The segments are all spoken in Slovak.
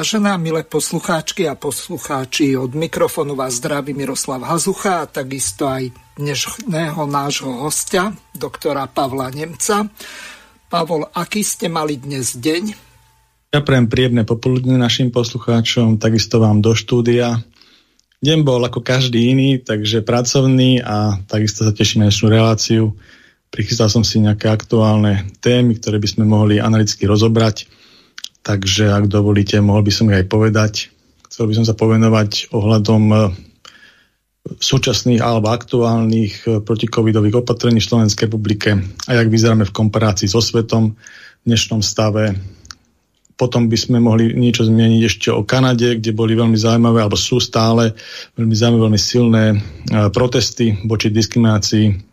Vážené milé poslucháčky a poslucháči, od mikrofónu vás zdraví Miroslav Hazucha a takisto aj dnešného nášho hostia, doktora Pavla Nemca. Pavol, aký ste mali dnes deň? Ja prejem príjemné popoludne našim poslucháčom, takisto vám do štúdia. Deň bol ako každý iný, takže pracovný a takisto sa teším na dnešnú reláciu. Prichystal som si nejaké aktuálne témy, ktoré by sme mohli analyticky rozobrať takže ak dovolíte, mohol by som aj povedať. Chcel by som sa povenovať ohľadom e, súčasných alebo aktuálnych e, protikovidových opatrení v Slovenskej republike a jak vyzeráme v komparácii so svetom v dnešnom stave. Potom by sme mohli niečo zmieniť ešte o Kanade, kde boli veľmi zaujímavé, alebo sú stále veľmi zaujímavé, veľmi silné e, protesty voči diskriminácii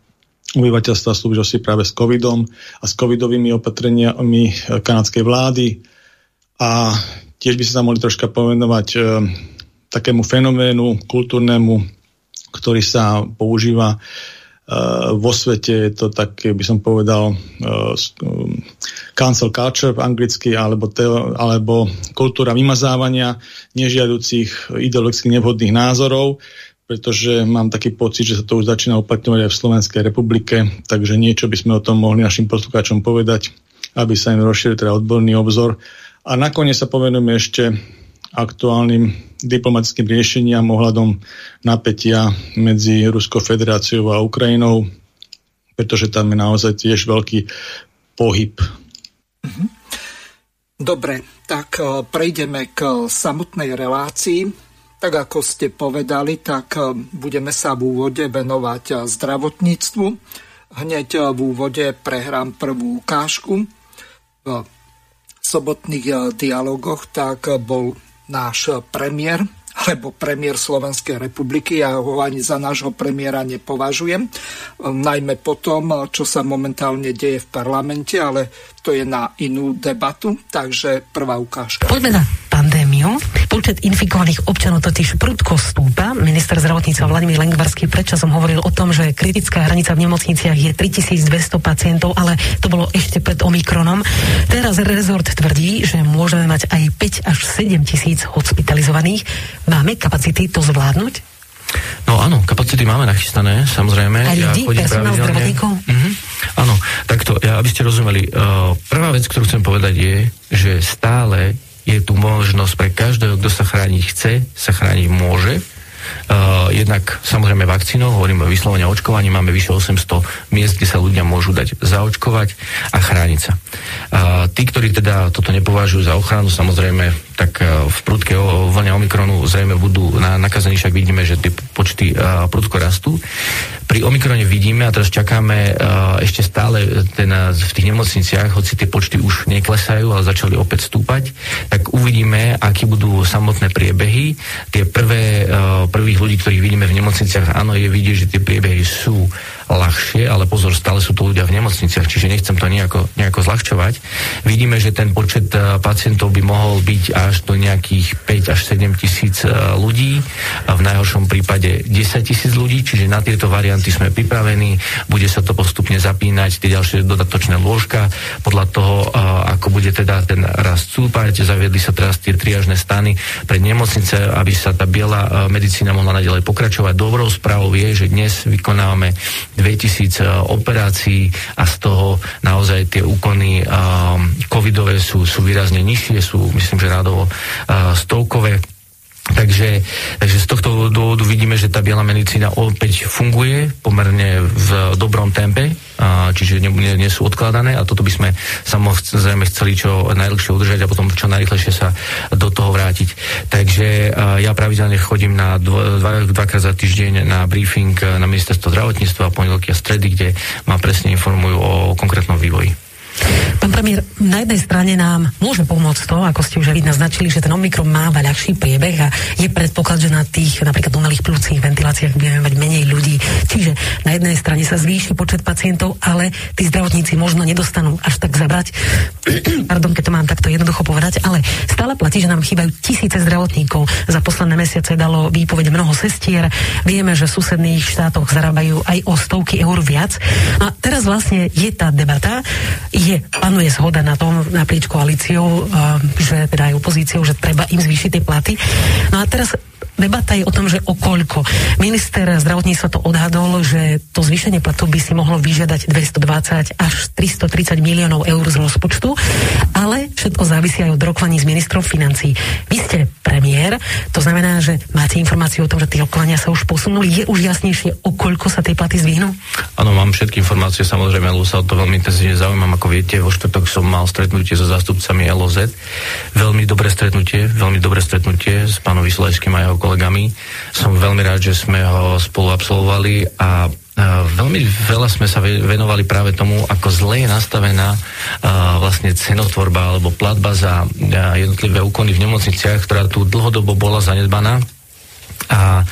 obyvateľstva súvislosti práve s covidom a s covidovými opatreniami kanadskej vlády a tiež by sa mohli troška pomenovať e, takému fenoménu kultúrnemu, ktorý sa používa e, vo svete, je to také, by som povedal, e, cancel culture v anglicky, alebo, teo, alebo kultúra vymazávania nežiaducich ideologicky nevhodných názorov, pretože mám taký pocit, že sa to už začína uplatňovať aj v Slovenskej republike, takže niečo by sme o tom mohli našim poslucháčom povedať, aby sa im rozšíril teda odborný obzor a nakoniec sa povenujeme ešte aktuálnym diplomatickým riešeniam ohľadom napätia medzi Ruskou federáciou a Ukrajinou, pretože tam je naozaj tiež veľký pohyb. Mhm. Dobre, tak e, prejdeme k samotnej relácii. Tak ako ste povedali, tak e, budeme sa v úvode venovať e, zdravotníctvu. Hneď v úvode prehrám prvú ukážku sobotných eh, dialogoch, tak bol náš premiér alebo premiér Slovenskej republiky. Ja ho ani za nášho premiéra nepovažujem. Najmä po tom, čo sa momentálne deje v parlamente, ale to je na inú debatu. Takže prvá ukážka. Poďme na pandémiu. Počet infikovaných občanov totiž prudko stúpa. Minister zdravotníctva Vladimír Lengvarský predčasom hovoril o tom, že kritická hranica v nemocniciach je 3200 pacientov, ale to bolo ešte pred Omikronom. Teraz rezort tvrdí, že môžeme mať aj 5 až 7 tisíc hospitalizovaných. Máme kapacity to zvládnuť? No áno, kapacity máme nachystané, samozrejme. A ľudí, ja personál zdravotníkov? Mm-hmm. Áno, takto, ja, aby ste rozumeli. Uh, prvá vec, ktorú chcem povedať je, že stále je tu možnosť pre každého, kto sa chrániť chce, sa chrániť môže. Uh, jednak samozrejme vakcínou, hovoríme o vyslovene o očkovaní, máme vyše 800 miest, kde sa ľudia môžu dať zaočkovať a chrániť sa. Uh, tí, ktorí teda toto nepovažujú za ochranu, samozrejme tak e, v prudke vlne Omikronu zrejme budú nakazení, však vidíme, že tie počty e, prudko rastú. Pri Omikrone vidíme, a teraz čakáme e, ešte stále ten, v tých nemocniciach, hoci tie počty už neklesajú, ale začali opäť stúpať, tak uvidíme, aký budú samotné priebehy. Tie prvé, prvých ľudí, ktorých vidíme v nemocniciach, áno, je vidieť, že tie priebehy sú ľahšie, ale pozor, stále sú to ľudia v nemocniciach, čiže nechcem to nejako, nejako zľahčovať. Vidíme, že ten počet e, pacientov by mohol byť až do nejakých 5 až 7 tisíc e, ľudí, a v najhoršom prípade 10 tisíc ľudí, čiže na tieto varianty sme pripravení, bude sa to postupne zapínať, tie ďalšie dodatočné lôžka, podľa toho, e, ako bude teda ten rast cúpať, zaviedli sa teraz tie triažné stany pre nemocnice, aby sa tá biela medicína mohla naďalej pokračovať. Dobrou správou je, že dnes vykonávame 2000 e, operácií a z toho naozaj tie úkony covidové sú, sú výrazne nižšie, sú myslím, že radovo stovkové Takže, takže z tohto dôvodu vidíme, že tá biela medicína opäť funguje pomerne v dobrom tempe, a, čiže nie, nie, nie sú odkladané a toto by sme samozrejme chceli čo najdlhšie udržať a potom čo najrychlejšie sa do toho vrátiť. Takže a, ja pravidelne chodím na dvo, dva, dvakrát za týždeň na briefing na ministerstvo zdravotníctva, pondelky a stredy, kde ma presne informujú o konkrétnom vývoji. Pán premiér, na jednej strane nám môže pomôcť to, ako ste už aj naznačili, že ten Omikron máva ľahší priebeh a je predpoklad, že na tých napríklad umelých plúcich ventiláciách budeme mať menej ľudí. Čiže na jednej strane sa zvýši počet pacientov, ale tí zdravotníci možno nedostanú až tak zabrať. Pardon, keď to mám takto jednoducho povedať, ale stále platí, že nám chýbajú tisíce zdravotníkov. Za posledné mesiace dalo výpoveď mnoho sestier. Vieme, že v susedných štátoch zarábajú aj o stovky eur viac. A teraz vlastne je tá debata, je, panuje zhoda na tom naprieč koalíciou, že teda aj opozíciou, že treba im zvýšiť tie platy. No a teraz debata je o tom, že o koľko. Minister zdravotníctva to odhadol, že to zvýšenie platu by si mohlo vyžiadať 220 až 330 miliónov eur z rozpočtu, ale všetko závisí aj od rokovaní s ministrom financí. Vy ste premiér, to znamená, že máte informáciu o tom, že tie rokovania sa už posunuli. Je už jasnejšie, o koľko sa tie platy zvýhnú? Áno, mám všetky informácie, samozrejme, lebo sa o to veľmi intenzívne zaujímam. Ako viete, vo štvrtok som mal stretnutie so zástupcami LOZ. Veľmi dobré stretnutie, veľmi dobré stretnutie s pánom Vyslajským a jeho kolegami. Som veľmi rád, že sme ho spolu absolvovali a Veľmi veľa sme sa venovali práve tomu, ako zle je nastavená vlastne cenotvorba alebo platba za jednotlivé úkony v nemocniciach, ktorá tu dlhodobo bola zanedbaná a e,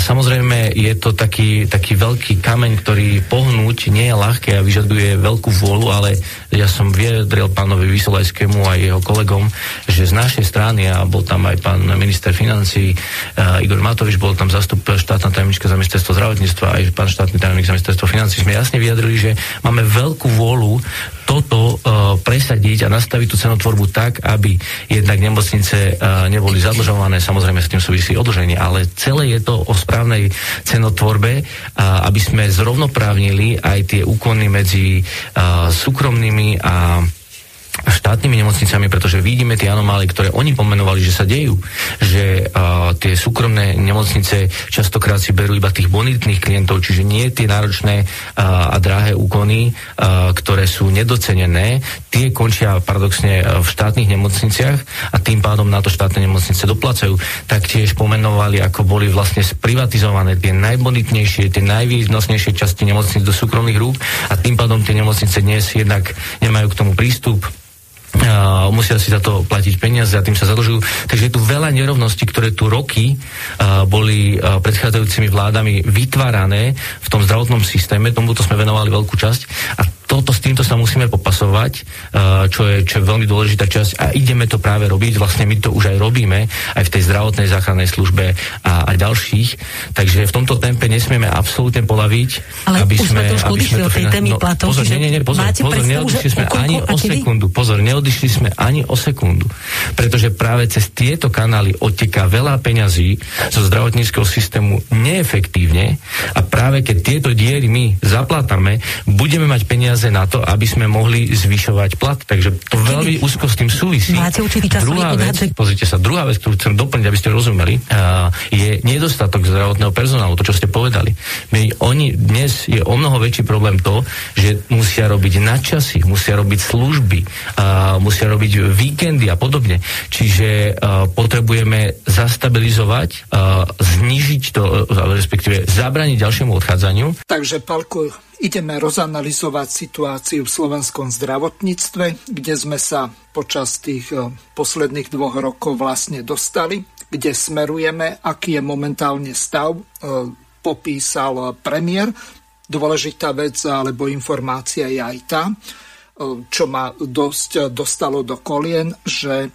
samozrejme je to taký, taký veľký kameň, ktorý pohnúť nie je ľahké a vyžaduje veľkú vôľu, ale ja som vyjadril pánovi Vysolajskému a jeho kolegom, že z našej strany, a bol tam aj pán minister financí uh, Igor Matovič, bol tam zastup štátna tajomnička za ministerstvo zdravotníctva, aj pán štátny tajomník za ministerstvo financí, sme jasne vyjadrili, že máme veľkú vôľu toto uh, presadiť a nastaviť tú cenotvorbu tak, aby jednak nemocnice uh, neboli zadlžované, samozrejme s tým súvisí odlženie, ale celé je to o správnej cenotvorbe, uh, aby sme zrovnoprávnili aj tie úkony medzi uh, súkromnými a štátnymi nemocnicami, pretože vidíme tie anomálie, ktoré oni pomenovali, že sa dejú, že uh, tie súkromné nemocnice častokrát si berú iba tých bonitných klientov, čiže nie tie náročné uh, a drahé úkony, uh, ktoré sú nedocenené, tie končia paradoxne v štátnych nemocniciach a tým pádom na to štátne nemocnice doplacajú. Taktiež pomenovali, ako boli vlastne sprivatizované tie najbonitnejšie, tie najvýnosnejšie časti nemocnic do súkromných rúk a tým pádom tie nemocnice dnes jednak nemajú k tomu prístup, Uh, musia si za to platiť peniaze a tým sa zadlžujú. Takže je tu veľa nerovností, ktoré tu roky uh, boli uh, predchádzajúcimi vládami vytvárané v tom zdravotnom systéme. Tomuto sme venovali veľkú časť a toto s týmto sa musíme popasovať, uh, čo je, čo je veľmi dôležitá časť a ideme to práve robiť. Vlastne my to už aj robíme, aj v tej zdravotnej záchrannej službe a, a ďalších. Takže v tomto tempe nesmieme absolútne polaviť, Ale aby už sme, to aby sme to tej témy no, platov, pozor, nie, nie, nie, pozor, pozor neodišli sme ani o sekundu. Pozor, neodišli sme ani o sekundu. Pretože práve cez tieto kanály odteká veľa peňazí zo zdravotníckého systému neefektívne a práve keď tieto diery my zaplatame, budeme mať peniaze peniaze na to, aby sme mohli zvyšovať plat. Takže to Kedy? veľmi úzko s tým súvisí. Máte určitý druhá vec, pozrite sa, druhá vec, ktorú chcem doplniť, aby ste rozumeli, uh, je nedostatok zdravotného personálu, to, čo ste povedali. My, oni dnes je o mnoho väčší problém to, že musia robiť nadčasy, musia robiť služby, uh, musia robiť víkendy a podobne. Čiže uh, potrebujeme zastabilizovať, uh, znižiť to, uh, respektíve zabraniť ďalšiemu odchádzaniu. Takže, Palko, Ideme rozanalizovať situáciu v slovenskom zdravotníctve, kde sme sa počas tých e, posledných dvoch rokov vlastne dostali, kde smerujeme, aký je momentálne stav, e, popísal premiér. Dôležitá vec alebo informácia je aj tá, e, čo ma dosť dostalo do kolien, že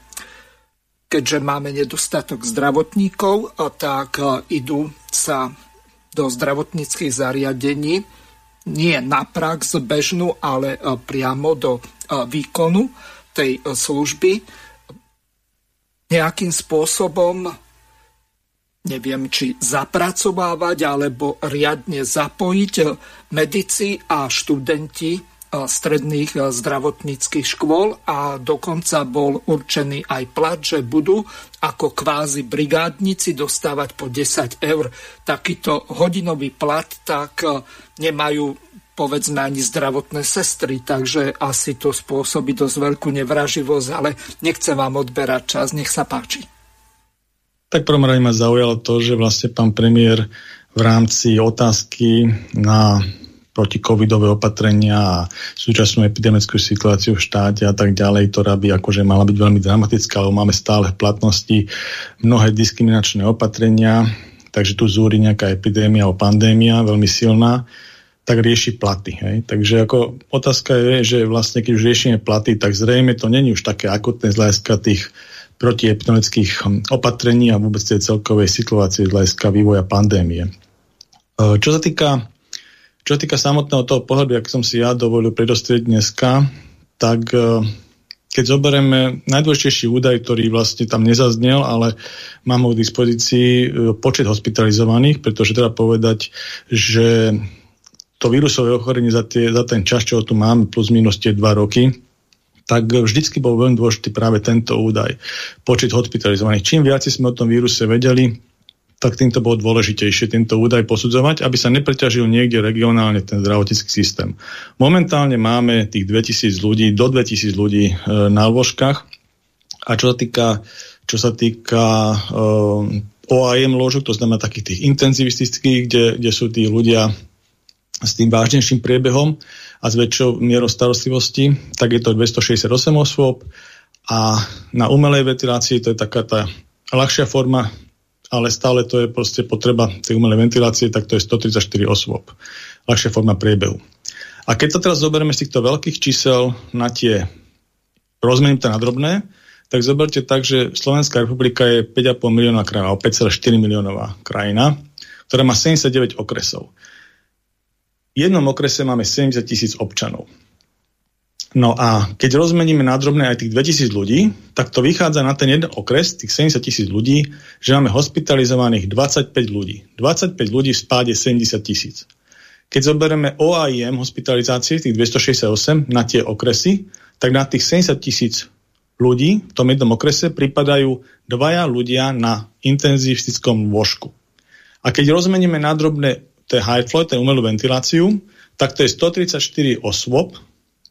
keďže máme nedostatok zdravotníkov, tak idú sa do zdravotníckých zariadení nie na prax bežnú, ale e, priamo do e, výkonu tej e, služby. Nejakým spôsobom neviem, či zapracovávať alebo riadne zapojiť medici a študenti stredných zdravotníckých škôl a dokonca bol určený aj plat, že budú ako kvázi brigádnici dostávať po 10 eur. Takýto hodinový plat tak nemajú povedzme ani zdravotné sestry, takže asi to spôsobí dosť veľkú nevraživosť, ale nechcem vám odberať čas, nech sa páči. Tak prvom rade ma zaujalo to, že vlastne pán premiér v rámci otázky na protikovidové opatrenia a súčasnú epidemickú situáciu v štáte a tak ďalej, ktorá by akože mala byť veľmi dramatická, lebo máme stále v platnosti mnohé diskriminačné opatrenia, takže tu zúri nejaká epidémia alebo pandémia veľmi silná, tak rieši platy. Hej. Takže ako otázka je, že vlastne keď už riešime platy, tak zrejme to není už také akutné z hľadiska tých protiepidemických hm, opatrení a vôbec tej celkovej situácie z hľadiska vývoja pandémie. E, čo sa týka čo týka samotného toho pohľadu, ak som si ja dovolil predostrieť dneska, tak e, keď zoberieme najdôležitejší údaj, ktorý vlastne tam nezaznel, ale mám ho k dispozícii e, počet hospitalizovaných, pretože treba povedať, že to vírusové ochorenie za, tie, za ten čas, čo tu máme, plus minus tie dva roky, tak vždycky bol veľmi dôležitý práve tento údaj, počet hospitalizovaných. Čím viac sme o tom víruse vedeli, tak týmto bolo dôležitejšie tento údaj posudzovať, aby sa nepreťažil niekde regionálne ten zdravotnícky systém. Momentálne máme tých 2000 ľudí, do 2000 ľudí e, na lôžkach a čo sa týka, čo sa týka e, OAM ložok, to znamená takých tých intenzivistických, kde, kde sú tí ľudia s tým vážnejším priebehom a s väčšou mierou starostlivosti, tak je to 268 osôb a na umelej ventilácii to je taká tá ľahšia forma ale stále to je proste potreba tej umelej ventilácie, tak to je 134 osôb. Ľahšia forma priebehu. A keď sa teraz zoberieme z týchto veľkých čísel na tie rozmenité na drobné, tak zoberte tak, že Slovenská republika je 5,5 milióna krajina, 5,4 miliónová krajina, ktorá má 79 okresov. V jednom okrese máme 70 tisíc občanov. No a keď rozmeníme na drobné aj tých 2000 ľudí, tak to vychádza na ten jeden okres, tých 70 tisíc ľudí, že máme hospitalizovaných 25 ľudí. 25 ľudí v spáde 70 tisíc. Keď zoberieme OAIM hospitalizácie, tých 268 na tie okresy, tak na tých 70 tisíc ľudí v tom jednom okrese pripadajú dvaja ľudia na intenzivistickom lôžku. A keď rozmeníme na drobné to high flow, umelú ventiláciu, tak to je 134 osôb,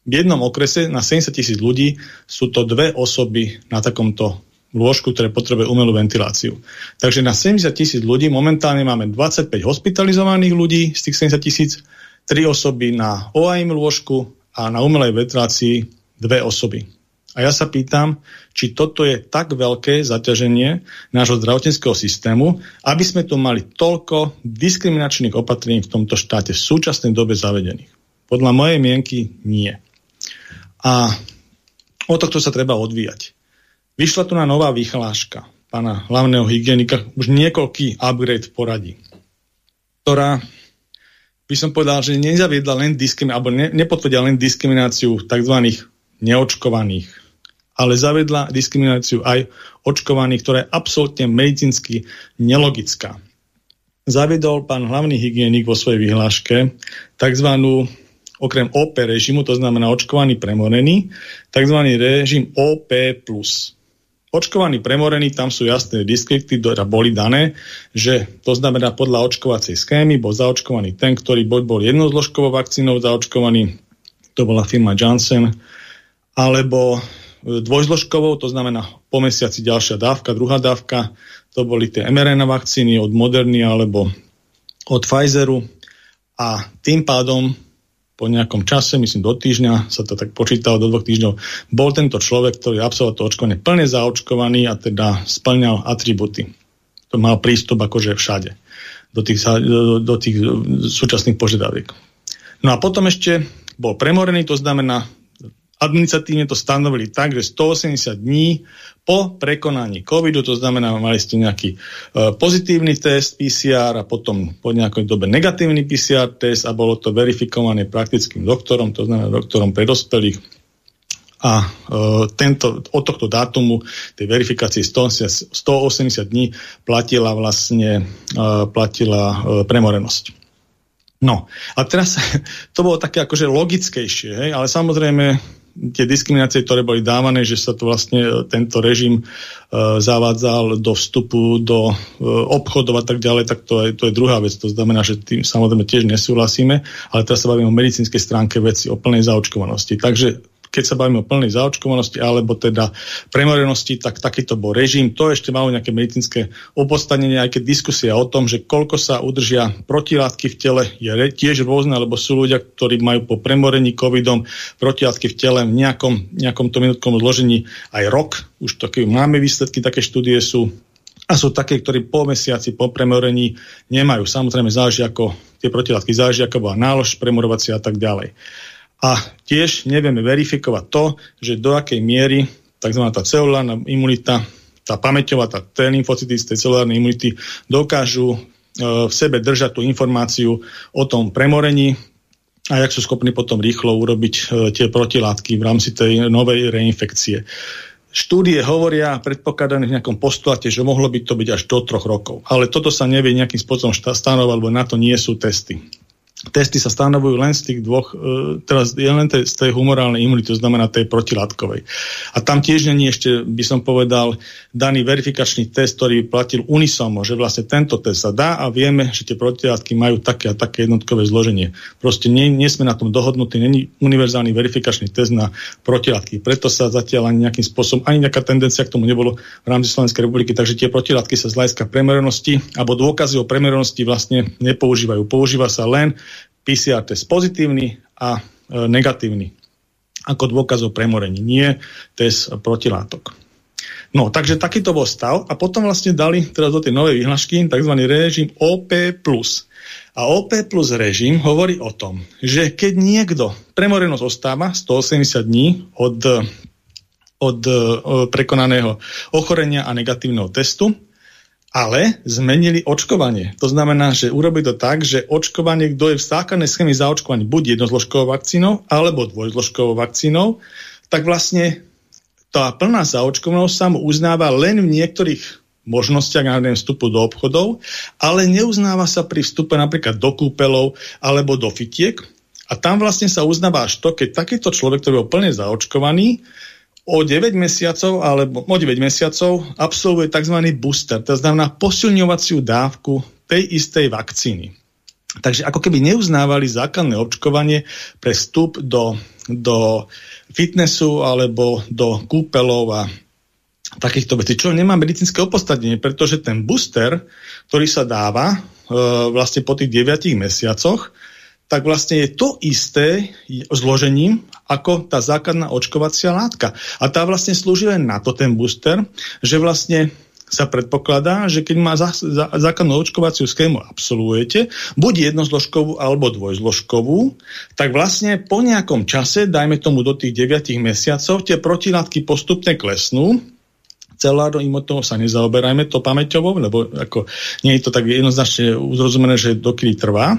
v jednom okrese na 70 tisíc ľudí sú to dve osoby na takomto lôžku, ktoré potrebuje umelú ventiláciu. Takže na 70 tisíc ľudí momentálne máme 25 hospitalizovaných ľudí z tých 70 tisíc, 3 osoby na OAIM lôžku a na umelej ventilácii dve osoby. A ja sa pýtam, či toto je tak veľké zaťaženie nášho zdravotníckého systému, aby sme tu mali toľko diskriminačných opatrení v tomto štáte v súčasnej dobe zavedených. Podľa mojej mienky nie. A o tohto sa treba odvíjať. Vyšla tu na nová vyhláška pána hlavného hygienika, už niekoľký upgrade poradí, ktorá by som povedal, že nezaviedla len diskrimináciu, alebo ne, nepotvrdila len diskrimináciu tzv. neočkovaných, ale zavedla diskrimináciu aj očkovaných, ktorá je absolútne medicínsky nelogická. Zaviedol pán hlavný hygienik vo svojej vyhláške tzv okrem OP režimu, to znamená očkovaný premorený, tzv. režim OP+. Očkovaný premorený, tam sú jasné diskripty, ktoré boli dané, že to znamená podľa očkovacej schémy bol zaočkovaný ten, ktorý bol, bol jednozložkovou vakcínou zaočkovaný, to bola firma Janssen, alebo e, dvojzložkovou, to znamená po mesiaci ďalšia dávka, druhá dávka, to boli tie mRNA vakcíny od Moderny alebo od Pfizeru a tým pádom po nejakom čase, myslím do týždňa, sa to tak počítalo do dvoch týždňov, bol tento človek, ktorý absolvoval to očkovanie plne zaočkovaný a teda splňal atributy. To mal prístup akože všade do tých, do, do tých súčasných požiadaviek. No a potom ešte bol premorený, to znamená administratívne to stanovili tak, že 180 dní po prekonaní covidu, to znamená, mali ste nejaký uh, pozitívny test PCR a potom po nejakej dobe negatívny PCR test a bolo to verifikované praktickým doktorom, to znamená doktorom pre dospelých. A uh, tento, od tohto dátumu tej verifikácie 180, 180 dní platila vlastne uh, platila uh, premorenosť. No a teraz to bolo také akože logickejšie, hej? ale samozrejme tie diskriminácie, ktoré boli dávané, že sa to vlastne e, tento režim e, zavádzal do vstupu, do e, obchodov a tak ďalej, tak to je, to je druhá vec. To znamená, že tým samozrejme tiež nesúhlasíme, ale teraz sa bavíme o medicínskej stránke veci, o plnej zaočkovanosti. Takže keď sa bavíme o plnej zaočkovanosti alebo teda premorenosti, tak takýto bol režim. To ešte malo nejaké medicínske opodstatnenie, aj keď diskusia o tom, že koľko sa udržia protilátky v tele, je tiež rôzne, lebo sú ľudia, ktorí majú po premorení covidom protilátky v tele v nejakom, nejakom to minútkom zložení aj rok. Už také máme výsledky, také štúdie sú a sú také, ktorí po mesiaci po premorení nemajú. Samozrejme záleží ako tie protilátky, záleží ako bola nálož premorovacia a tak ďalej. A tiež nevieme verifikovať to, že do akej miery tzv. tá celulárna imunita, tá pamäťová, tá T lymfocyty z tej celulárnej imunity dokážu e, v sebe držať tú informáciu o tom premorení a jak sú schopní potom rýchlo urobiť e, tie protilátky v rámci tej novej reinfekcie. Štúdie hovoria, predpokladané v nejakom postulate, že mohlo by to byť až do troch rokov. Ale toto sa nevie nejakým spôsobom stanovať, lebo na to nie sú testy testy sa stanovujú len z tých dvoch, e, teraz je len z tej humorálnej imunity, to znamená tej protilátkovej. A tam tiež není ešte, by som povedal, daný verifikačný test, ktorý platil unisomo, že vlastne tento test sa dá a vieme, že tie protilátky majú také a také jednotkové zloženie. Proste nie, nie sme na tom dohodnutí, není univerzálny verifikačný test na protilátky. Preto sa zatiaľ ani nejakým spôsobom, ani nejaká tendencia k tomu nebolo v rámci Slovenskej republiky, takže tie protilátky sa z hľadiska premerenosti alebo dôkazy o premerenosti vlastne nepoužívajú. Používa sa len PCR test pozitívny a e, negatívny ako dôkaz o premorení, nie test protilátok. No, takže takýto bol stav a potom vlastne dali teraz do tej novej vyhlášky tzv. režim OP+. A OP plus režim hovorí o tom, že keď niekto premorenosť ostáva 180 dní od, od, od prekonaného ochorenia a negatívneho testu, ale zmenili očkovanie. To znamená, že urobili to tak, že očkovanie, kto je v základnej schéme zaočkovaní buď jednozložkovou vakcínou alebo dvojzložkovou vakcínou, tak vlastne tá plná zaočkovanosť sa mu uznáva len v niektorých možnostiach na vstupu do obchodov, ale neuznáva sa pri vstupe napríklad do kúpelov alebo do fitiek. A tam vlastne sa uznáva až to, keď takýto človek, ktorý bol plne zaočkovaný, o 9 mesiacov alebo o 9 mesiacov absolvuje tzv. booster, to znamená posilňovaciu dávku tej istej vakcíny. Takže ako keby neuznávali základné očkovanie pre vstup do, do fitnessu alebo do kúpelov a takýchto vecí, čo nemá medicínske opodstatnenie, pretože ten booster, ktorý sa dáva e, vlastne po tých 9 mesiacoch, tak vlastne je to isté zložením ako tá základná očkovacia látka. A tá vlastne slúži len na to, ten booster, že vlastne sa predpokladá, že keď má za, za, základnú očkovaciu schému absolvujete, buď jednozložkovú alebo dvojzložkovú, tak vlastne po nejakom čase, dajme tomu do tých 9 mesiacov, tie protilátky postupne klesnú, celárnou imunitou sa nezaoberajme to pamäťovo, lebo ako nie je to tak jednoznačne uzrozumené, že dokedy trvá.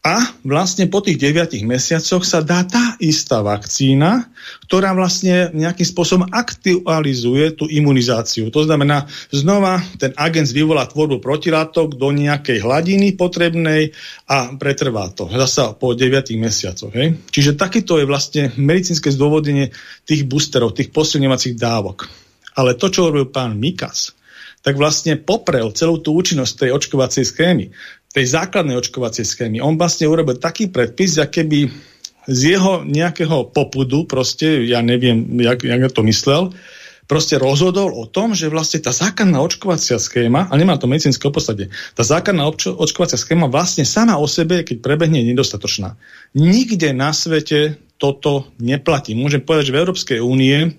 A vlastne po tých 9 mesiacoch sa dá tá istá vakcína, ktorá vlastne nejakým spôsobom aktualizuje tú imunizáciu. To znamená, znova ten agent vyvolá tvorbu protilátok do nejakej hladiny potrebnej a pretrvá to. Zasa po 9 mesiacoch. Hej? Čiže takýto je vlastne medicínske zdôvodnenie tých boosterov, tých posilňovacích dávok. Ale to, čo robil pán Mikas, tak vlastne poprel celú tú účinnosť tej očkovacej schémy tej základnej očkovacej schémy. On vlastne urobil taký predpis, aké by z jeho nejakého popudu, proste, ja neviem, jak, jak to myslel, proste rozhodol o tom, že vlastne tá základná očkovacia schéma, a nemá to medicínske opostade, tá základná očko, očkovacia schéma vlastne sama o sebe, keď prebehne, je nedostatočná. Nikde na svete toto neplatí. Môžem povedať, že v Európskej únie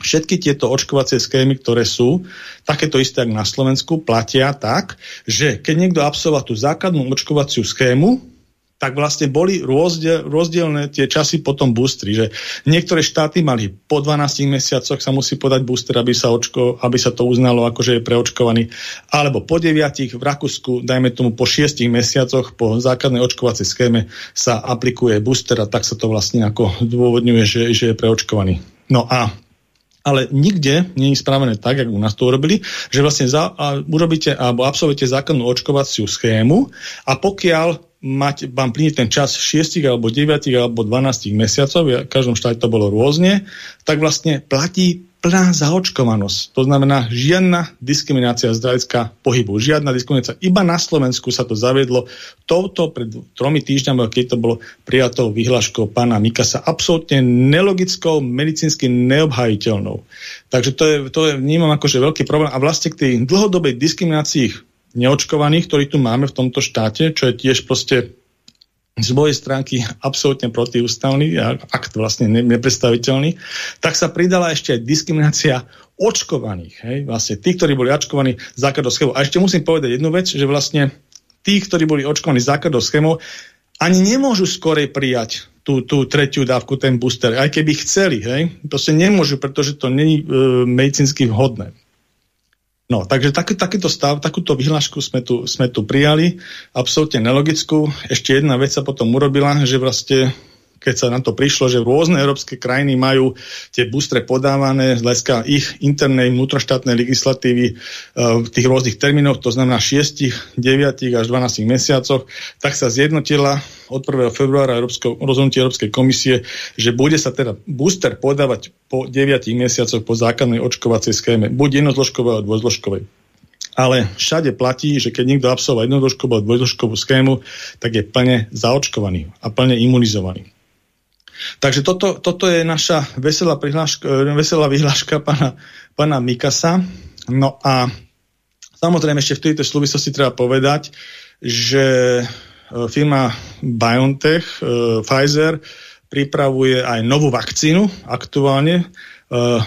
všetky tieto očkovacie schémy, ktoré sú, takéto isté ako na Slovensku, platia tak, že keď niekto absolvoval tú základnú očkovaciu schému, tak vlastne boli rozdiel, rozdielne tie časy potom boostry, že niektoré štáty mali po 12 mesiacoch sa musí podať booster, aby sa, očko, aby sa to uznalo ako, že je preočkovaný, alebo po 9 v Rakúsku, dajme tomu po 6 mesiacoch po základnej očkovacej schéme sa aplikuje booster a tak sa to vlastne ako dôvodňuje, že, že je preočkovaný. No a ale nikde nie je spravené tak, ako u nás to urobili, že vlastne za, a urobíte alebo absolvujete základnú očkovaciu schému a pokiaľ mať, vám plinie ten čas 6 alebo 9 alebo 12 mesiacov, v každom štáte to bolo rôzne, tak vlastne platí plná zaočkovanosť. To znamená žiadna diskriminácia z hľadiska pohybu, žiadna diskriminácia. Iba na Slovensku sa to zaviedlo touto pred tromi týždňami, keď to bolo prijatou vyhláškou pána Mikasa, absolútne nelogickou, medicínsky neobhajiteľnou. Takže to je, to je vnímam akože veľký problém. A vlastne k tej dlhodobej diskriminácii neočkovaných, ktorí tu máme v tomto štáte, čo je tiež proste z mojej stránky absolútne protiústavný, akt vlastne nepredstaviteľný, tak sa pridala ešte aj diskriminácia očkovaných. Hej? Vlastne tí, ktorí boli očkovaní základnou schémou. A ešte musím povedať jednu vec, že vlastne tí, ktorí boli očkovaní základnou schémou, ani nemôžu skorej prijať tú, tú tretiu dávku, ten booster, aj keby chceli. Hej? Proste nemôžu, pretože to není e, medicínsky vhodné. No, takže taký, takýto stav, takúto vyhlášku sme tu, sme tu prijali, absolútne nelogickú. Ešte jedna vec sa potom urobila, že vlastne keď sa na to prišlo, že rôzne európske krajiny majú tie boostre podávané z hľadiska ich internej vnútroštátnej legislatívy uh, v tých rôznych termínoch, to znamená 6, 9 až 12 mesiacoch, tak sa zjednotila od 1. februára Európsko, rozhodnutie Európskej komisie, že bude sa teda booster podávať po 9 mesiacoch po základnej očkovacej schéme, buď jednozložkovej alebo dvojzložkovej. Ale všade platí, že keď niekto absolvuje jednozložkovú alebo dvojzložkovú schému, tak je plne zaočkovaný a plne imunizovaný. Takže toto, toto je naša veselá, veselá vyhláška pána, pána Mikasa. No a samozrejme ešte v tejto súvislosti treba povedať, že e, firma BioNTech, e, Pfizer, pripravuje aj novú vakcínu aktuálne,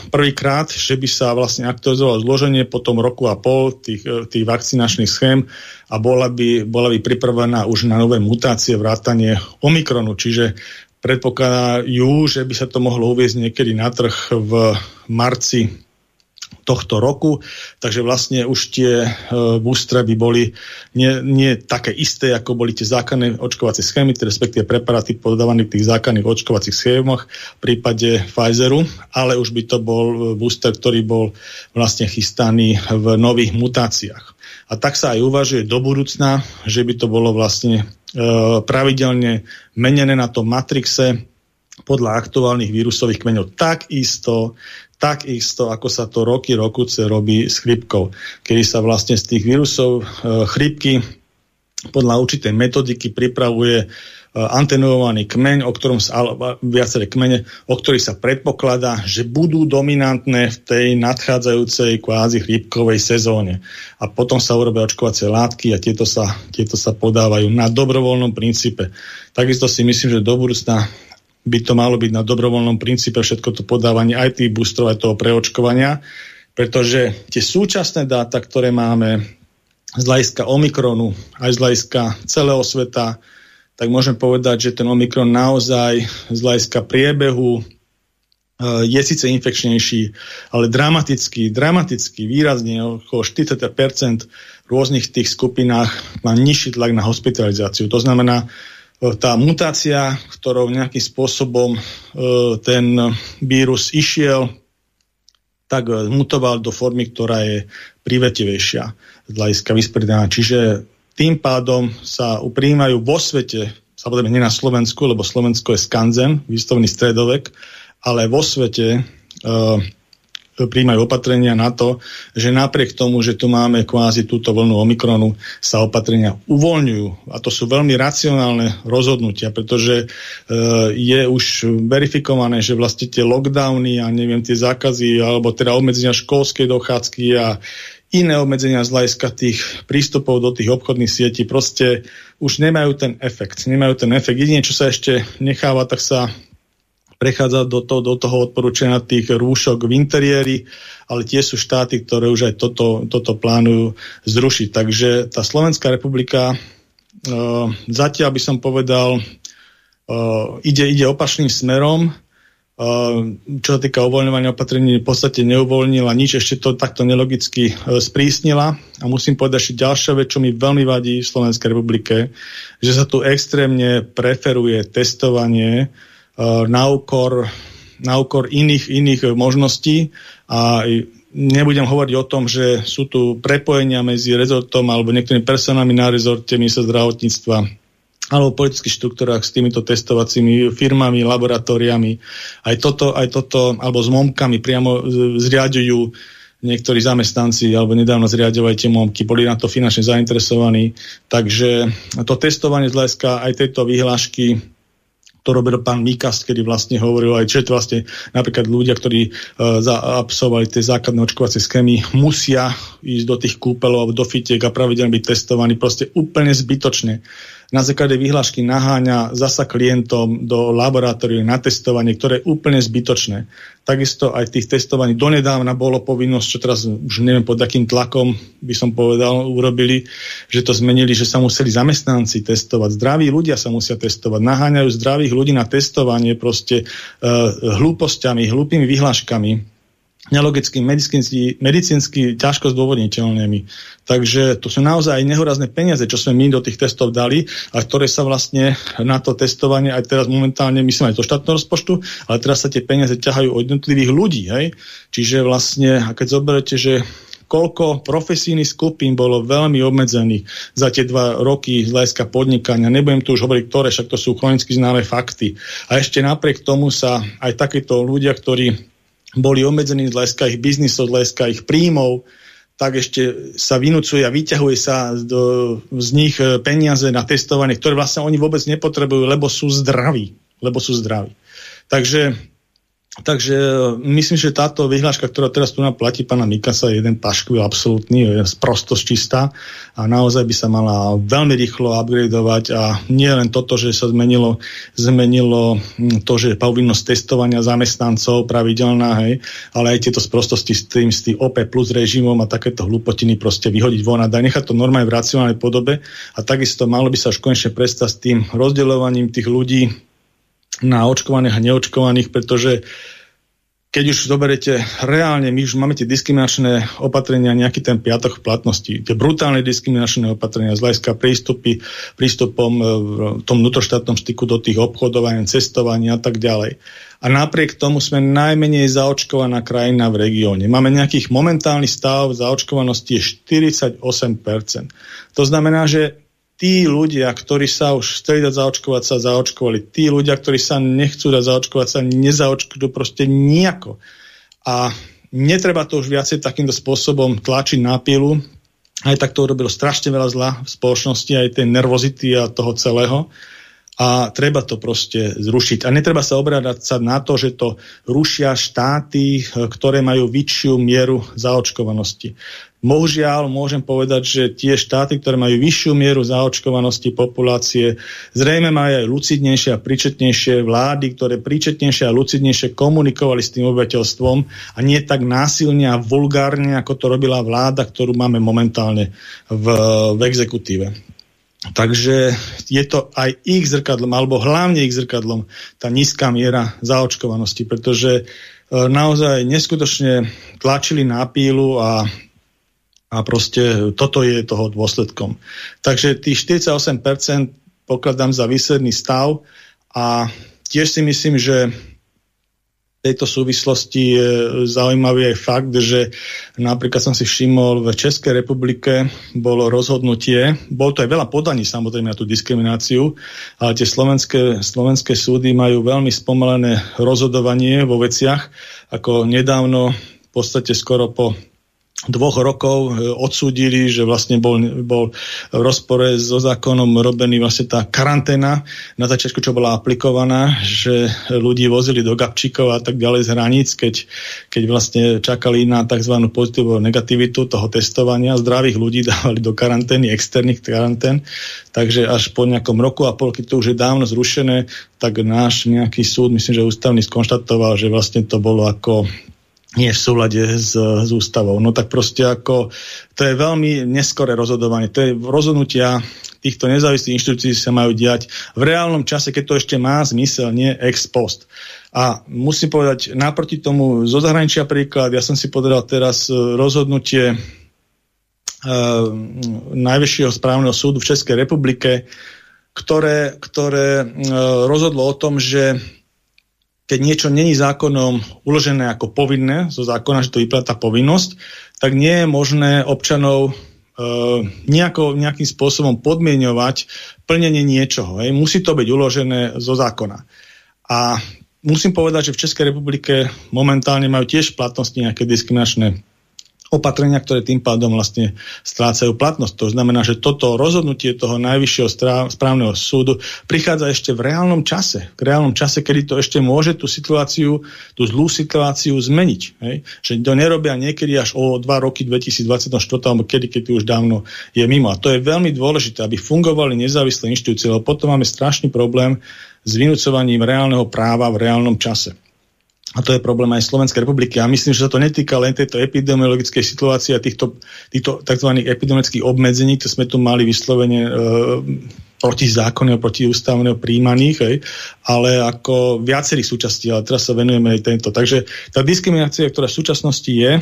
prvýkrát, že by sa vlastne aktualizovalo zloženie po tom roku a pol tých, tých vakcinačných schém a bola by, bola by pripravená už na nové mutácie, vrátanie Omikronu, čiže predpokladajú, že by sa to mohlo uviezť niekedy na trh v marci tohto roku, takže vlastne už tie e, boostre by boli nie, nie také isté, ako boli tie základné očkovacie schémy, respektíve preparáty podávané v tých základných očkovacích schémach v prípade Pfizeru, ale už by to bol booster, ktorý bol vlastne chystaný v nových mutáciách. A tak sa aj uvažuje do budúcna, že by to bolo vlastne E, pravidelne menené na tom matrixe podľa aktuálnych vírusových kmeňov. Takisto, takisto, ako sa to roky, rokuce robí s chrypkou, kedy sa vlastne z tých vírusov e, chrypky podľa určitej metodiky pripravuje Eh, antenuovaný kmeň, o ktorom sa, viaceré kmene, o ktorých sa predpokladá, že budú dominantné v tej nadchádzajúcej kvázi chrípkovej sezóne. A potom sa urobia očkovacie látky a tieto sa, tieto sa podávajú na dobrovoľnom princípe. Takisto si myslím, že do budúcna by to malo byť na dobrovoľnom princípe všetko to podávanie aj tých boostrov, aj toho preočkovania, pretože tie súčasné dáta, ktoré máme z hľadiska Omikronu, aj z hľadiska celého sveta, tak môžem povedať, že ten Omikron naozaj z hľadiska priebehu e, je síce infekčnejší, ale dramaticky, dramaticky, výrazne okolo 40% v rôznych tých skupinách má nižší tlak na hospitalizáciu. To znamená, e, tá mutácia, ktorou nejakým spôsobom e, ten vírus išiel, tak mutoval do formy, ktorá je privetivejšia z hľadiska vyspredania. Čiže tým pádom sa upríjmajú vo svete, samozrejme nie na Slovensku, lebo Slovensko je skanzen, výstovný stredovek, ale vo svete uh, príjmajú opatrenia na to, že napriek tomu, že tu máme kvázi túto vlnu Omikronu, sa opatrenia uvoľňujú. A to sú veľmi racionálne rozhodnutia, pretože uh, je už verifikované, že vlastne tie lockdowny a neviem, tie zákazy alebo teda obmedzenia školskej dochádzky a iné obmedzenia z hľadiska tých prístupov do tých obchodných sietí proste už nemajú ten efekt. Nemajú ten efekt. Jedine, čo sa ešte necháva, tak sa prechádza do, to, do toho odporúčania tých rúšok v interiéri, ale tie sú štáty, ktoré už aj toto, toto plánujú zrušiť. Takže tá Slovenská republika uh, zatiaľ by som povedal, uh, ide, ide opačným smerom, čo sa týka uvoľňovania opatrení, v podstate neuvoľnila nič, ešte to takto nelogicky e, sprísnila. A musím povedať ešte ďalšia vec, čo mi veľmi vadí v Slovenskej republike, že sa tu extrémne preferuje testovanie e, na úkor, na úkor iných, iných možností a nebudem hovoriť o tom, že sú tu prepojenia medzi rezortom alebo niektorými personálmi na rezorte ministerstva zdravotníctva alebo politických štruktúrach s týmito testovacími firmami, laboratóriami. Aj toto, aj toto, alebo s momkami priamo zriadujú niektorí zamestnanci alebo nedávno zriadovali tie momky, boli na to finančne zainteresovaní. Takže to testovanie z hľadiska aj tejto vyhlášky to robil pán Mikas, kedy vlastne hovoril aj, že to vlastne napríklad ľudia, ktorí uh, absolvovali tie základné očkovacie schémy, musia ísť do tých kúpelov alebo do fitiek a pravidelne byť testovaní proste úplne zbytočne na základe vyhlášky naháňa zasa klientom do laboratórií na testovanie, ktoré je úplne zbytočné. Takisto aj tých testovaní donedávna bolo povinnosť, čo teraz už neviem pod akým tlakom by som povedal, urobili, že to zmenili, že sa museli zamestnanci testovať. Zdraví ľudia sa musia testovať. Naháňajú zdravých ľudí na testovanie proste uh, hlúpostiami, hlúpými vyhláškami nelogicky, medicínsky, medicínsky ťažko zdôvodniteľnými. Takže to sú naozaj nehorazné peniaze, čo sme my do tých testov dali a ktoré sa vlastne na to testovanie aj teraz momentálne, myslím aj do štátneho rozpočtu, ale teraz sa tie peniaze ťahajú od jednotlivých ľudí. Hej? Čiže vlastne, a keď zoberete, že koľko profesijných skupín bolo veľmi obmedzených za tie dva roky z hľadiska podnikania. Nebudem tu už hovoriť, ktoré, však to sú chronicky známe fakty. A ešte napriek tomu sa aj takíto ľudia, ktorí boli obmedzení z hľadiska ich biznisov, z hľadiska ich príjmov, tak ešte sa vynúcuje a vyťahuje sa do, z nich e, peniaze na testovanie, ktoré vlastne oni vôbec nepotrebujú, lebo sú zdraví. Lebo sú zdraví. Takže Takže e, myslím, že táto vyhláška, ktorá teraz tu platí pána Mikasa, je jeden paškvil absolútny, je sprostosť čistá a naozaj by sa mala veľmi rýchlo upgradeovať a nie len toto, že sa zmenilo, zmenilo hm, to, že povinnosť testovania zamestnancov pravidelná, hej, ale aj tieto sprostosti s tým, s tým OP plus režimom a takéto hlupotiny proste vyhodiť von a dať nechať to normálne v racionálnej podobe a takisto malo by sa už konečne prestať s tým rozdeľovaním tých ľudí na očkovaných a neočkovaných, pretože keď už zoberete reálne, my už máme tie diskriminačné opatrenia nejaký ten piatok v platnosti, tie brutálne diskriminačné opatrenia z hľadiska prístupy, prístupom e, v tom vnútroštátnom styku do tých obchodovania, cestovania a tak ďalej. A napriek tomu sme najmenej zaočkovaná krajina v regióne. Máme nejakých momentálny stav zaočkovanosti je 48%. To znamená, že tí ľudia, ktorí sa už chceli dať zaočkovať, sa zaočkovali. Tí ľudia, ktorí sa nechcú dať zaočkovať, sa nezaočkujú proste nejako. A netreba to už viacej takýmto spôsobom tlačiť na pilu. Aj tak to urobilo strašne veľa zla v spoločnosti, aj tej nervozity a toho celého a treba to proste zrušiť. A netreba sa obrádať sa na to, že to rušia štáty, ktoré majú vyššiu mieru zaočkovanosti. Bohužiaľ, môžem povedať, že tie štáty, ktoré majú vyššiu mieru zaočkovanosti populácie, zrejme majú aj lucidnejšie a príčetnejšie vlády, ktoré príčetnejšie a lucidnejšie komunikovali s tým obyvateľstvom a nie tak násilne a vulgárne, ako to robila vláda, ktorú máme momentálne v, v exekutíve. Takže je to aj ich zrkadlom, alebo hlavne ich zrkadlom, tá nízka miera zaočkovanosti, pretože e, naozaj neskutočne tlačili na pílu a, a proste toto je toho dôsledkom. Takže tých 48% pokladám za výsledný stav a tiež si myslím, že tejto súvislosti je zaujímavý aj fakt, že napríklad som si všimol, v Českej republike bolo rozhodnutie, bol to aj veľa podaní samozrejme na tú diskrimináciu, ale tie slovenské, slovenské súdy majú veľmi spomalené rozhodovanie vo veciach, ako nedávno v podstate skoro po dvoch rokov e, odsúdili, že vlastne bol, bol v rozpore so zákonom robený vlastne tá karanténa na začiatku, čo bola aplikovaná, že ľudí vozili do gabčíkov a tak ďalej z hraníc, keď, keď vlastne čakali na tzv. pozitívnu negativitu toho testovania. Zdravých ľudí dávali do karantény, externých karantén. Takže až po nejakom roku a pol, keď to už je dávno zrušené, tak náš nejaký súd, myslím, že ústavný skonštatoval, že vlastne to bolo ako nie v súlade s, s ústavou. No tak proste ako, to je veľmi neskoré rozhodovanie. To je rozhodnutia týchto nezávislých inštitúcií sa majú diať v reálnom čase, keď to ešte má zmysel, nie ex post. A musím povedať, naproti tomu zo zahraničia príklad, ja som si povedal teraz e, rozhodnutie uh, Najvyššieho správneho súdu v Českej republike, ktoré, ktoré uh, rozhodlo o tom, že keď niečo není zákonom uložené ako povinné, zo zákona, že to vypláta povinnosť, tak nie je možné občanov nejako, nejakým spôsobom podmienovať plnenie niečoho. Hej. Musí to byť uložené zo zákona. A musím povedať, že v Českej republike momentálne majú tiež platnosti nejaké diskriminačné opatrenia, ktoré tým pádom vlastne strácajú platnosť. To znamená, že toto rozhodnutie toho najvyššieho správneho súdu prichádza ešte v reálnom čase. V reálnom čase, kedy to ešte môže tú situáciu, tú zlú situáciu zmeniť. Hej? Že to nerobia niekedy až o dva roky 2024, alebo kedy, keď už dávno je mimo. A to je veľmi dôležité, aby fungovali nezávislé inštitúcie, lebo potom máme strašný problém s vynúcovaním reálneho práva v reálnom čase. A to je problém aj Slovenskej republiky. A myslím, že sa to netýka len tejto epidemiologickej situácie a týchto, týchto tzv. epidemiologických obmedzení, ktoré sme tu mali vyslovene e, protizákonného, protiústavného príjmaných, hej, ale ako viacerých súčastí, ale teraz sa venujeme aj tento. Takže tá diskriminácia, ktorá v súčasnosti je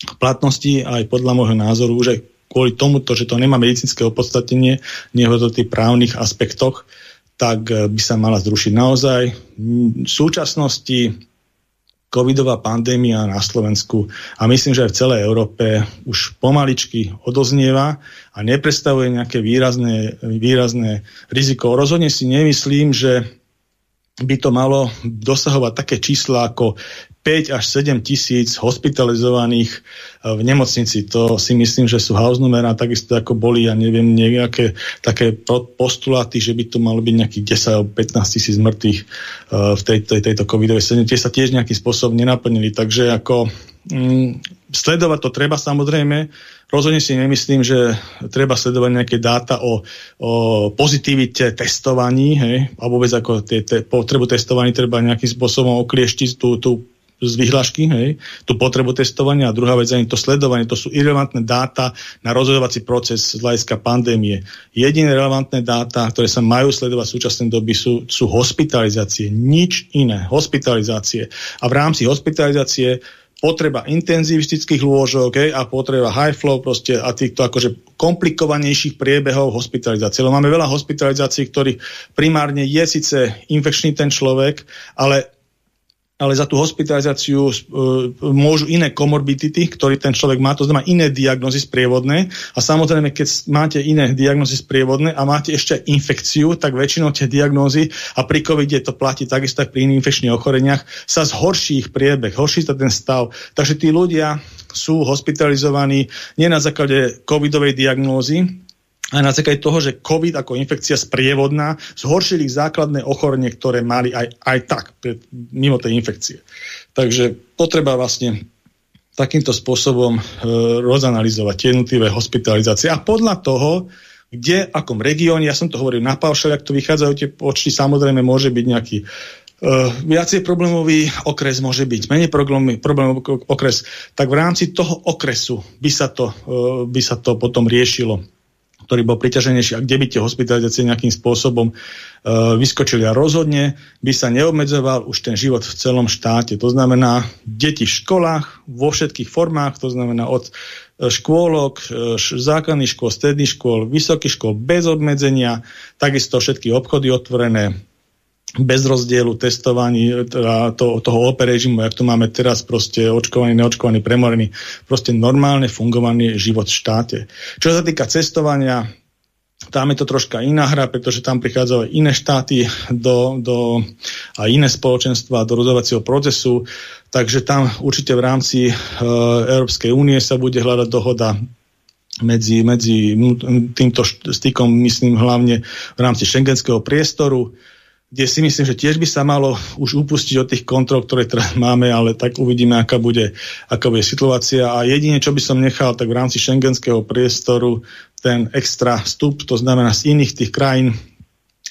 v platnosti aj podľa môjho názoru, že kvôli tomuto, že to nemá medicínske opodstatnenie, nehovorí o tých právnych aspektoch, tak by sa mala zrušiť naozaj. V súčasnosti covidová pandémia na Slovensku a myslím, že aj v celej Európe už pomaličky odoznieva a nepredstavuje nejaké výrazné, výrazné riziko. Rozhodne si nemyslím, že by to malo dosahovať také čísla ako 5 až 7 tisíc hospitalizovaných eh, v nemocnici. To si myslím, že sú house numera, takisto ako boli, ja neviem, nejaké také postuláty, že by to malo byť nejakých 10 alebo 15 tisíc mŕtvych uh, v tejto, tejto covidovej sedne. Tie sa tiež nejakým spôsobom nenaplnili. Takže ako mm, sledovať to treba samozrejme. Rozhodne si nemyslím, že treba sledovať nejaké dáta o, o pozitivite testovaní, hej, a vôbec ako tie, te, potrebu testovaní treba nejakým spôsobom oklieštiť tú, tú z vyhlášky, hej, tú potrebu testovania. A druhá vec ani to sledovanie, to sú irrelevantné dáta na rozhodovací proces z hľadiska pandémie. Jediné relevantné dáta, ktoré sa majú sledovať v súčasnej doby sú, sú hospitalizácie, nič iné, hospitalizácie. A v rámci hospitalizácie potreba intenzivistických lôžok okay, a potreba high flow proste a týchto akože komplikovanejších priebehov hospitalizácie. Lebo máme veľa hospitalizácií, ktorých primárne je síce infekčný ten človek, ale ale za tú hospitalizáciu uh, môžu iné komorbidity, ktorý ten človek má, to znamená iné diagnozy sprievodné. A samozrejme, keď máte iné diagnozy sprievodné a máte ešte infekciu, tak väčšinou tie diagnózy, a pri COVID to platí takisto aj pri iných infekčných ochoreniach, sa zhorší ich priebeh, horší sa ten stav. Takže tí ľudia sú hospitalizovaní nie na základe covidovej diagnózy, aj na základe toho, že COVID ako infekcia sprievodná zhoršili základné ochorenie, ktoré mali aj, aj tak, mimo tej infekcie. Takže potreba vlastne takýmto spôsobom e, rozanalizovať tie jednotlivé hospitalizácie. A podľa toho, kde, akom regióne, ja som to hovoril na paušali, ak to vychádzajú tie počty, samozrejme môže byť nejaký Uh, viacej problémový okres môže byť, menej problémový, problémový okres, tak v rámci toho okresu by sa to, uh, by sa to potom riešilo ktorý bol priťaženejší a kde by tie hospitalizácie nejakým spôsobom e, vyskočili. A rozhodne by sa neobmedzoval už ten život v celom štáte. To znamená deti v školách vo všetkých formách, to znamená od e, škôlok, e, základných škôl, stredných škôl, vysokých škôl bez obmedzenia, takisto všetky obchody otvorené, bez rozdielu testovaní teda to, toho OP režimu, jak to máme teraz, proste očkovaný, neočkovaný, premorený, proste normálne fungovaný život v štáte. Čo sa týka cestovania, tam je to troška iná hra, pretože tam prichádzajú iné štáty do, do, a iné spoločenstva do rozhodovacieho procesu, takže tam určite v rámci e, Európskej únie sa bude hľadať dohoda medzi, medzi týmto stykom, myslím hlavne v rámci šengenského priestoru, kde si myslím, že tiež by sa malo už upustiť od tých kontrol, ktoré teraz máme, ale tak uvidíme, aká bude, aká bude situácia. A jedine, čo by som nechal, tak v rámci šengenského priestoru ten extra vstup, to znamená z iných tých krajín,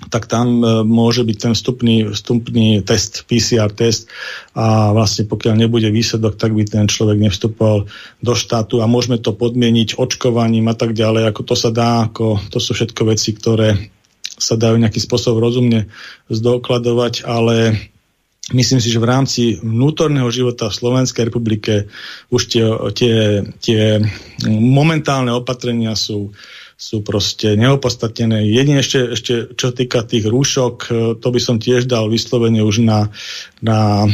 tak tam e, môže byť ten vstupný, vstupný test, PCR test a vlastne pokiaľ nebude výsledok, tak by ten človek nevstupoval do štátu a môžeme to podmieniť očkovaním a tak ďalej, ako to sa dá, ako to sú všetko veci, ktoré sa dajú nejakým spôsobom rozumne zdokladovať, ale myslím si, že v rámci vnútorného života v Slovenskej republike už tie, tie, tie momentálne opatrenia sú, sú proste neopostatené. Jedine ešte, ešte čo týka tých rúšok, to by som tiež dal vyslovene už na, na e,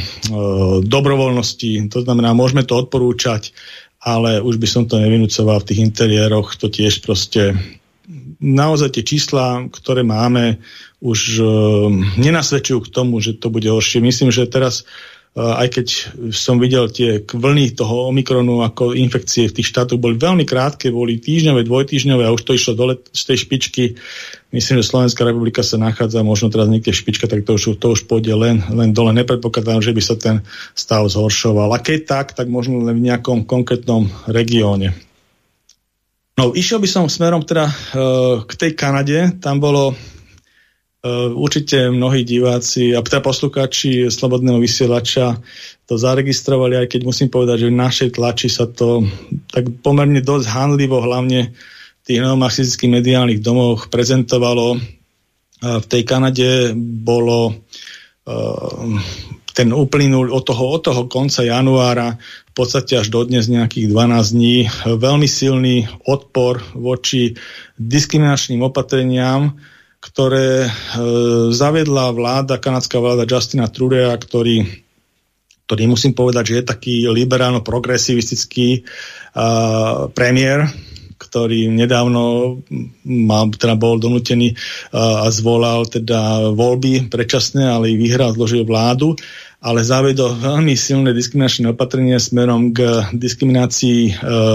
dobrovoľnosti. To znamená, môžeme to odporúčať ale už by som to nevynúcoval v tých interiéroch, to tiež proste naozaj tie čísla, ktoré máme, už uh, nenasvedčujú k tomu, že to bude horšie. Myslím, že teraz aj keď som videl tie vlny toho Omikronu ako infekcie v tých štátoch boli veľmi krátke, boli týždňové, dvojtýždňové a už to išlo dole z tej špičky. Myslím, že Slovenská republika sa nachádza možno teraz niekde špička, tak to už, to už pôjde len, len dole. Nepredpokladám, že by sa ten stav zhoršoval. A keď tak, tak možno len v nejakom konkrétnom regióne. No, išiel by som smerom teda uh, k tej Kanade. Tam bolo Eh, určite mnohí diváci a teda poslucháči Slobodného vysielača to zaregistrovali, aj keď musím povedať, že v našej tlači sa to tak pomerne dosť handlivo, hlavne v tých neomarxistických mediálnych domoch prezentovalo. V tej Kanade bolo ten uplynul od toho, od toho konca januára podstate až do dnes nejakých 12 dní veľmi silný odpor voči diskriminačným opatreniam, ktoré e, zaviedla vláda, kanadská vláda Justina Trudeau, ktorý, ktorý musím povedať, že je taký liberálno-progresivistický e, premiér, ktorý nedávno mal, teda bol donútený e, a zvolal teda voľby predčasné, ale ich vyhral, zložil vládu ale zavedol veľmi silné diskriminačné opatrenie smerom k diskriminácii e,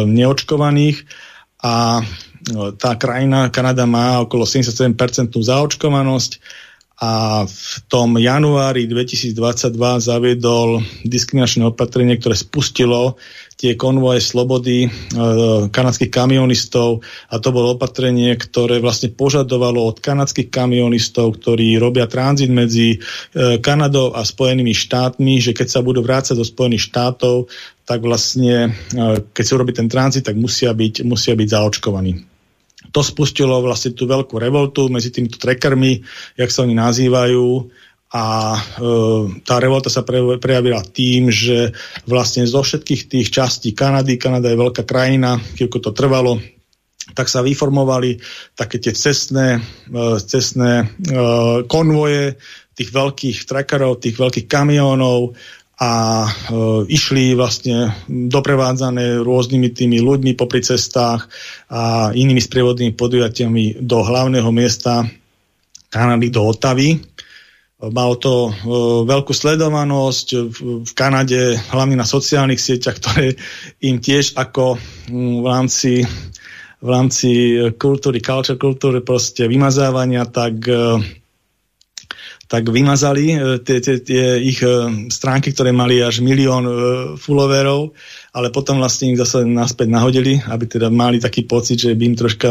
neočkovaných. A No, tá krajina, Kanada má okolo 77% zaočkovanosť a v tom januári 2022 zaviedol diskriminačné opatrenie, ktoré spustilo tie konvoje slobody e, kanadských kamionistov a to bolo opatrenie, ktoré vlastne požadovalo od kanadských kamionistov, ktorí robia tranzit medzi e, Kanadou a Spojenými štátmi, že keď sa budú vrácať do Spojených štátov, tak vlastne, e, keď sa urobí ten tranzit, tak musia byť, musia byť zaočkovaní. To spustilo vlastne tú veľkú revoltu medzi týmito trackermi, jak sa oni nazývajú, a e, tá revolta sa pre, prejavila tým, že vlastne zo všetkých tých častí Kanady, Kanada je veľká krajina, keďko to trvalo, tak sa vyformovali také tie cestné, e, cestné e, konvoje tých veľkých trackerov, tých veľkých kamionov a e, išli vlastne doprevádzané rôznymi tými ľuďmi popri cestách a inými sprievodnými podujatiami do hlavného miesta Kanady, do Otavy. Malo to e, veľkú sledovanosť v, Kanade, hlavne na sociálnych sieťach, ktoré im tiež ako m, v rámci v rámci kultúry, culture kultúry, proste vymazávania, tak e, tak vymazali e, tie, tie, tie ich e, stránky, ktoré mali až milión e, followerov, ale potom vlastne ich zase naspäť nahodili, aby teda mali taký pocit, že by im troška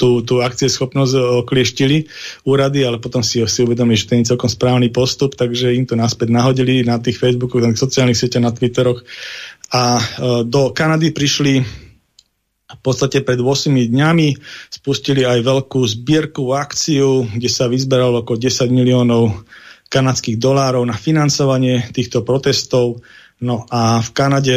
tú, tú akcieschopnosť oklieštili úrady, ale potom si, si uvedomili, že to je celkom správny postup, takže im to naspäť nahodili na tých Facebookoch, na tých sociálnych sieťach, na Twitteroch. A do Kanady prišli podstate pred 8 dňami spustili aj veľkú zbierku akciu, kde sa vyzberalo okolo 10 miliónov kanadských dolárov na financovanie týchto protestov. No a v Kanade,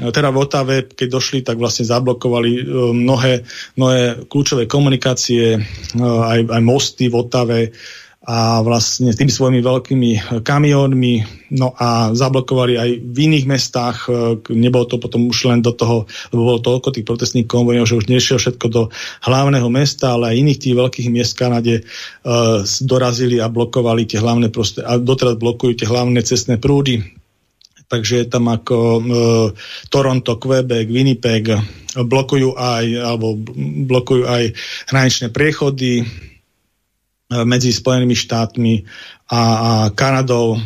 teda v Otave, keď došli, tak vlastne zablokovali e, mnohé, mnohé kľúčové komunikácie, e, aj, aj mosty v Otave, a vlastne tými svojimi veľkými kamionmi, no a zablokovali aj v iných mestách, e, nebolo to potom už len do toho, lebo bolo toľko tých protestných konvojov, že už nešiel všetko do hlavného mesta, ale aj iných tých veľkých miest v Kanade uh, dorazili a blokovali tie hlavné proste, a doteraz blokujú tie hlavné cestné prúdy, takže je tam ako uh, Toronto, Quebec, Winnipeg, blokujú aj, alebo blokujú aj hraničné priechody, E, medzi Spojenými štátmi a, a Kanadou.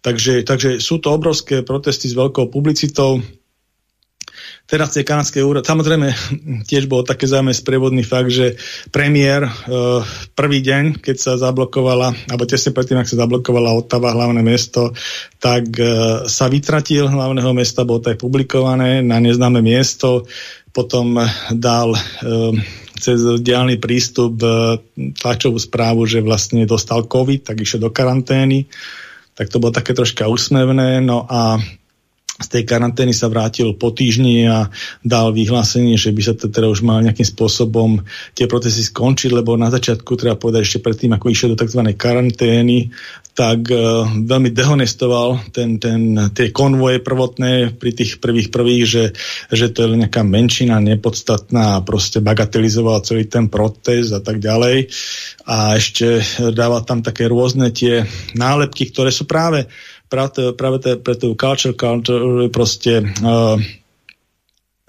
Takže, takže sú to obrovské protesty s veľkou publicitou. Teraz tie kanadské úrady, samozrejme tiež bol také zaujímavé sprievodný fakt, že premiér e, prvý deň, keď sa zablokovala, alebo tesne predtým, ak sa zablokovala Ottava, hlavné mesto, tak e, sa vytratil hlavného mesta, bolo to aj publikované na neznáme miesto, potom dal e, cez diálny prístup e, tlačovú správu, že vlastne dostal COVID, tak išiel do karantény. Tak to bolo také troška úsmevné. No a z tej karantény sa vrátil po týždni a dal vyhlásenie, že by sa to teda už mal nejakým spôsobom tie procesy skončiť, lebo na začiatku treba povedať ešte predtým, ako išiel do tzv. karantény, tak uh, veľmi dehonestoval ten, ten, tie konvoje prvotné pri tých prvých prvých, že, že to je nejaká menšina nepodstatná a proste bagatelizoval celý ten protest a tak ďalej. A ešte dával tam také rôzne tie nálepky, ktoré sú práve práve, práve te, pre tú culture, culture proste uh,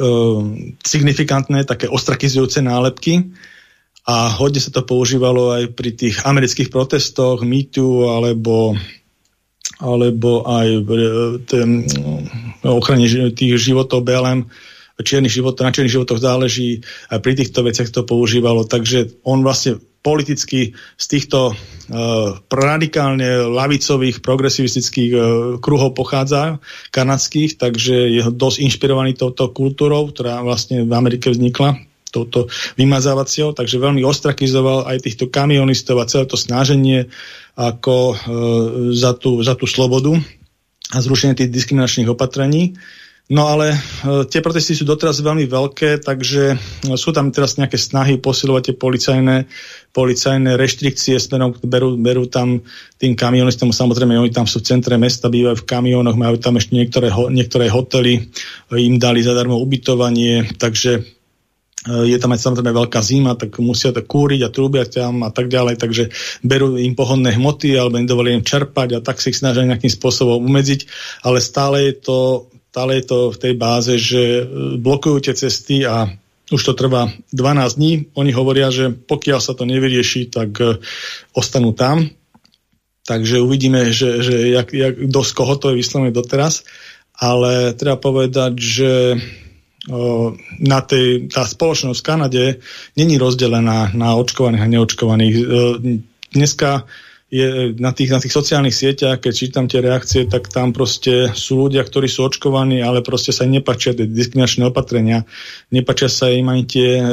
uh, signifikantné, také ostrakizujúce nálepky. A hodne sa to používalo aj pri tých amerických protestoch, MeToo alebo alebo aj ten, ochrane tých životov BLM, čiernych životov, na čiernych životoch záleží, aj pri týchto veciach to používalo, takže on vlastne politicky z týchto uh, radikálne lavicových, progresivistických uh, kruhov pochádza, kanadských, takže je dosť inšpirovaný touto kultúrou, ktorá vlastne v Amerike vznikla, touto vymazávacieho, takže veľmi ostrakizoval aj týchto kamionistov a celé to snaženie ako uh, za, tú, za tú slobodu a zrušenie tých diskriminačných opatrení. No ale e, tie protesty sú doteraz veľmi veľké, takže sú tam teraz nejaké snahy posilovať tie policajné, policajné reštrikcie smerom, berú, berú tam tým kamionistom, samozrejme oni tam sú v centre mesta, bývajú v kamionoch, majú tam ešte niektoré, niektoré hotely, im dali zadarmo ubytovanie, takže e, je tam aj samozrejme veľká zima, tak musia to kúriť a trúbia tam a tak ďalej, takže berú im pohodné hmoty alebo im dovolia im čerpať a tak si ich snažia nejakým spôsobom umedziť, ale stále je to stále je to v tej báze, že e, blokujú tie cesty a už to trvá 12 dní. Oni hovoria, že pokiaľ sa to nevyrieši, tak e, ostanú tam. Takže uvidíme, že, že jak, jak, dosť koho to je vyslovené doteraz. Ale treba povedať, že na tej, tá spoločnosť v Kanade není rozdelená na očkovaných a neočkovaných. E, dneska je na tých, na tých sociálnych sieťach, keď čítam tie reakcie, tak tam proste sú ľudia, ktorí sú očkovaní, ale proste sa nepačia tie diskriminačné opatrenia, nepačia sa im ani tie e,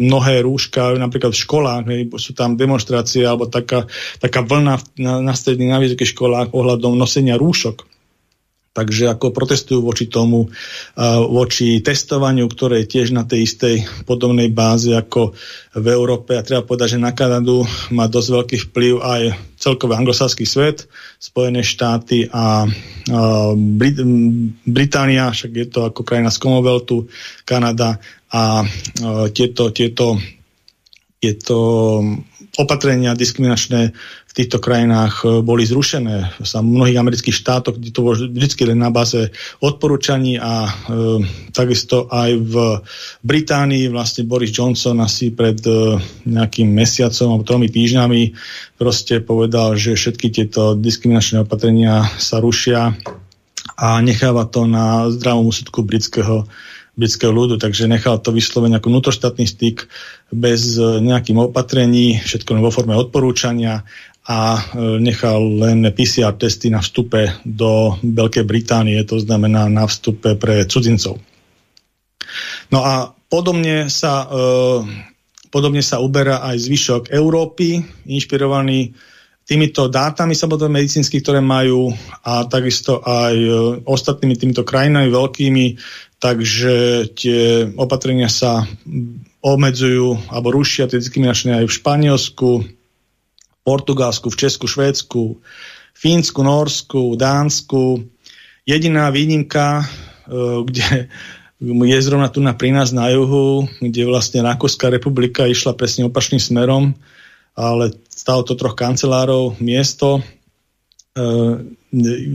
mnohé rúška, napríklad v školách, hej, sú tam demonstrácie alebo taká, taká vlna na, na stredných, na vysokých školách ohľadom nosenia rúšok Takže ako protestujú voči tomu, voči testovaniu, ktoré je tiež na tej istej podobnej báze ako v Európe. A treba povedať, že na Kanadu má dosť veľký vplyv aj celkový anglosaský svet, Spojené štáty a Brit- Británia, však je to ako krajina z Commonwealthu, Kanada a tieto, tieto, tieto opatrenia diskriminačné týchto krajinách e, boli zrušené. Sa v mnohých amerických štátoch, kde to bolo vždy len na báze odporúčaní a e, takisto aj v Británii vlastne Boris Johnson asi pred e, nejakým mesiacom alebo tromi týždňami proste povedal, že všetky tieto diskriminačné opatrenia sa rušia a necháva to na zdravom úsudku britského britského ľudu, takže nechal to vyslovene ako vnútroštátny styk bez e, nejakým opatrení, všetko vo forme odporúčania a e, nechal len PCR testy na vstupe do Veľkej Británie, to znamená na vstupe pre cudzincov. No a podobne sa, e, podobne sa uberá aj zvyšok Európy, inšpirovaný týmito dátami samozrejme medicínsky, ktoré majú a takisto aj ostatnými týmito krajinami veľkými, takže tie opatrenia sa obmedzujú alebo rušia tie diskriminačné aj v Španielsku, Portugalsku, v Česku, Švédsku, Fínsku, Norsku, Dánsku. Jediná výnimka, e, kde je zrovna tu na pri nás na juhu, kde vlastne Rakúska republika išla presne opačným smerom, ale stalo to troch kancelárov miesto. E,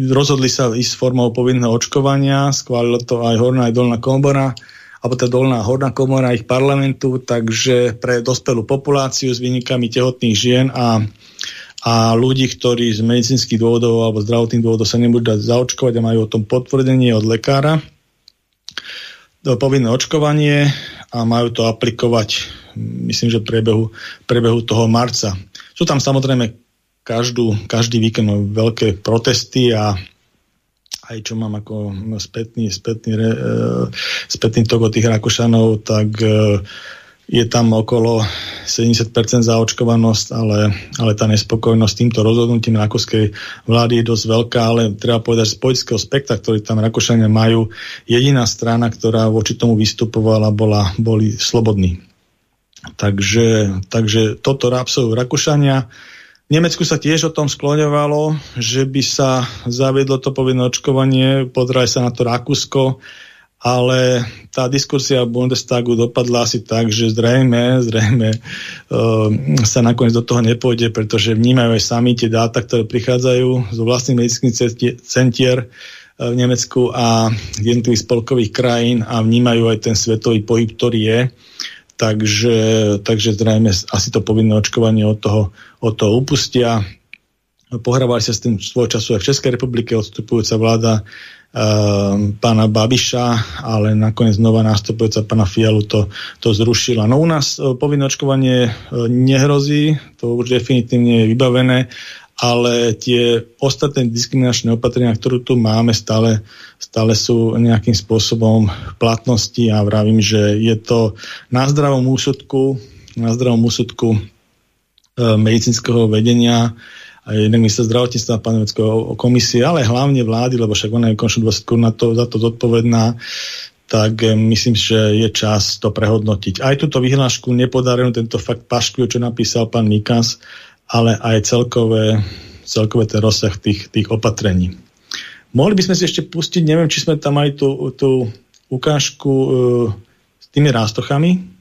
rozhodli sa ísť formou povinného očkovania, schválilo to aj horná aj dolná komora alebo tá dolná horná komora ich parlamentu, takže pre dospelú populáciu s výnikami tehotných žien a a ľudí, ktorí z medicínskych dôvodov alebo zdravotných dôvodov sa nebudú dať zaočkovať a majú o tom potvrdenie od lekára, to povinné očkovanie a majú to aplikovať, myslím, že priebehu, priebehu toho marca. Sú tam samozrejme každú, každý víkend veľké protesty a aj čo mám ako spätný, spätný, e, spätný tok od tých Rakúšanov, tak e, je tam okolo 70% zaočkovanosť, ale, ale tá nespokojnosť týmto rozhodnutím rakúskej vlády je dosť veľká, ale treba povedať, že z politického spektra, ktorý tam Rakúšania majú, jediná strana, ktorá voči tomu vystupovala, bola, boli slobodní. Takže, takže toto absolvujú Rakúšania. Nemecku sa tiež o tom skloňovalo, že by sa zaviedlo to povinné očkovanie, pozeraj sa na to Rakúsko, ale tá diskusia v Bundestagu dopadla asi tak, že zrejme, zrejme uh, sa nakoniec do toho nepôjde, pretože vnímajú aj sami tie dáta, ktoré prichádzajú zo vlastných medicínskych centier uh, v Nemecku a jednotlivých spolkových krajín a vnímajú aj ten svetový pohyb, ktorý je. Takže, takže zrejme asi to povinné očkovanie od toho, od toho upustia. Pohrávali sa s tým svoj času aj v Českej republike odstupujúca vláda Ehm, pána Babiša, ale nakoniec nová nástupujúca pána Fialu to, to zrušila. No u nás e, povinné očkovanie e, nehrozí, to už definitívne je vybavené, ale tie ostatné diskriminačné opatrenia, ktoré tu máme, stále, stále sú nejakým spôsobom v platnosti a vravím, že je to na zdravom úsudku, na zdravom úsudku e, medicínskeho vedenia aj jeden minister zdravotníctva, pán komisie, ale hlavne vlády, lebo však ona je končnú dôsledku na to, za to zodpovedná, tak eh, myslím, že je čas to prehodnotiť. Aj túto vyhlášku nepodarenú, tento fakt paškujú, čo napísal pán Mikas, ale aj celkové, celkové ten rozsah tých, tých opatrení. Mohli by sme si ešte pustiť, neviem, či sme tam aj tú, tú ukážku uh, s tými rástochami,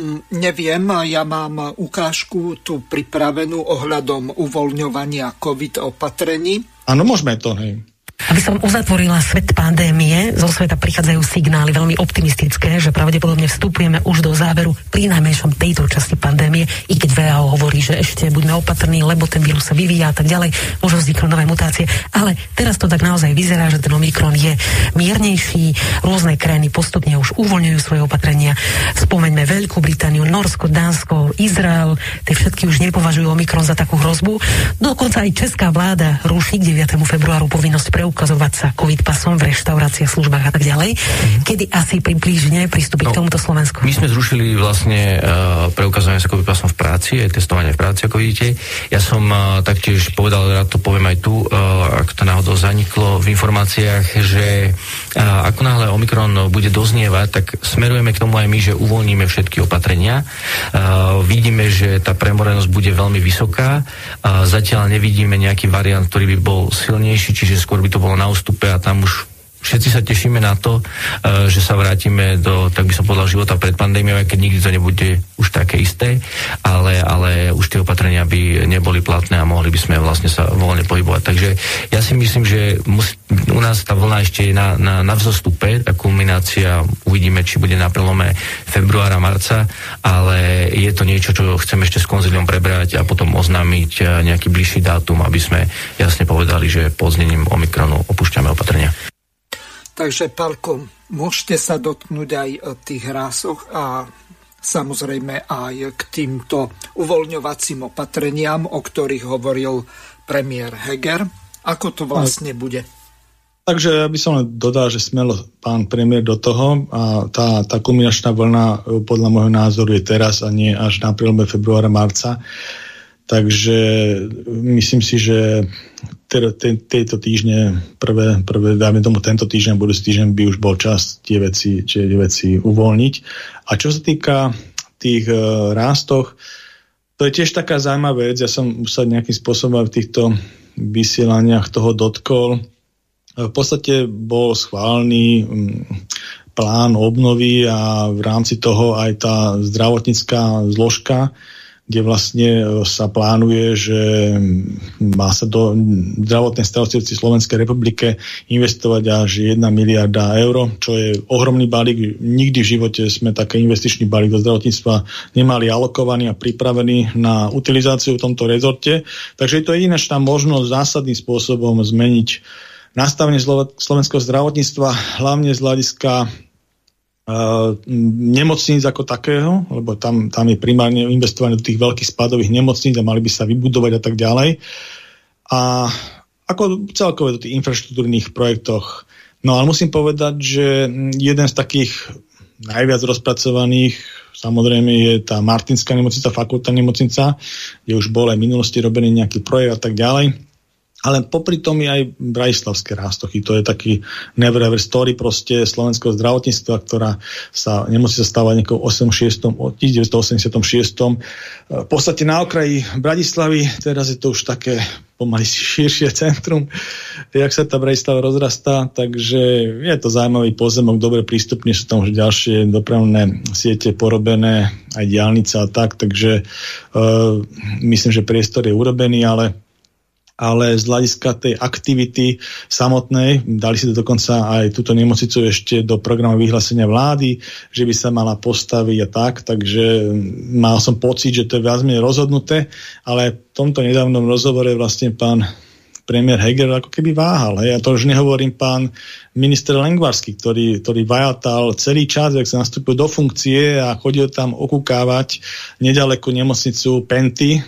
Mm, neviem, ja mám ukážku tu pripravenú ohľadom uvoľňovania COVID opatrení. Áno, môžeme to, hej. Aby som uzatvorila svet pandémie, zo sveta prichádzajú signály veľmi optimistické, že pravdepodobne vstupujeme už do záveru pri najmenšom tejto časti pandémie, i keď VHO hovorí, že ešte buďme opatrní, lebo ten vírus sa vyvíja a tak ďalej, môžu vzniknúť nové mutácie. Ale teraz to tak naozaj vyzerá, že ten Omikron je miernejší, rôzne krajiny postupne už uvoľňujú svoje opatrenia. Spomeňme Veľkú Britániu, Norsko, Dánsko, Izrael, tie všetky už nepovažujú Omikron za takú hrozbu. Dokonca aj česká vláda ruší k 9. februáru povinnosť pre ukazovať sa COVID pasom v reštauráciách, službách a tak ďalej. Mm-hmm. Kedy asi približne pristúpiť no, k tomuto Slovensku? My sme zrušili vlastne uh, preukazovanie sa COVID pasom v práci, aj testovanie v práci, ako vidíte. Ja som uh, taktiež povedal, rád to poviem aj tu, uh, ak to náhodou zaniklo v informáciách, že uh, ako náhle Omikron bude doznievať, tak smerujeme k tomu aj my, že uvoľníme všetky opatrenia. Uh, vidíme, že tá premorenosť bude veľmi vysoká. Uh, zatiaľ nevidíme nejaký variant, ktorý by bol silnejší, čiže skôr by to bolo na ústupe a tam už všetci sa tešíme na to, e, že sa vrátime do, tak by som povedal, života pred pandémiou, aj keď nikdy to nebude už také isté, ale, ale už tie opatrenia by neboli platné a mohli by sme vlastne sa voľne pohybovať. Takže ja si myslím, že musí, u nás tá vlna ešte je na, na, na vzostupe, tá kulminácia uvidíme, či bude na prelome februára, marca, ale je to niečo, čo chcem ešte s konziliom prebrať a potom oznámiť e, nejaký bližší dátum, aby sme jasne povedali, že pod znením Omikronu opúšťame opatrenia. Takže, Palko, môžete sa dotknúť aj tých rásoch a samozrejme aj k týmto uvoľňovacím opatreniam, o ktorých hovoril premiér Heger. Ako to vlastne bude? Takže ja by som len dodal, že smelo pán premiér do toho a tá, tá kulminačná vlna podľa môjho názoru je teraz a nie až na prílome februára, marca. Takže myslím si, že teda tejto týždne, prvé, prvé, dáme tomu tento týždeň, budúci týždeň by už bol čas tie veci, tie veci uvoľniť. A čo sa týka tých uh, rástoch, to je tiež taká zaujímavá vec, ja som sa nejakým spôsobom v týchto vysielaniach toho dotkol. V podstate bol schválny um, plán obnovy a v rámci toho aj tá zdravotnícká zložka kde vlastne e, sa plánuje, že má sa do zdravotnej starostlivosti Slovenskej republike investovať až 1 miliarda eur, čo je ohromný balík. Nikdy v živote sme také investičný balík do zdravotníctva nemali alokovaný a pripravený na utilizáciu v tomto rezorte. Takže je to jedinečná možnosť zásadným spôsobom zmeniť nastavenie slovenského zdravotníctva, hlavne z hľadiska nemocníc ako takého, lebo tam, tam je primárne investované do tých veľkých spadových nemocníc a mali by sa vybudovať a tak ďalej. A ako celkové do tých infraštruktúrnych projektoch. No ale musím povedať, že jeden z takých najviac rozpracovaných, samozrejme je tá Martinská nemocnica, fakultná nemocnica, kde už bol aj v minulosti robený nejaký projekt a tak ďalej ale popri tom je aj Brajslavské rástochy. To je taký never ever story proste slovenského zdravotníctva, ktorá sa nemusí sa stávať nejakou 86, 1986. V podstate na okraji Bratislavy, teraz je to už také pomaly širšie centrum, jak sa tá Bratislava rozrastá, takže je to zaujímavý pozemok, dobre prístupne, sú tam už ďalšie dopravné siete porobené, aj diálnica a tak, takže uh, myslím, že priestor je urobený, ale ale z hľadiska tej aktivity samotnej, dali si to dokonca aj túto nemocnicu ešte do programu vyhlásenia vlády, že by sa mala postaviť a tak, takže mal som pocit, že to je viac menej rozhodnuté, ale v tomto nedávnom rozhovore vlastne pán premiér Heger ako keby váhal. Hej. Ja to už nehovorím pán minister Lengvarsky, ktorý, ktorý vajatal celý čas, ak sa nastúpil do funkcie a chodil tam okúkávať nedaleko nemocnicu Penty,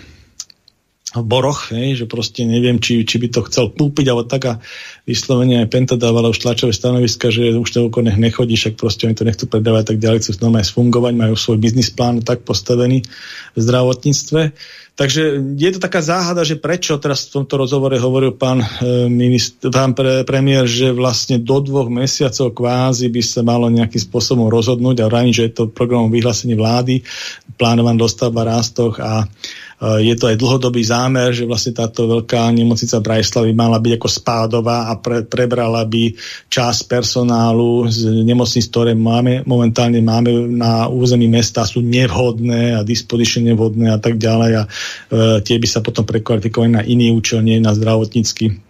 v boroch, hej, že proste neviem, či, či by to chcel kúpiť, alebo taká vyslovene aj Penta dávala už tlačové stanoviska, že už to nech nechodí, však proste oni to nechcú predávať tak ďalej, chcú aj sfungovať, majú svoj biznis plán tak postavený v zdravotníctve. Takže je to taká záhada, že prečo teraz v tomto rozhovore hovoril pán, e, ministr, pán pre, premiér, že vlastne do dvoch mesiacov kvázi by sa malo nejakým spôsobom rozhodnúť a ráni, že je to programom vyhlásenie vlády, plánovaná dostavba rástoch a je to aj dlhodobý zámer, že vlastne táto veľká nemocnica Brajslavy mala byť ako spádová a pre, prebrala by čas personálu z nemocnic, ktoré máme, momentálne máme na území mesta, sú nevhodné a dispozíčne nevhodné a tak ďalej a e, tie by sa potom prekvalifikovali na iný účel, nie na zdravotnícky.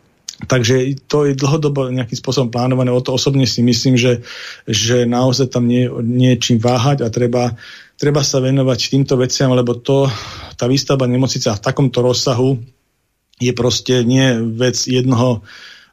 Takže to je dlhodobo nejakým spôsobom plánované. O to osobne si myslím, že, že naozaj tam nie, nie je čím váhať a treba treba sa venovať týmto veciam, lebo to, tá výstavba nemocnice v takomto rozsahu je proste nie vec jednoho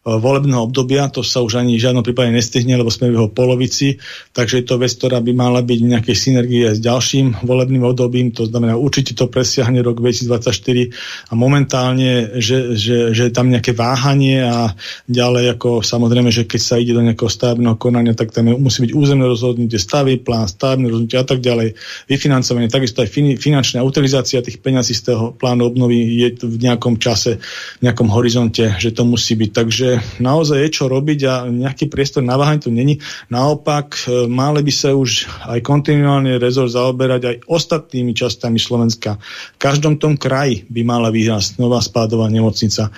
volebného obdobia, to sa už ani v žiadnom prípade nestihne, lebo sme v jeho polovici, takže je to vec, ktorá by mala byť v nejakej synergie s ďalším volebným obdobím, to znamená určite to presiahne rok 2024 a momentálne, že, že, že je tam nejaké váhanie a ďalej ako samozrejme, že keď sa ide do nejakého stavebného konania, tak tam musí byť územné rozhodnutie, stavy, plán, stavebné rozhodnutie a tak ďalej, vyfinancovanie, takisto aj finančná utilizácia tých peňazí z toho plánu obnovy je v nejakom čase, v nejakom horizonte, že to musí byť. Takže naozaj je čo robiť a nejaký priestor na váhanie tu není. Naopak, e, mali by sa už aj kontinuálne rezort zaoberať aj ostatnými častami Slovenska. V každom tom kraji by mala vyhrásť nová spádová nemocnica e,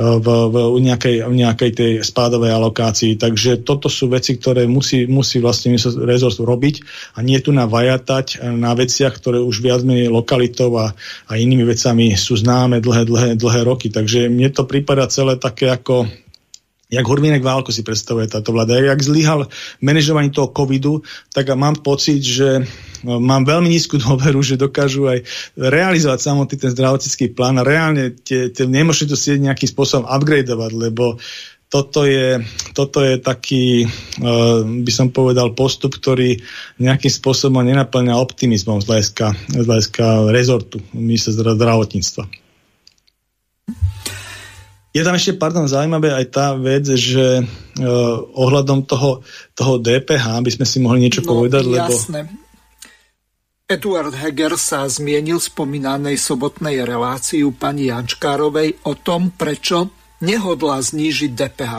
v, v, nejakej, v nejakej tej spádovej alokácii. Takže toto sú veci, ktoré musí, musí vlastne rezort robiť a nie tu na vajatať na veciach, ktoré už viac menej lokalitov a, a inými vecami sú známe dlhé, dlhé, dlhé roky. Takže mne to prípada celé také ako jak Hormínek Válko si predstavuje táto vláda. Jak zlyhal manažovaní toho covidu, tak mám pocit, že no, mám veľmi nízku dôveru, že dokážu aj realizovať samotný ten zdravotnícky plán a reálne tie, tie nemôžete to si nejakým spôsobom upgradeovať, lebo toto je, toto je taký, uh, by som povedal, postup, ktorý nejakým spôsobom nenaplňa optimizmom z hľadiska, z hľadiska rezortu, mysle zdravotníctva. Je tam ešte, pardon, zaujímavé aj tá vec, že uh, ohľadom toho, toho DPH by sme si mohli niečo no, povedať, lebo... Jasné. Eduard Heger sa zmienil v spomínanej sobotnej relácii u pani Jančkárovej o tom, prečo nehodlá znížiť DPH.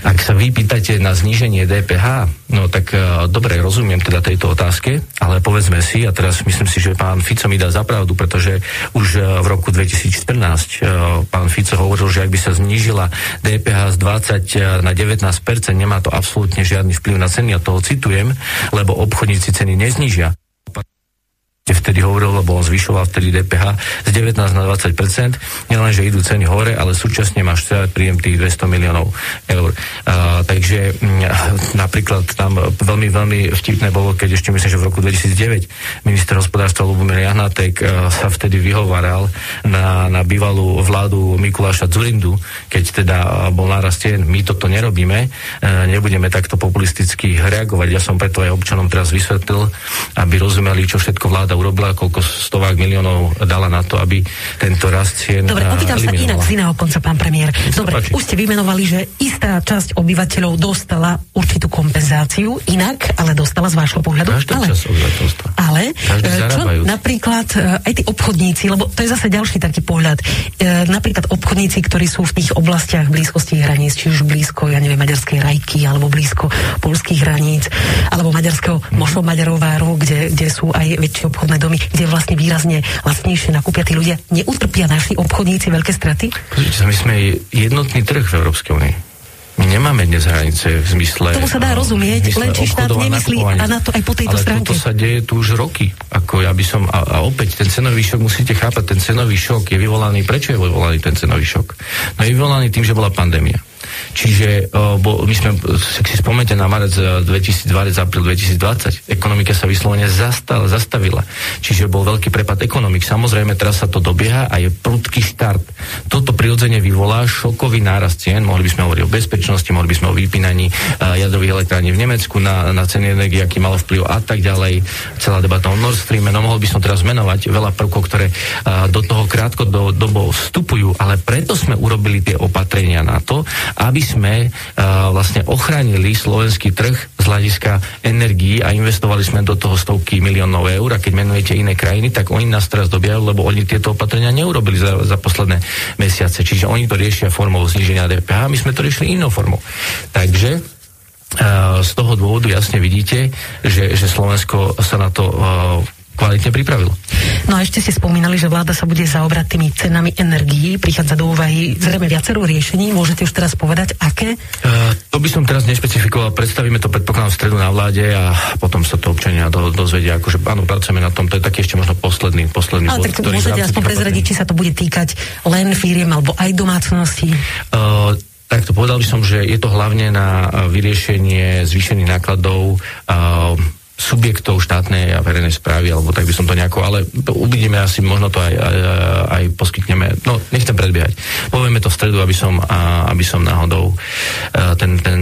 Ak sa vy pýtate na zníženie DPH, no tak uh, dobre, rozumiem teda tejto otázke, ale povedzme si, a teraz myslím si, že pán Fico mi dá zapravdu, pretože už uh, v roku 2014 uh, pán Fico hovoril, že ak by sa znížila DPH z 20 na 19%, nemá to absolútne žiadny vplyv na ceny, a toho citujem, lebo obchodníci ceny neznížia vtedy hovoril, lebo on zvyšoval vtedy DPH z 19 na 20 nielen, že idú ceny hore, ale súčasne máš celý príjem tých 200 miliónov eur. A, takže m, mm, napríklad tam veľmi, veľmi vtipné bolo, keď ešte myslím, že v roku 2009 minister hospodárstva Lubomír Jahnatek sa vtedy vyhováral na, na bývalú vládu Mikuláša Zurindu, keď teda bol nárast my toto nerobíme, e, nebudeme takto populisticky reagovať. Ja som preto aj občanom teraz vysvetlil, aby rozumeli, čo všetko vláda urobila, koľko stovák miliónov dala na to, aby tento rast cien Dobre, opýtam sa inak z iného konca, pán premiér. Dobre, už ste vymenovali, že istá časť obyvateľov dostala určitú kompenzáciu, inak, ale dostala z vášho pohľadu. Každá ale, časť obyvateľstva. Ale, čo napríklad aj tí obchodníci, lebo to je zase ďalší taký pohľad, napríklad obchodníci, ktorí sú v tých oblastiach blízkosti hraníc, či už blízko, ja neviem, maďarskej rajky, alebo blízko polských hraníc, alebo maďarského Mošov Maďarováru, kde, kde sú aj väčšie obchodné domy, kde vlastne výrazne lacnejšie nakúpia tí ľudia. Neutrpia naši obchodníci veľké straty? Pozrite my sme jednotný trh v Európskej únii. My nemáme dnes hranice v zmysle... Tomu sa dá rozumieť, len či štát nemyslí a na to aj po tejto ale stránke. Ale sa deje tu už roky. Ako ja by som, a, a opäť ten cenový šok, musíte chápať, ten cenový šok je vyvolaný, prečo je vyvolaný ten cenový šok? No je vyvolaný tým, že bola pandémia. Čiže bo, my sme, si spomente na marec 2020, apríl 2020, ekonomika sa vyslovene zastala, zastavila. Čiže bol veľký prepad ekonomik. Samozrejme, teraz sa to dobieha a je prudký štart. Toto prirodzene vyvolá šokový nárast cien. Mohli by sme hovoriť o bezpečnosti, mohli by sme o vypínaní jadrových elektrární v Nemecku na, na ceny energie, aký malo vplyv a tak ďalej. Celá debata o Nord Stream. No mohol by som teraz menovať veľa prvkov, ktoré do toho krátko do, dobo vstupujú, ale preto sme urobili tie opatrenia na to, aby sme uh, vlastne ochránili slovenský trh z hľadiska energií a investovali sme do toho stovky miliónov eur a keď menujete iné krajiny, tak oni nás teraz dobiajú, lebo oni tieto opatrenia neurobili za, za posledné mesiace. Čiže oni to riešia formou zníženia DPH a my sme to riešili inou formou. Takže z toho dôvodu jasne vidíte, že, že Slovensko sa na to kvalitne pripravilo. No a ešte ste spomínali, že vláda sa bude zaobrať tými cenami energií, prichádza do úvahy zrejme viacero riešení, môžete už teraz povedať, aké? Uh, to by som teraz nešpecifikoval, predstavíme to predpokladám v stredu na vláde a potom sa to občania do, dozvedia, akože áno, pracujeme na tom, to je taký ešte možno posledný, posledný Ale bod, tak môžete aspoň prezradiť, či sa to bude týkať len firiem alebo aj domácnosti? Uh, tak to povedal by som, že je to hlavne na vyriešenie zvýšených nákladov uh, subjektov štátnej a verejnej správy, alebo tak by som to nejako, ale uvidíme asi, možno to aj, aj, aj poskytneme. No, nechcem predbiehať. Povieme to v stredu, aby som, aby som náhodou ten, ten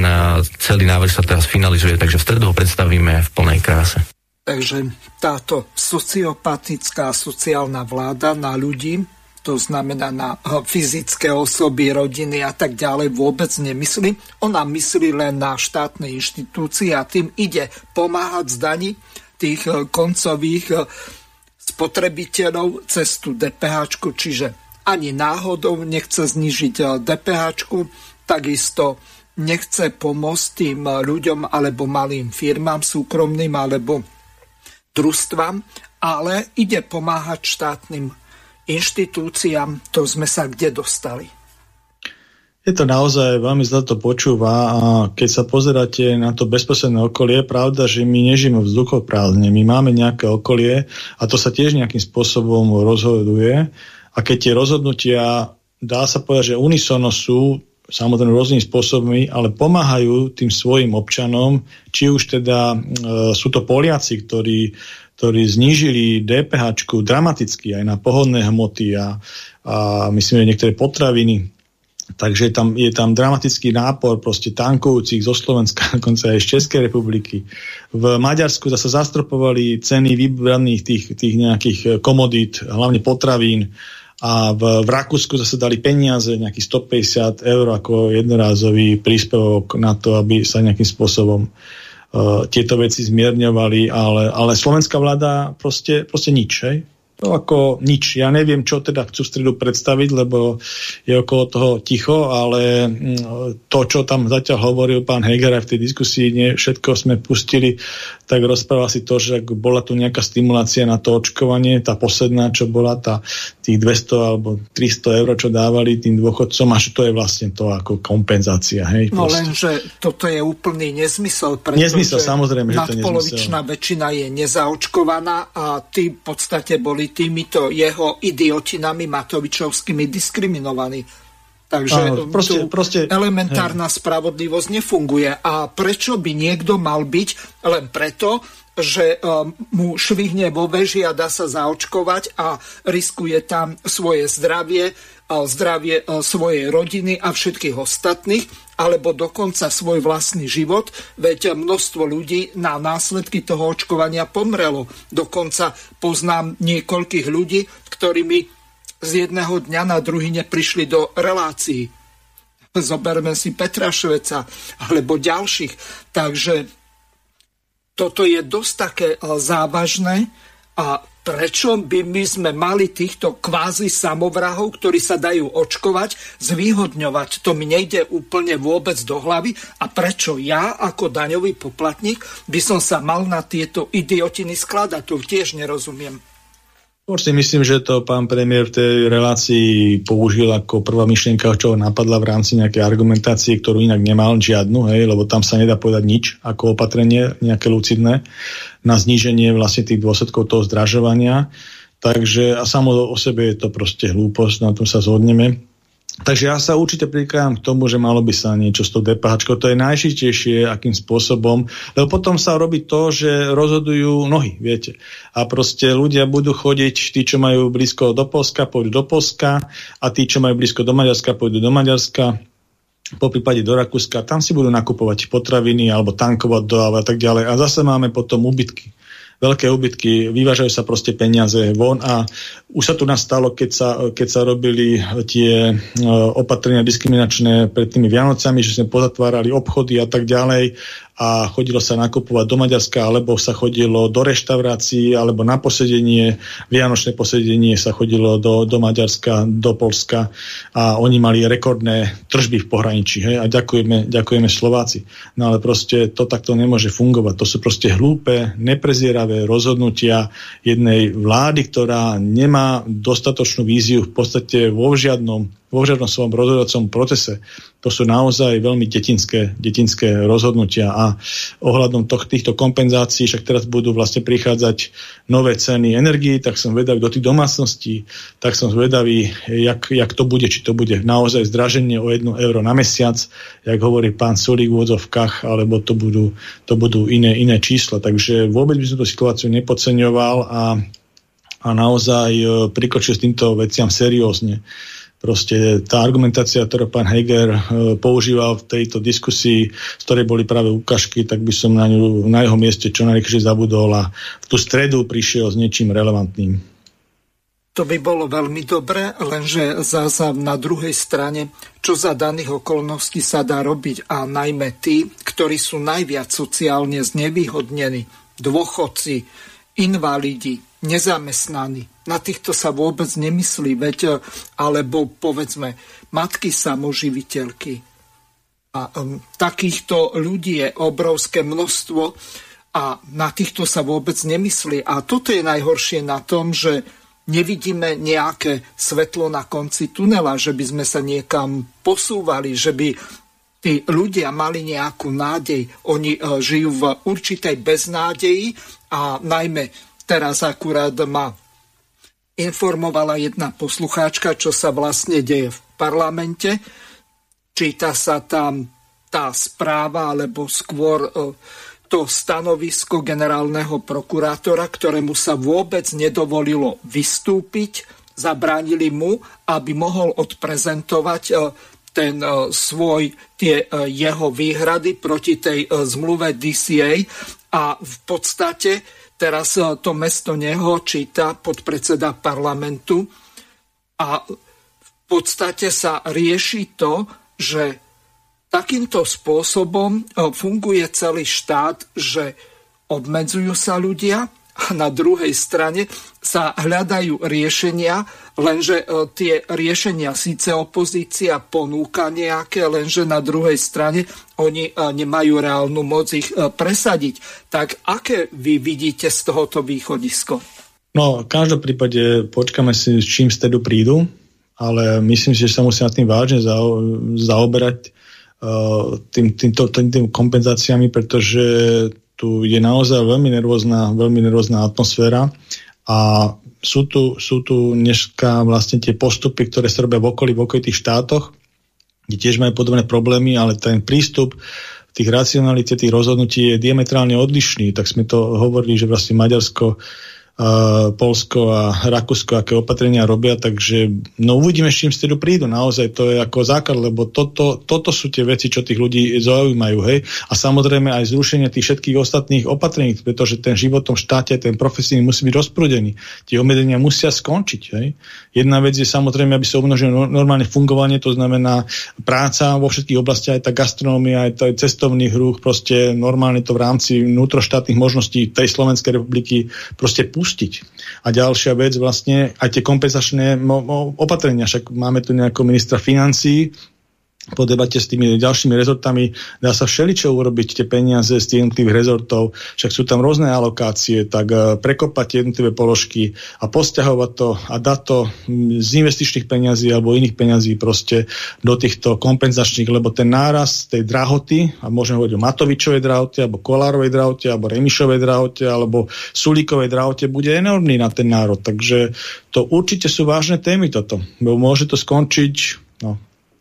celý návrh sa teraz finalizuje, takže v stredu ho predstavíme v plnej kráse. Takže táto sociopatická sociálna vláda na ľudí to znamená na eh, fyzické osoby, rodiny a tak ďalej, vôbec nemyslí. Ona myslí len na štátne inštitúcie a tým ide pomáhať zdaní tých eh, koncových eh, spotrebiteľov cez tú DPH, čiže ani náhodou nechce znižiť DPH, takisto nechce pomôcť tým ľuďom alebo malým firmám, súkromným alebo družstvám, ale ide pomáhať štátnym inštitúciám, to sme sa kde dostali. Je to naozaj veľmi zle to počúva a keď sa pozeráte na to bezposledné okolie, pravda, že my nežijeme vzduchoprázdne, my máme nejaké okolie a to sa tiež nejakým spôsobom rozhoduje a keď tie rozhodnutia, dá sa povedať, že unisono sú samozrejme rôznymi spôsobmi, ale pomáhajú tým svojim občanom, či už teda e, sú to Poliaci, ktorí ktorí znížili DPH dramaticky aj na pohodné hmoty a, a myslím, že niektoré potraviny. Takže tam, je tam dramatický nápor proste tankujúcich zo Slovenska, dokonca aj z Českej republiky. V Maďarsku zase zastropovali ceny vybraných tých, tých nejakých komodít, hlavne potravín a v, v Rakúsku zase dali peniaze, nejakých 150 eur ako jednorázový príspevok na to, aby sa nejakým spôsobom uh, tieto veci zmierňovali, ale, ale slovenská vláda proste, proste nič. Hej? To ako nič. Ja neviem, čo teda chcú stredu predstaviť, lebo je okolo toho ticho, ale mm, to, čo tam zatiaľ hovoril pán Heger aj v tej diskusii, nie všetko sme pustili, tak rozprával si to, že ak bola tu nejaká stimulácia na to očkovanie, tá posledná, čo bola tá tých 200 alebo 300 eur, čo dávali tým dôchodcom, až to je vlastne to ako kompenzácia. Hej, no len, že toto je úplný nezmysel, pretože nezmysel, samozrejme, že to nadpolovičná väčšina je nezaočkovaná a tí v podstate boli týmito jeho idiotinami Matovičovskými diskriminovaní. Takže Áno, proste, proste, elementárna hej. spravodlivosť nefunguje. A prečo by niekto mal byť len preto, že um, mu švihne vo veži a dá sa zaočkovať a riskuje tam svoje zdravie, zdravie svojej rodiny a všetkých ostatných, alebo dokonca svoj vlastný život, veď množstvo ľudí na následky toho očkovania pomrelo. Dokonca poznám niekoľkých ľudí, ktorí mi z jedného dňa na druhý neprišli do relácií. Zoberme si Petra Šveca alebo ďalších. Takže toto je dosť také eh, závažné a prečo by my sme mali týchto kvázi samovrahov, ktorí sa dajú očkovať, zvýhodňovať. To mi nejde úplne vôbec do hlavy. A prečo ja, ako daňový poplatník, by som sa mal na tieto idiotiny skladať? To tiež nerozumiem. Určite myslím, že to pán premiér v tej relácii použil ako prvá myšlienka, čo ho napadla v rámci nejakej argumentácie, ktorú inak nemal žiadnu, hej, lebo tam sa nedá povedať nič ako opatrenie, nejaké lucidné, na zníženie vlastne tých dôsledkov toho zdražovania. Takže a samo o sebe je to proste hlúposť, na tom sa zhodneme. Takže ja sa určite prikladám k tomu, že malo by sa niečo s tou DPH. To je najšitejšie, akým spôsobom. Lebo potom sa robí to, že rozhodujú nohy, viete. A proste ľudia budú chodiť, tí, čo majú blízko do Polska, pôjdu do Polska a tí, čo majú blízko do Maďarska, pôjdu do Maďarska po prípade do Rakúska, tam si budú nakupovať potraviny alebo tankovať do a tak ďalej. A zase máme potom ubytky veľké ubytky, vyvážajú sa proste peniaze von a už sa tu nastalo, keď sa, keď sa robili tie e, opatrenia diskriminačné pred tými Vianocami, že sme pozatvárali obchody a tak ďalej a chodilo sa nakupovať do Maďarska, alebo sa chodilo do reštaurácií, alebo na posedenie, vianočné posedenie sa chodilo do, do Maďarska, do Polska a oni mali rekordné tržby v pohraničí. Hej? A ďakujeme, ďakujeme Slováci. No ale proste to takto nemôže fungovať. To sú proste hlúpe, neprezieravé rozhodnutia jednej vlády, ktorá nemá dostatočnú víziu v podstate vo žiadnom žiadnom svojom rozhodovacom procese. To sú naozaj veľmi detinské, detinské rozhodnutia a ohľadom toh, týchto kompenzácií, však teraz budú vlastne prichádzať nové ceny energii, tak som vedavý do tých domácností, tak som vedavý, jak, jak to bude, či to bude naozaj zdraženie o 1 euro na mesiac, jak hovorí pán Sulík v odzovkách, alebo to budú, to budú iné, iné čísla. Takže vôbec by som tú situáciu nepodceňoval a, a naozaj e, prikočil s týmto veciam seriózne proste tá argumentácia, ktorú pán Heger e, používal v tejto diskusii, z ktorej boli práve ukážky, tak by som na ňu na jeho mieste čo najrychlejšie zabudol a v tú stredu prišiel s niečím relevantným. To by bolo veľmi dobre, lenže zasa na druhej strane, čo za daných okolností sa dá robiť a najmä tí, ktorí sú najviac sociálne znevýhodnení, dôchodci, invalidi, nezamestnaní. Na týchto sa vôbec nemyslí, veď, e, alebo povedzme, matky samoživiteľky. A um, takýchto ľudí je obrovské množstvo a na týchto sa vôbec nemyslí. A toto je najhoršie na tom, že nevidíme nejaké svetlo na konci tunela, že by sme sa niekam posúvali, že by tí ľudia mali nejakú nádej. Oni uh, žijú v určitej beznádeji a najmä Teraz akurát ma informovala jedna poslucháčka, čo sa vlastne deje v parlamente. Číta sa tam tá správa, alebo skôr e, to stanovisko generálneho prokurátora, ktorému sa vôbec nedovolilo vystúpiť. Zabránili mu, aby mohol odprezentovať e, ten e, svoj, tie jeho výhrady proti tej zmluve DCA a v podstate Teraz eh, to mesto Neho číta podpredseda parlamentu a v podstate sa rieši to, že takýmto spôsobom eh, funguje celý štát, že obmedzujú sa ľudia, a na druhej strane sa hľadajú riešenia, lenže e, tie riešenia síce opozícia ponúka nejaké, lenže na druhej strane oni e, nemajú reálnu moc ich e, presadiť. Tak aké vy vidíte z tohoto východisko? No, v každom prípade počkáme si, s čím stedu prídu, ale myslím si, že sa musí nad tým vážne zaoberať tým, týmto, tým, tým kompenzáciami, pretože tu je naozaj veľmi nervózna, veľmi nervózna atmosféra a sú tu, sú tu dneska vlastne tie postupy, ktoré sa robia v okolí, v okolitých štátoch kde tiež majú podobné problémy, ale ten prístup tých racionalite, tých rozhodnutí je diametrálne odlišný. Tak sme to hovorili, že vlastne Maďarsko Polsko a Rakúsko, aké opatrenia robia, takže no uvidíme, s čím z prídu. Naozaj to je ako základ, lebo toto, toto sú tie veci, čo tých ľudí zaujímajú. Hej? A samozrejme aj zrušenie tých všetkých ostatných opatrení, pretože ten život v tom štáte, ten profesijný musí byť rozprúdený. Tie obmedzenia musia skončiť. Hej? Jedna vec je samozrejme, aby sa obnožilo normálne fungovanie, to znamená práca vo všetkých oblastiach, aj tá gastronómia, aj, to, aj cestovný ruch, proste normálne to v rámci vnútroštátnych možností tej Slovenskej republiky proste pustí pustiť. A ďalšia vec vlastne, aj tie kompenzačné opatrenia, však máme tu nejakého ministra financí, po debate s tými ďalšími rezortami dá sa všeličo urobiť tie peniaze z tých jednotlivých rezortov, však sú tam rôzne alokácie, tak uh, prekopať jednotlivé položky a posťahovať to a dať to z investičných peňazí alebo iných peňazí proste do týchto kompenzačných, lebo ten náraz tej drahoty, a môžeme hovoriť o Matovičovej drahote, alebo Kolárovej drahote, alebo Remišovej drahote, alebo Sulíkovej drahote, bude enormný na ten národ. Takže to určite sú vážne témy toto. Môže to skončiť no,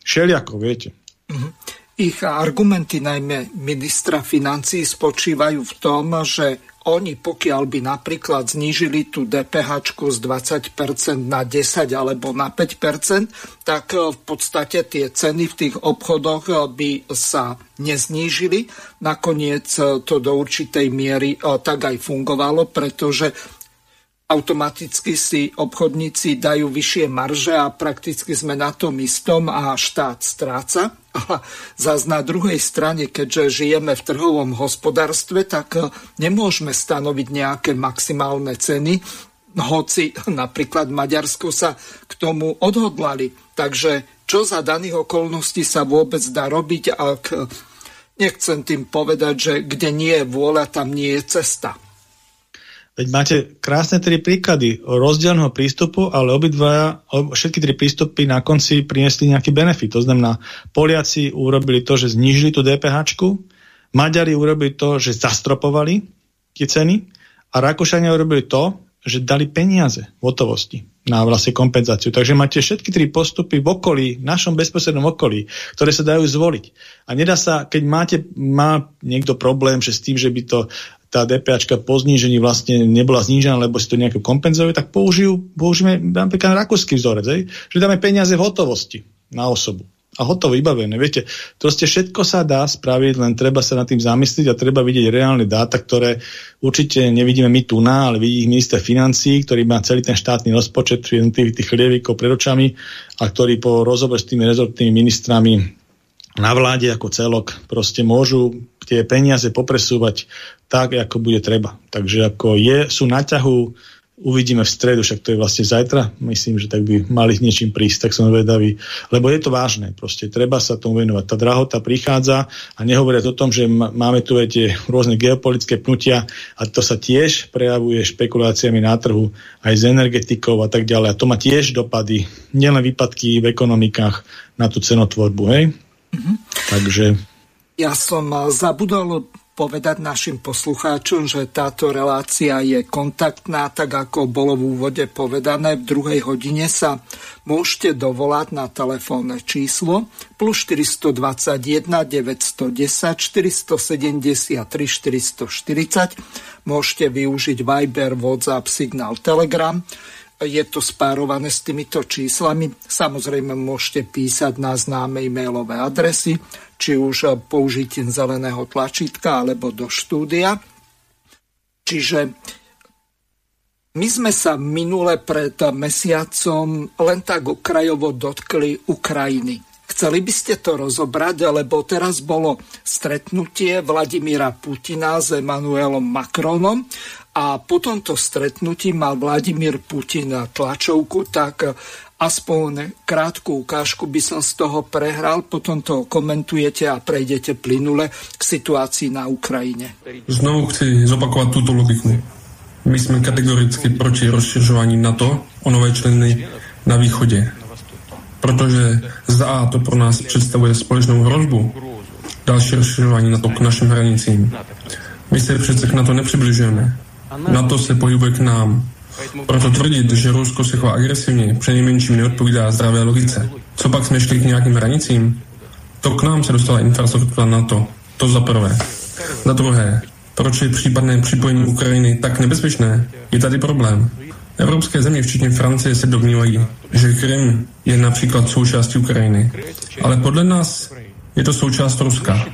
Všelijako, viete. Mhm. Ich argumenty najmä ministra financí spočívajú v tom, že oni pokiaľ by napríklad znížili tú DPH z 20% na 10 alebo na 5%, tak v podstate tie ceny v tých obchodoch by sa neznížili. Nakoniec to do určitej miery eh, tak aj fungovalo, pretože automaticky si obchodníci dajú vyššie marže a prakticky sme na tom istom a štát stráca. A zase na druhej strane, keďže žijeme v trhovom hospodárstve, tak nemôžeme stanoviť nejaké maximálne ceny, hoci napríklad Maďarsko sa k tomu odhodlali. Takže čo za daných okolností sa vôbec dá robiť, ak nechcem tým povedať, že kde nie je vôľa, tam nie je cesta. Veď máte krásne tri príklady rozdielného prístupu, ale obidva, všetky tri prístupy na konci priniesli nejaký benefit. To znamená, Poliaci urobili to, že znižili tú DPH, Maďari urobili to, že zastropovali tie ceny a Rakúšania urobili to, že dali peniaze v hotovosti na vlastne kompenzáciu. Takže máte všetky tri postupy v okolí, v našom bezprostrednom okolí, ktoré sa dajú zvoliť. A nedá sa, keď máte, má niekto problém, že s tým, že by to tá DPAčka po znížení vlastne nebola znížená, lebo si to nejako kompenzuje, tak použijú, použijeme napríklad rakúsky vzorec, hej? že dáme peniaze v hotovosti na osobu. A hotovo, vybavené. Viete, proste všetko sa dá spraviť, len treba sa nad tým zamyslieť a treba vidieť reálne dáta, ktoré určite nevidíme my tu na, ale vidí ich minister financí, ktorý má celý ten štátny rozpočet jednotlivých tých chlievikov pred očami a ktorý po rozhovore s tými rezortnými ministrami na vláde ako celok proste môžu tie peniaze popresúvať tak, ako bude treba. Takže ako je, sú na ťahu, uvidíme v stredu, však to je vlastne zajtra, myslím, že tak by mali niečím prísť, tak som vedavý, lebo je to vážne, proste treba sa tomu venovať. Tá drahota prichádza a nehovoriať o tom, že máme tu aj tie rôzne geopolitické pnutia a to sa tiež prejavuje špekuláciami na trhu, aj s energetikou a tak ďalej. A to má tiež dopady, nielen výpadky v ekonomikách na tú cenotvorbu, hej? Mm-hmm. Takže... Ja som zabudol povedať našim poslucháčom, že táto relácia je kontaktná, tak ako bolo v úvode povedané. V druhej hodine sa môžete dovolať na telefónne číslo plus 421 910 473 440. Môžete využiť Viber, WhatsApp, Signal, Telegram je to spárované s týmito číslami. Samozrejme môžete písať na známe e-mailové adresy, či už použitím zeleného tlačítka alebo do štúdia. Čiže my sme sa minule pred mesiacom len tak okrajovo dotkli Ukrajiny. Chceli by ste to rozobrať, lebo teraz bolo stretnutie Vladimíra Putina s Emanuelom Macronom a po tomto stretnutí mal Vladimír Putin tlačovku, tak aspoň krátku ukážku by som z toho prehral, potom to komentujete a prejdete plynule k situácii na Ukrajine. Znovu chci zopakovať túto logiku. My sme kategoricky proti rozšiřování NATO o nové členy na východe. Protože za A to pro nás představuje společnou hrozbu, další rozšiřování NATO k našim hranicím. My se přece k NATO nepřibližujeme. Na to se pohybuje k nám. Proto tvrdit, že Rusko se chová agresivně, přenejmenším neodpovídá zdravé logice. Co pak jsme šli k nějakým hranicím? to k nám se dostala infrastruktura NATO. To za prvé. Za druhé, proč je případné připojení Ukrajiny tak nebezpečné? Je tady problém. Evropské země, včetně Francie, se domnívají, že Krym je například součástí Ukrajiny. Ale podle nás je to součást Ruska.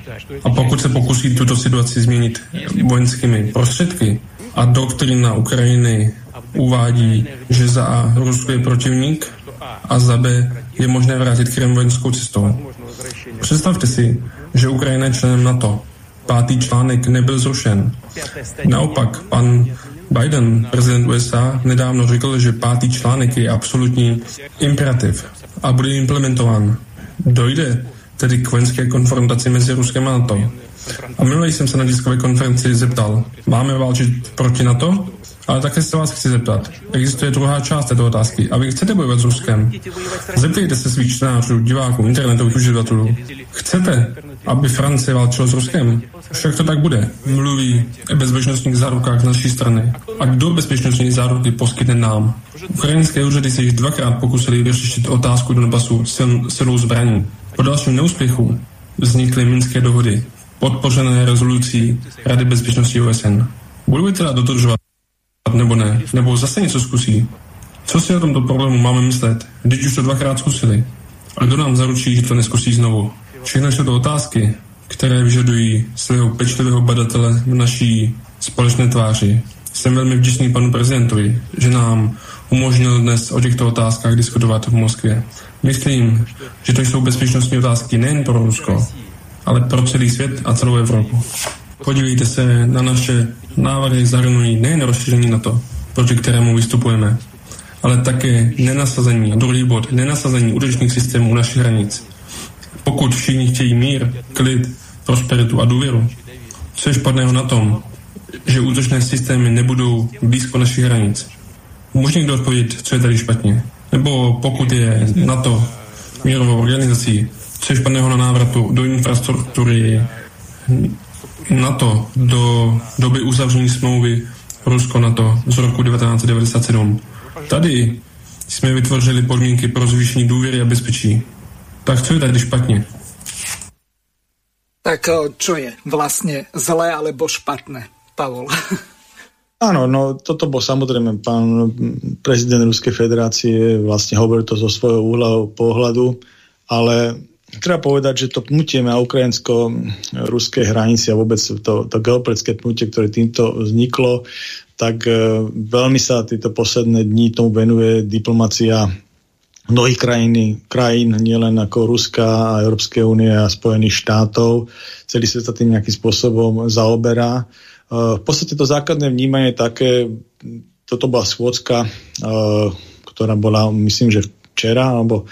A pokud se pokusí tuto situaci změnit vojenskými prostředky a doktrina Ukrajiny uvádí, že za A Rusko je protivník a za B je možné vrátit Krym vojenskou cestou. Představte si, že Ukrajina je členem NATO. Pátý článek nebyl zrušen. Naopak, pan Biden, prezident USA, nedávno řekl, že pátý článek je absolutní imperativ a bude implementován. Dojde tedy k vojenské konfrontaci mezi Ruskem a NATO. A minule jsem se na tiskové konferenci zeptal, máme válčit proti NATO? Ale také se vás chci zeptat. Existuje druhá část této otázky. A vy chcete bojovat s Ruskem? Zeptejte se svých čtenářů, diváků, internetových uživatelů. Chcete, aby Francie válčila s Ruskem? Však to tak bude. Mluví o bezpečnostních zárukách z naší strany. A kdo bezpečnostní záruky poskytne nám? Ukrajinské úřady se již dvakrát pokusili vyřešit otázku Donbasu sil, silou zbraní. Po dalším neúspěchu vznikly minské dohody, podpořené rezolucí Rady bezpečnosti OSN. Budou teda dodržovat nebo ne? Nebo zase něco zkusí? Co si o tomto problému máme myslet, když už to dvakrát zkusili? A kdo nám zaručí, že to neskusí znovu? Všechno jsou to otázky, které vyžadují svého pečlivého badatele v naší společné tváři. Jsem velmi vděčný panu prezidentovi, že nám umožnil dnes o těchto otázkách diskutovat v Moskvě. Myslím, že to jsou bezpečnostní otázky nejen pro Rusko, ale pro celý svět a celou Evropu. Podívejte se na naše návrhy zahrnují nejen rozšíření na to, proti kterému vystupujeme, ale také nenasazení, a druhý bod, nenasazení útočných systémů u našich hranic. Pokud všichni chtějí mír, klid, prosperitu a důvěru, co je špatného na tom, že útočné systémy nebudou blízko našich hranic? Může někdo odpovědět, co je tady špatně? Nebo pokud je NATO mírovou organizací, co je špatného na návratu do infrastruktury NATO do doby uzavření smlouvy Rusko-NATO z roku 1997. Tady jsme vytvořili podmínky pro zvýšení důvěry a bezpečí. Tak co je tady špatně? Tak čo je vlastne zlé alebo špatné, Pavol? Áno, no toto bol samozrejme pán prezident Ruskej federácie, vlastne hovoril to zo svojho úhla pohľadu, ale treba povedať, že to pnutie na ukrajinsko-ruskej hranici a vôbec to, to geopolitické pnutie, ktoré týmto vzniklo, tak e, veľmi sa tieto posledné dní tomu venuje diplomacia mnohých krajín, krajín nielen ako Ruska a Európskej únie a Spojených štátov. Celý svet sa tým nejakým spôsobom zaoberá. E, v podstate to základné vnímanie je také, toto bola schôdzka, e, ktorá bola, myslím, že včera, alebo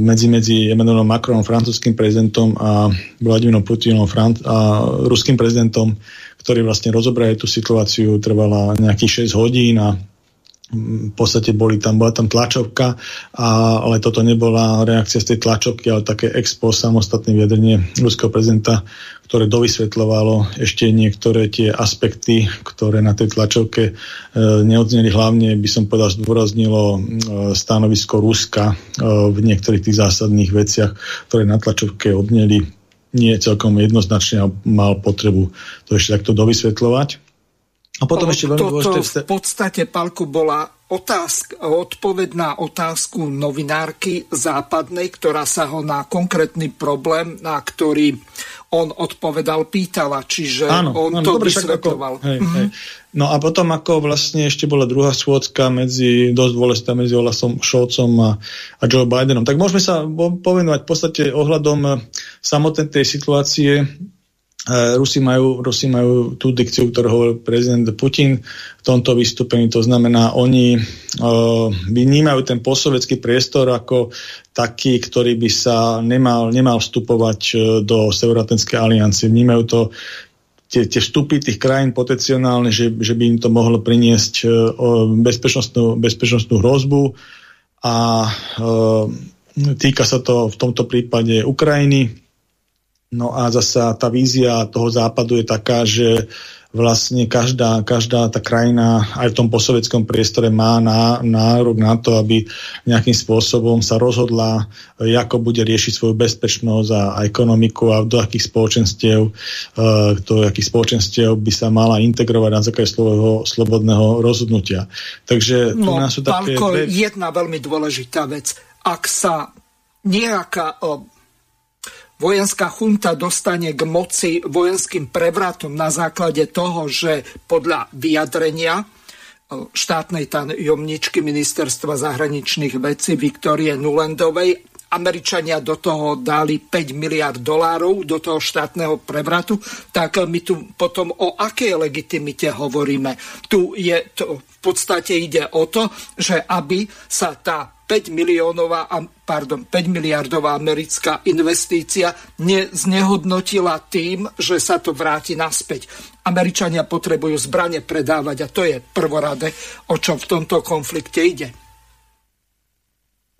medzi, medzi Emmanuelom Macronom, francúzským prezidentom a Vladimírom Putinom Fran- a ruským prezidentom, ktorí vlastne rozobrali tú situáciu, trvala nejakých 6 hodín a v podstate boli tam, bola tam tlačovka, a, ale toto nebola reakcia z tej tlačovky, ale také expo, samostatné vyjadrenie ruského prezidenta, ktoré dovysvetľovalo ešte niektoré tie aspekty, ktoré na tej tlačovke e, neodzneli. Hlavne by som povedal, zdôraznilo e, stanovisko Ruska e, v niektorých tých zásadných veciach, ktoré na tlačovke odneli nie celkom jednoznačne a mal potrebu to ešte takto dovysvetľovať. A potom ešte veľmi dôležité... v podstate, Palku, bola otázka, odpoveď na otázku novinárky západnej, ktorá sa ho na konkrétny problém, na ktorý on odpovedal, pýtala, čiže áno, on áno, to dobre, vysvetľoval. Ako, hej, mm-hmm. hej. No a potom ako vlastne ešte bola druhá schôdzka medzi, dosť dôležitá medzi Olasom Šolcom a, a Joe Bidenom. Tak môžeme sa povenovať v podstate ohľadom samotnej tej situácie Rusi majú, Rusi majú tú dikciu, ktorú hovoril prezident Putin v tomto vystúpení. To znamená, oni uh, vnímajú ten posovecký priestor ako taký, ktorý by sa nemal, nemal vstupovať do Severoatlantickej aliancie. Vnímajú to tie, tie vstupy tých krajín potenciálne, že, že by im to mohlo priniesť uh, bezpečnostnú, bezpečnostnú hrozbu a uh, týka sa to v tomto prípade Ukrajiny No a zasa tá vízia toho západu je taká, že vlastne každá, každá tá krajina aj v tom posovetskom priestore má ná, nárok na to, aby nejakým spôsobom sa rozhodla, ako bude riešiť svoju bezpečnosť a, a ekonomiku a do akých spoločenstiev, uh, do akých spoločenstiev by sa mala integrovať na základe svojho slobodného rozhodnutia. Takže no, nás sú také... Pálko, dve... jedna veľmi dôležitá vec. Ak sa nejaká uh, vojenská chunta dostane k moci vojenským prevratom na základe toho, že podľa vyjadrenia e, štátnej tajomničky ministerstva zahraničných vecí Viktorie Nulendovej Američania do toho dali 5 miliard dolárov do toho štátneho prevratu, tak my tu potom o akej legitimite hovoríme. Tu je to, v podstate ide o to, že aby sa tá 5 miliónová, pardon, 5 miliardová americká investícia neznehodnotila tým, že sa to vráti naspäť. Američania potrebujú zbranie predávať a to je prvorade, o čo v tomto konflikte ide.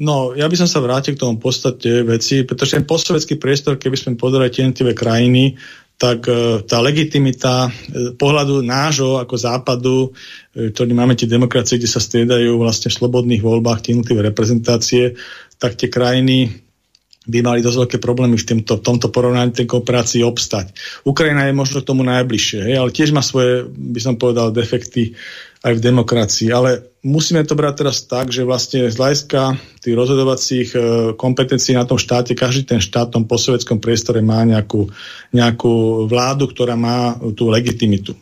No, ja by som sa vrátil k tomu podstate veci, pretože ten postsovetský priestor, keby sme pozerali tie krajiny, tak e, tá legitimita e, pohľadu nášho ako západu, e, ktorý máme tie demokracie, kde sa striedajú vlastne v slobodných voľbách tie jednotlivé reprezentácie, tak tie krajiny by mali dosť veľké problémy v tomto, v tomto porovnaní tej kooperácii obstať. Ukrajina je možno tomu najbližšie, hej, ale tiež má svoje, by som povedal, defekty aj v demokracii. Ale musíme to brať teraz tak, že vlastne z hľadiska tých rozhodovacích e, kompetencií na tom štáte, každý ten štát v tom posovetskom priestore má nejakú, nejakú vládu, ktorá má tú legitimitu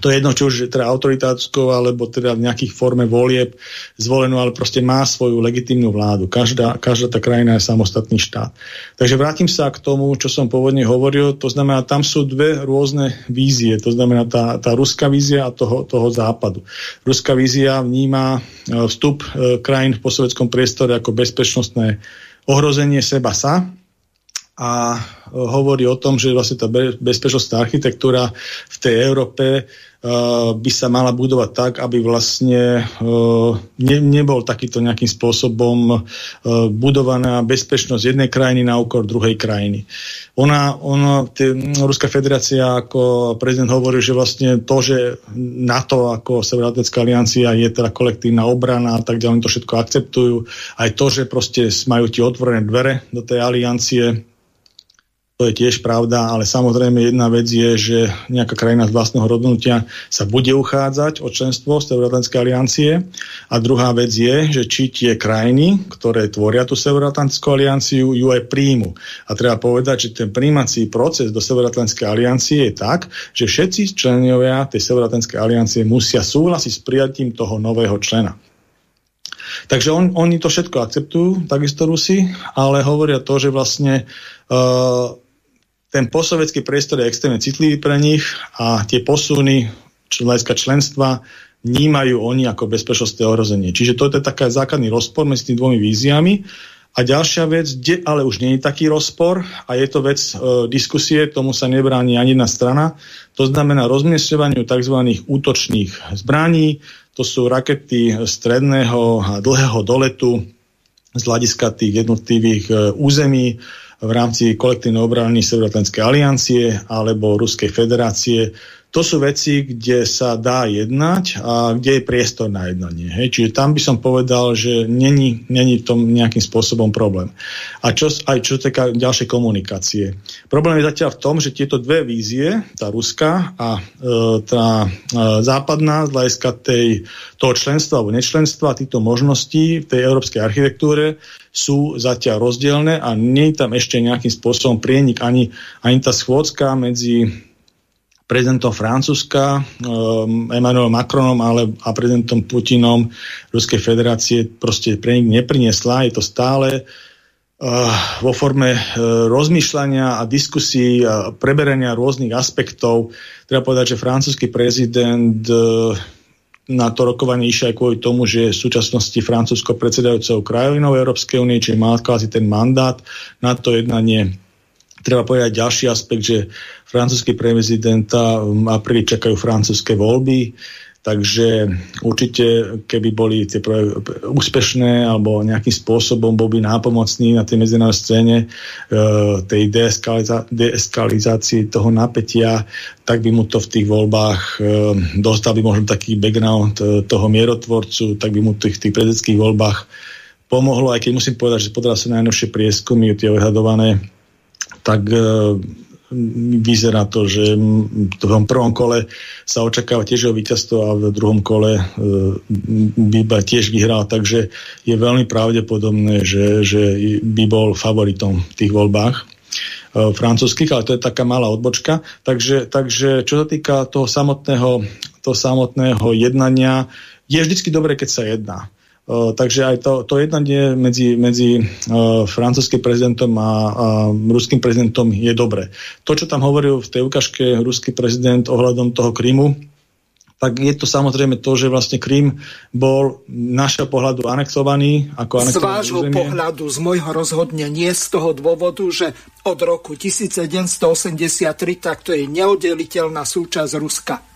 to je jedno, či už teda autoritátskou, alebo teda v nejakých forme volieb zvolenú, ale proste má svoju legitímnu vládu. Každá, každá tá krajina je samostatný štát. Takže vrátim sa k tomu, čo som pôvodne hovoril. To znamená, tam sú dve rôzne vízie. To znamená tá, tá ruská vízia a toho, toho západu. Ruská vízia vníma e, vstup e, krajín v posovetskom priestore ako bezpečnostné ohrozenie seba sa, a hovorí o tom, že vlastne tá bezpečnostná architektúra v tej Európe uh, by sa mala budovať tak, aby vlastne uh, ne, nebol takýto nejakým spôsobom budovaná bezpečnosť jednej krajiny na úkor druhej krajiny. Ona, ona tý, Ruská federácia, ako prezident hovorí, že vlastne to, že NATO ako Severoatlantická aliancia je teda kolektívna obrana a tak ďalej, to všetko akceptujú. Aj to, že proste majú tie otvorené dvere do tej aliancie, to je tiež pravda, ale samozrejme jedna vec je, že nejaká krajina z vlastného rozhodnutia sa bude uchádzať o členstvo z Severoatlantickej aliancie a druhá vec je, že či tie krajiny, ktoré tvoria tú Severoatlantickú alianciu, ju aj príjmu. A treba povedať, že ten príjmací proces do Severoatlantickej aliancie je tak, že všetci členovia tej Severoatlantickej aliancie musia súhlasiť s prijatím toho nového člena. Takže on, oni to všetko akceptujú, takisto Rusi, ale hovoria to, že vlastne uh, ten posovecký priestor je extrémne citlivý pre nich a tie posuny hľadiska členstva vnímajú oni ako bezpečnostné ohrozenie. Čiže to je taký základný rozpor medzi tými dvomi víziami. A ďalšia vec, kde ale už nie je taký rozpor a je to vec e, diskusie, tomu sa nebráni ani jedna strana, to znamená rozmiestňovaniu tzv. útočných zbraní, to sú rakety stredného a dlhého doletu z hľadiska tých jednotlivých e, území, v rámci kolektívnej obrany Severoatlantskej aliancie alebo Ruskej federácie. To sú veci, kde sa dá jednať a kde je priestor na jednanie. Hej. Čiže tam by som povedal, že není, není v tom nejakým spôsobom problém. A čo, aj čo týka ďalšej komunikácie. Problém je zatiaľ v tom, že tieto dve vízie, tá ruská a e, tá e, západná, z hľadiska toho členstva alebo nečlenstva, týchto možností v tej európskej architektúre sú zatiaľ rozdielne a nie je tam ešte nejakým spôsobom prienik ani, ani tá schôdzka medzi prezidentom Francúzska, um, Emmanuel Macronom ale, a prezidentom Putinom Ruskej federácie proste pre nich nepriniesla. Je to stále uh, vo forme uh, rozmýšľania a diskusí a preberania rôznych aspektov. Treba povedať, že francúzsky prezident uh, na to rokovanie išiel aj kvôli tomu, že v súčasnosti Francúzsko predsedajúceho krajovinou Európskej únie, čiže má kvázi ten mandát na to jednanie. Treba povedať ďalší aspekt, že francúzsky prezidenta v apríli čakajú francúzske voľby, Takže určite, keby boli tie úspešné alebo nejakým spôsobom bol by nápomocný na tej medzinárodnej scéne e, tej deeskalizácii toho napätia, tak by mu to v tých voľbách e, dostal by možno taký background e, toho mierotvorcu, tak by mu to v tých prezidentkých voľbách pomohlo, aj keď musím povedať, že podľa sa najnovšie prieskumy, tie ohľadované, tak e, vyzerá to, že v tom prvom kole sa očakáva tiež o víťazstvo a v druhom kole e, by tiež vyhral, takže je veľmi pravdepodobné, že, že by bol favoritom v tých voľbách e, francúzských, ale to je taká malá odbočka. Takže, takže čo sa týka toho samotného, toho samotného jednania, je vždycky dobré, keď sa jedná takže aj to, to jednanie medzi, medzi uh, francúzským prezidentom a, a ruským prezidentom je dobré. To, čo tam hovoril v tej ukážke ruský prezident ohľadom toho Krymu, tak je to samozrejme to, že vlastne Krym bol našeho pohľadu anektovaný. Ako z vášho územie. pohľadu, z môjho rozhodne nie z toho dôvodu, že od roku 1783 tak to je neoddeliteľná súčasť Ruska.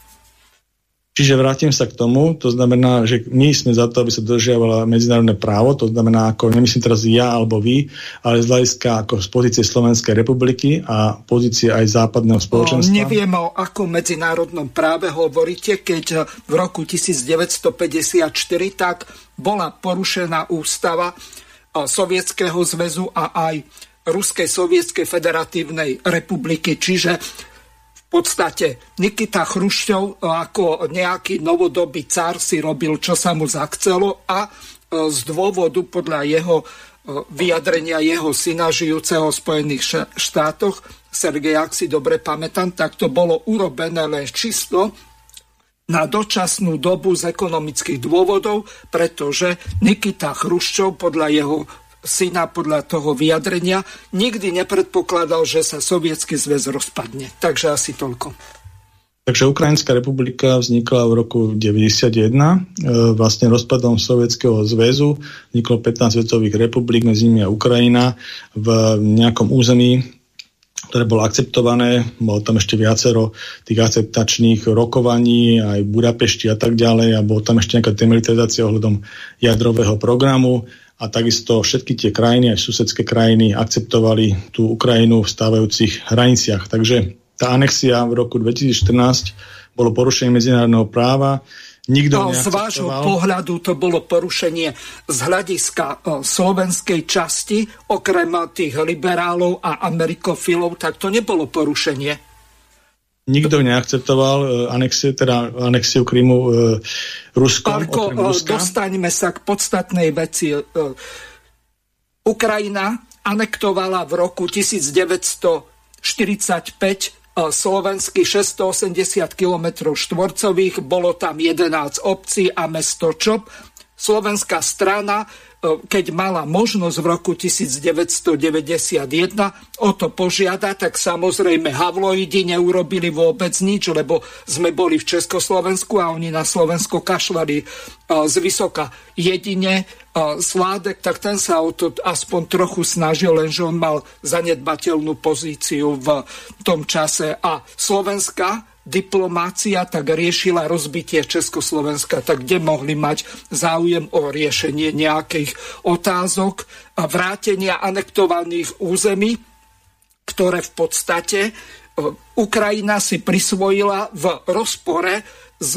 Čiže vrátim sa k tomu, to znamená, že my sme za to, aby sa dodržiavalo medzinárodné právo, to znamená, ako nemyslím teraz ja alebo vy, ale z hľadiska ako z pozície Slovenskej republiky a pozície aj západného spoločenstva. O, neviem o akom medzinárodnom práve hovoríte, keď v roku 1954 tak bola porušená ústava Sovietskeho zväzu a aj Ruskej sovietskej federatívnej republiky. Čiže podstate Nikita Chrušťov e, ako nejaký novodobý cár si robil, čo sa mu zachcelo a e, z dôvodu podľa jeho e, vyjadrenia jeho syna žijúceho v Spojených štátoch, Sergej, ak si dobre pamätám, tak to bolo urobené len čisto na dočasnú dobu z ekonomických dôvodov, pretože Nikita Chruščov podľa jeho syna podľa toho vyjadrenia nikdy nepredpokladal, že sa sovietský zväz rozpadne. Takže asi toľko. Takže Ukrajinská republika vznikla v roku 1991 e, vlastne rozpadom Sovietskeho zväzu. Vzniklo 15 svetových republik, medzi nimi aj Ukrajina v nejakom území, ktoré bolo akceptované. Bolo tam ešte viacero tých akceptačných rokovaní, aj Budapešti a tak ďalej. A bolo tam ešte nejaká demilitarizácia ohľadom jadrového programu a takisto všetky tie krajiny, aj susedské krajiny, akceptovali tú Ukrajinu v stávajúcich hraniciach. Takže tá anexia v roku 2014 bolo porušenie medzinárodného práva. Nikto no, z vášho pohľadu to bolo porušenie z hľadiska o, slovenskej časti, okrem tých liberálov a amerikofilov, tak to nebolo porušenie nikto neakceptoval uh, anexiu, teda anexiu Krymu uh, Ruskom. Pálko, uh, dostaňme sa k podstatnej veci. Uh, Ukrajina anektovala v roku 1945 slovenských 680 km štvorcových, bolo tam 11 obcí a mesto Čop. Slovenská strana E, keď mala možnosť v roku 1991 o to požiada, tak samozrejme Havloidi neurobili vôbec nič, lebo sme boli v Československu a oni na Slovensko kašľali e, z vysoka. Jedine e, Sládek, tak ten sa o to aspoň trochu snažil, lenže on mal zanedbateľnú pozíciu v tom čase. A Slovenska diplomácia tak riešila rozbitie Československa, tak kde mohli mať záujem o riešenie nejakých otázok a vrátenia anektovaných území, ktoré v podstate e, Ukrajina si prisvojila v rozpore s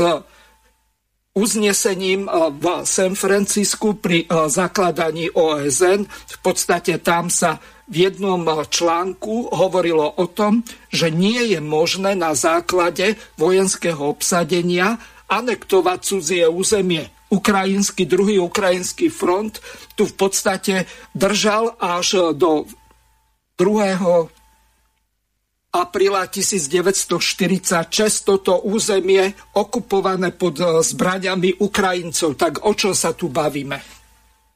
uznesením e, v San Francisku pri e, zakladaní OSN. V podstate tam sa v jednom článku hovorilo o tom, že nie je možné na základe vojenského obsadenia anektovať cudzie územie. Ukrajinský, druhý ukrajinský front tu v podstate držal až do 2 apríla 1946 toto územie okupované pod zbraňami Ukrajincov. Tak o čom sa tu bavíme?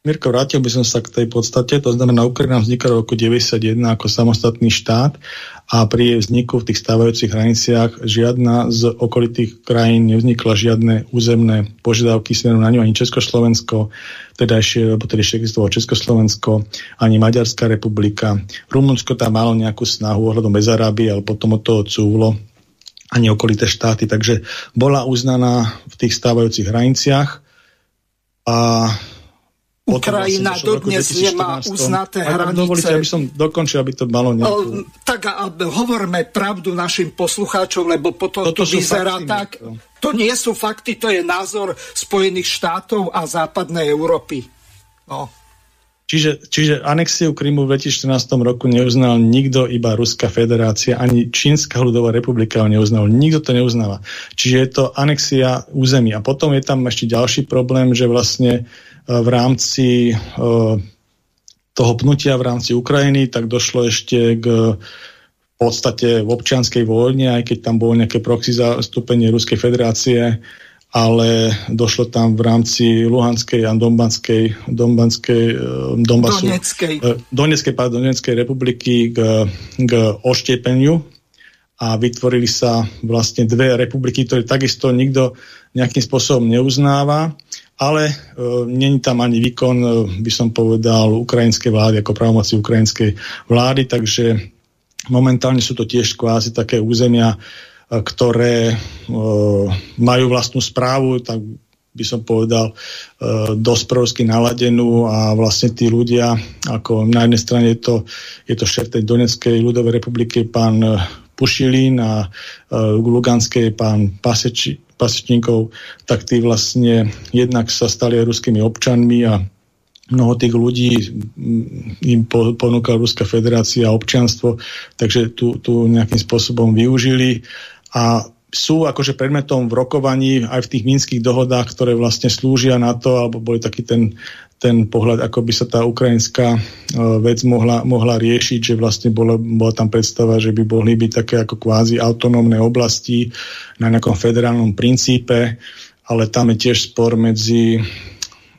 Mirko, vrátil by som sa k tej podstate, to znamená, Ukrajina vznikla v roku 91 ako samostatný štát a pri jej vzniku v tých stávajúcich hraniciach žiadna z okolitých krajín nevznikla žiadne územné požiadavky smerom na ňu, ani Československo, teda ešte, lebo tedy ešte existovalo Československo, ani Maďarská republika. Rumunsko tam malo nejakú snahu ohľadom Bezaráby, ale potom od toho cúvlo ani okolité štáty, takže bola uznaná v tých stávajúcich hraniciach a Ukrajina vlastne dodnes nemá uznaté hranice. Dovolíte, aby som dokončil, aby to malo nejakú... Tak a, hovorme pravdu našim poslucháčom, lebo potom Toto to vyzerá fakty, tak. To. to nie sú fakty, to je názor Spojených štátov a západnej Európy. No. Čiže, čiže anexiu Krymu v 2014 roku neuznal nikto, iba Ruská federácia, ani Čínska ľudová republika ho neuznal. Nikto to neuznáva. Čiže je to anexia území. A potom je tam ešte ďalší problém, že vlastne v rámci eh, toho pnutia v rámci Ukrajiny, tak došlo ešte k v podstate v občianskej vojne, aj keď tam bolo nejaké proxy zastúpenie Ruskej federácie, ale došlo tam v rámci Luhanskej a Donbanskej, Donbanskej eh, Donbasu, Donetskej. Eh, Donetskej, pardon, Donetskej republiky k, k oštiepeniu a vytvorili sa vlastne dve republiky, ktoré takisto nikto nejakým spôsobom neuznáva ale e, není tam ani výkon, e, by som povedal, ukrajinskej vlády ako pravomoci ukrajinskej vlády, takže momentálne sú to tiež kvázi také územia, e, ktoré e, majú vlastnú správu, tak by som povedal, e, dosť prorusky naladenú a vlastne tí ľudia, ako na jednej strane je to, je to šéf tej Donetskej ľudovej republiky, pán Pušilín a e, Luganskej pán Paseči, pasečníkov, tak tí vlastne jednak sa stali ruskými občanmi a mnoho tých ľudí mm, im ponúkala Ruská federácia občianstvo, takže tu, tu nejakým spôsobom využili a sú akože predmetom v rokovaní aj v tých minských dohodách, ktoré vlastne slúžia na to, alebo boli taký ten ten pohľad, ako by sa tá ukrajinská e, vec mohla, mohla riešiť, že vlastne bola, bola tam predstava, že by mohli byť také ako kvázi autonómne oblasti na nejakom federálnom princípe, ale tam je tiež spor medzi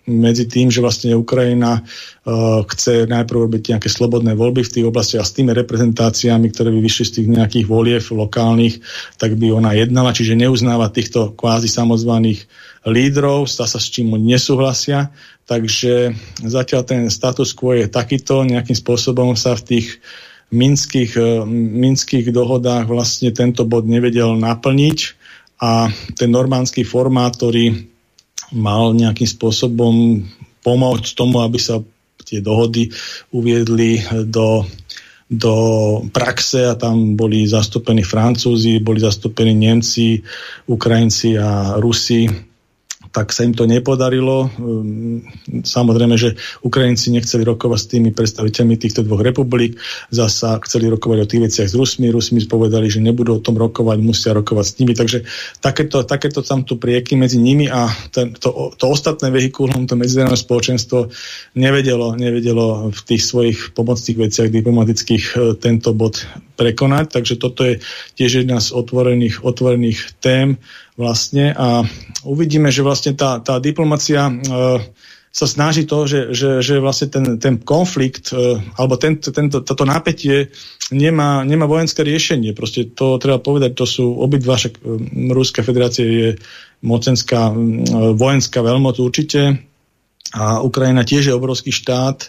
medzi tým, že vlastne Ukrajina uh, chce najprv robiť nejaké slobodné voľby v tých oblastiach a s tými reprezentáciami, ktoré by vyšli z tých nejakých volieb lokálnych, tak by ona jednala, čiže neuznáva týchto kvázi samozvaných lídrov, sa s čím nesúhlasia, takže zatiaľ ten status quo je takýto, nejakým spôsobom sa v tých minských, uh, minských dohodách vlastne tento bod nevedel naplniť. A ten normánsky formát, ktorý mal nejakým spôsobom pomôcť tomu, aby sa tie dohody uviedli do, do praxe a tam boli zastúpení Francúzi, boli zastúpení Nemci, Ukrajinci a Rusi tak sa im to nepodarilo. Ehm, samozrejme, že Ukrajinci nechceli rokovať s tými predstaviteľmi týchto dvoch republik, zasa chceli rokovať o tých veciach s Rusmi, Rusmi povedali, že nebudú o tom rokovať, musia rokovať s nimi, takže takéto, takéto tam tu prieky medzi nimi a ten, to, to ostatné vehikulum, to medzinárodné spoločenstvo nevedelo, nevedelo v tých svojich pomocných veciach diplomatických e, tento bod prekonať, takže toto je tiež jedna z otvorených, otvorených tém vlastne a uvidíme, že vlastne tá, tá diplomacia e, sa snaží to, že, že, že vlastne ten, ten konflikt e, alebo ten, tento, toto napätie nemá, nemá vojenské riešenie. Proste to treba povedať, to sú obidva, však e, Ruská federácia je mocenská e, vojenská veľmoc určite a Ukrajina tiež je obrovský štát, e,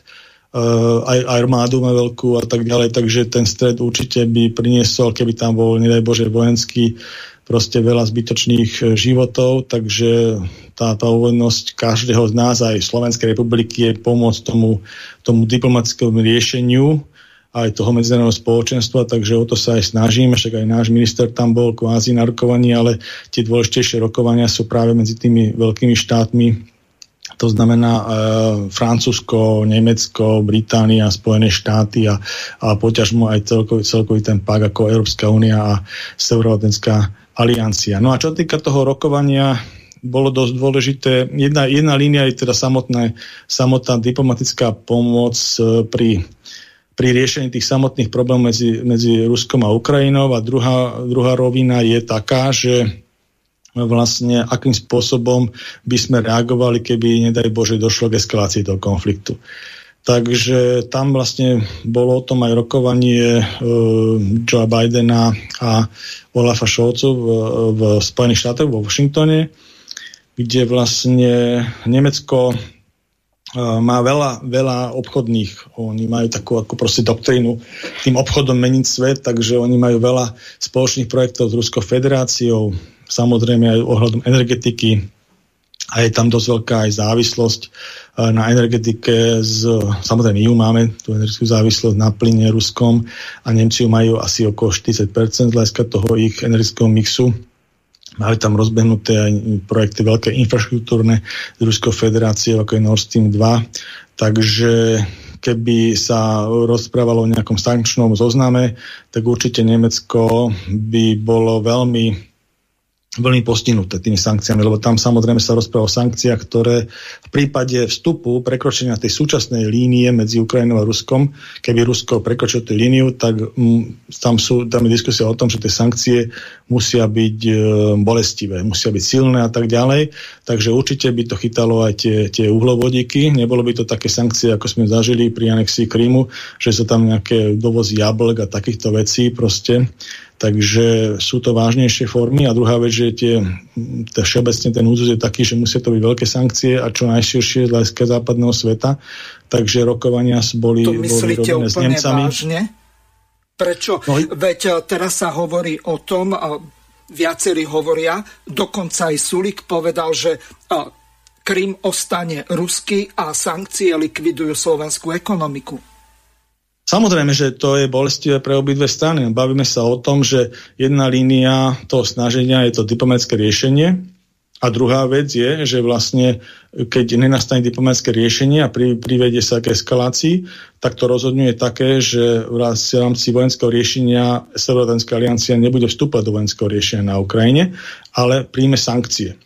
aj armádu má veľkú a tak ďalej, takže ten stred určite by priniesol, keby tam bol, nedaj Bože, vojenský proste veľa zbytočných e, životov, takže tá, tá uvednosť každého z nás, aj Slovenskej republiky, je pomôcť tomu, tomu diplomatickému riešeniu aj toho medzinárodného spoločenstva, takže o to sa aj snažíme, však aj náš minister tam bol kvázi na rokovaní, ale tie dôležitejšie rokovania sú práve medzi tými veľkými štátmi, to znamená e, Francúzsko, Nemecko, Británia, Spojené štáty a, a poťažmo aj celkový, celkový ten pak ako Európska únia a Severoatlántická aliancia. No a čo týka toho rokovania, bolo dosť dôležité. Jedna, jedna línia je teda samotná, samotná diplomatická pomoc e, pri, pri riešení tých samotných problémov medzi, medzi Ruskom a Ukrajinou a druhá, druhá rovina je taká, že vlastne akým spôsobom by sme reagovali, keby, nedaj Bože, došlo k eskalácii toho konfliktu. Takže tam vlastne bolo o tom aj rokovanie e, Joe Bidena a Olafa Scholzu v, v Spojených štátoch, vo Washingtone, kde vlastne Nemecko má veľa, veľa obchodných, oni majú takú ako proste doktrínu tým obchodom meniť svet, takže oni majú veľa spoločných projektov s Ruskou federáciou, samozrejme aj ohľadom energetiky a je tam dosť veľká aj závislosť na energetike z, samozrejme ju máme, tú energetickú závislosť na plyne ruskom a Nemci majú asi okolo 40% z hľadiska toho ich energetického mixu Mali tam rozbehnuté aj projekty veľké infraštruktúrne z Ruskou federácie, ako je Nord Stream 2. Takže keby sa rozprávalo o nejakom sankčnom zozname, tak určite Nemecko by bolo veľmi veľmi postihnuté tými sankciami, lebo tam samozrejme sa rozpráva o sankciách, ktoré v prípade vstupu, prekročenia tej súčasnej línie medzi Ukrajinou a Ruskom, keby Rusko prekročilo tú líniu, tak m, tam, sú, tam je diskusia o tom, že tie sankcie musia byť e, bolestivé, musia byť silné a tak ďalej. Takže určite by to chytalo aj tie, tie uhlovodíky. Nebolo by to také sankcie, ako sme zažili pri anexii Krímu, že sú tam nejaké dovozy jablk a takýchto vecí proste Takže sú to vážnejšie formy. A druhá vec, že tie, tá všeobecne ten úzus je taký, že musia to byť veľké sankcie a čo najširšie z hľadiska západného sveta. Takže rokovania boli, to boli robené s Nemcami. Vážne? Prečo? No, Veď e, teraz sa hovorí o tom, viacerí hovoria, dokonca aj Sulik povedal, že e, Krym ostane ruský a sankcie likvidujú slovenskú ekonomiku. Samozrejme, že to je bolestivé pre obidve strany. Bavíme sa o tom, že jedna línia toho snaženia je to diplomatické riešenie a druhá vec je, že vlastne keď nenastane diplomatické riešenie a pri, privedie sa k eskalácii, tak to rozhodňuje také, že v rámci vojenského riešenia Severoatlantské aliancia nebude vstúpať do vojenského riešenia na Ukrajine, ale príjme sankcie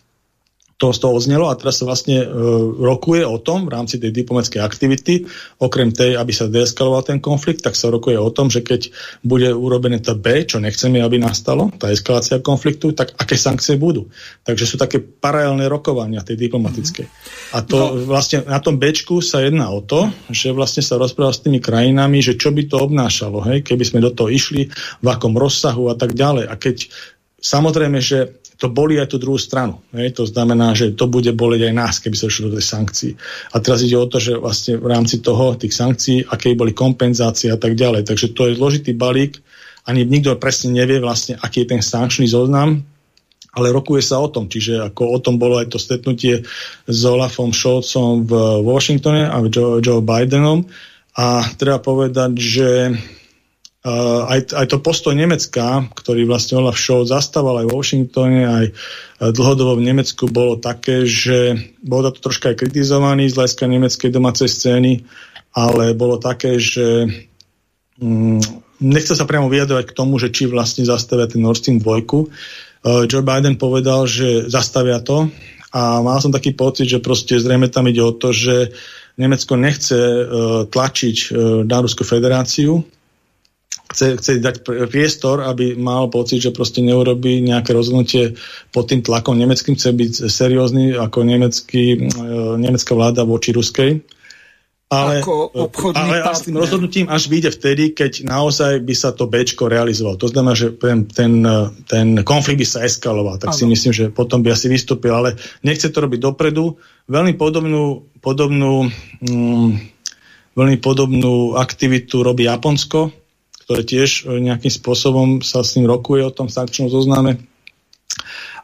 to z toho odznelo a teraz sa vlastne e, rokuje o tom v rámci tej diplomatickej aktivity, okrem tej, aby sa deeskaloval ten konflikt, tak sa rokuje o tom, že keď bude urobené to B, čo nechceme, aby nastalo, tá eskalácia konfliktu, tak aké sankcie budú. Takže sú také paralelné rokovania tej diplomatické. A to no. vlastne na tom Bčku sa jedná o to, že vlastne sa rozpráva s tými krajinami, že čo by to obnášalo, hej, keby sme do toho išli, v akom rozsahu a tak ďalej. A keď samozrejme, že to boli aj tú druhú stranu. Hej? To znamená, že to bude boleť aj nás, keby sa išlo do tej sankcií. A teraz ide o to, že vlastne v rámci toho, tých sankcií, aké boli kompenzácie a tak ďalej. Takže to je zložitý balík, ani nikto presne nevie vlastne, aký je ten sankčný zoznam, ale rokuje sa o tom, čiže ako o tom bolo aj to stretnutie s Olafom Scholzom v Washingtone a Joe, Joe Bidenom a treba povedať, že Uh, aj, aj to postoj Nemecka, ktorý vlastne Olaf Scholz zastával aj v Washingtone, aj uh, dlhodobo v Nemecku, bolo také, že bol to troška aj kritizovaný z hľadiska nemeckej domácej scény, ale bolo také, že um, nechce sa priamo vyjadrovať k tomu, že či vlastne zastavia ten Nord Stream 2. Uh, Joe Biden povedal, že zastavia to a mal som taký pocit, že proste zrejme tam ide o to, že Nemecko nechce uh, tlačiť uh, na Ruskú federáciu, chce, chce dať priestor, aby mal pocit, že proste neurobí nejaké rozhodnutie pod tým tlakom nemeckým, chce byť seriózny ako nemecký, e, nemecká vláda voči ruskej. Ale, ako ale s tým rozhodnutím až vyjde vtedy, keď naozaj by sa to Bčko realizovalo. To znamená, že ten, ten, ten konflikt by sa eskaloval. Tak ano. si myslím, že potom by asi vystúpil. Ale nechce to robiť dopredu. Veľmi podobnú, podobnú, mm, veľmi podobnú aktivitu robí Japonsko ktoré tiež e, nejakým spôsobom sa s ním rokuje o tom sankčnom zozname.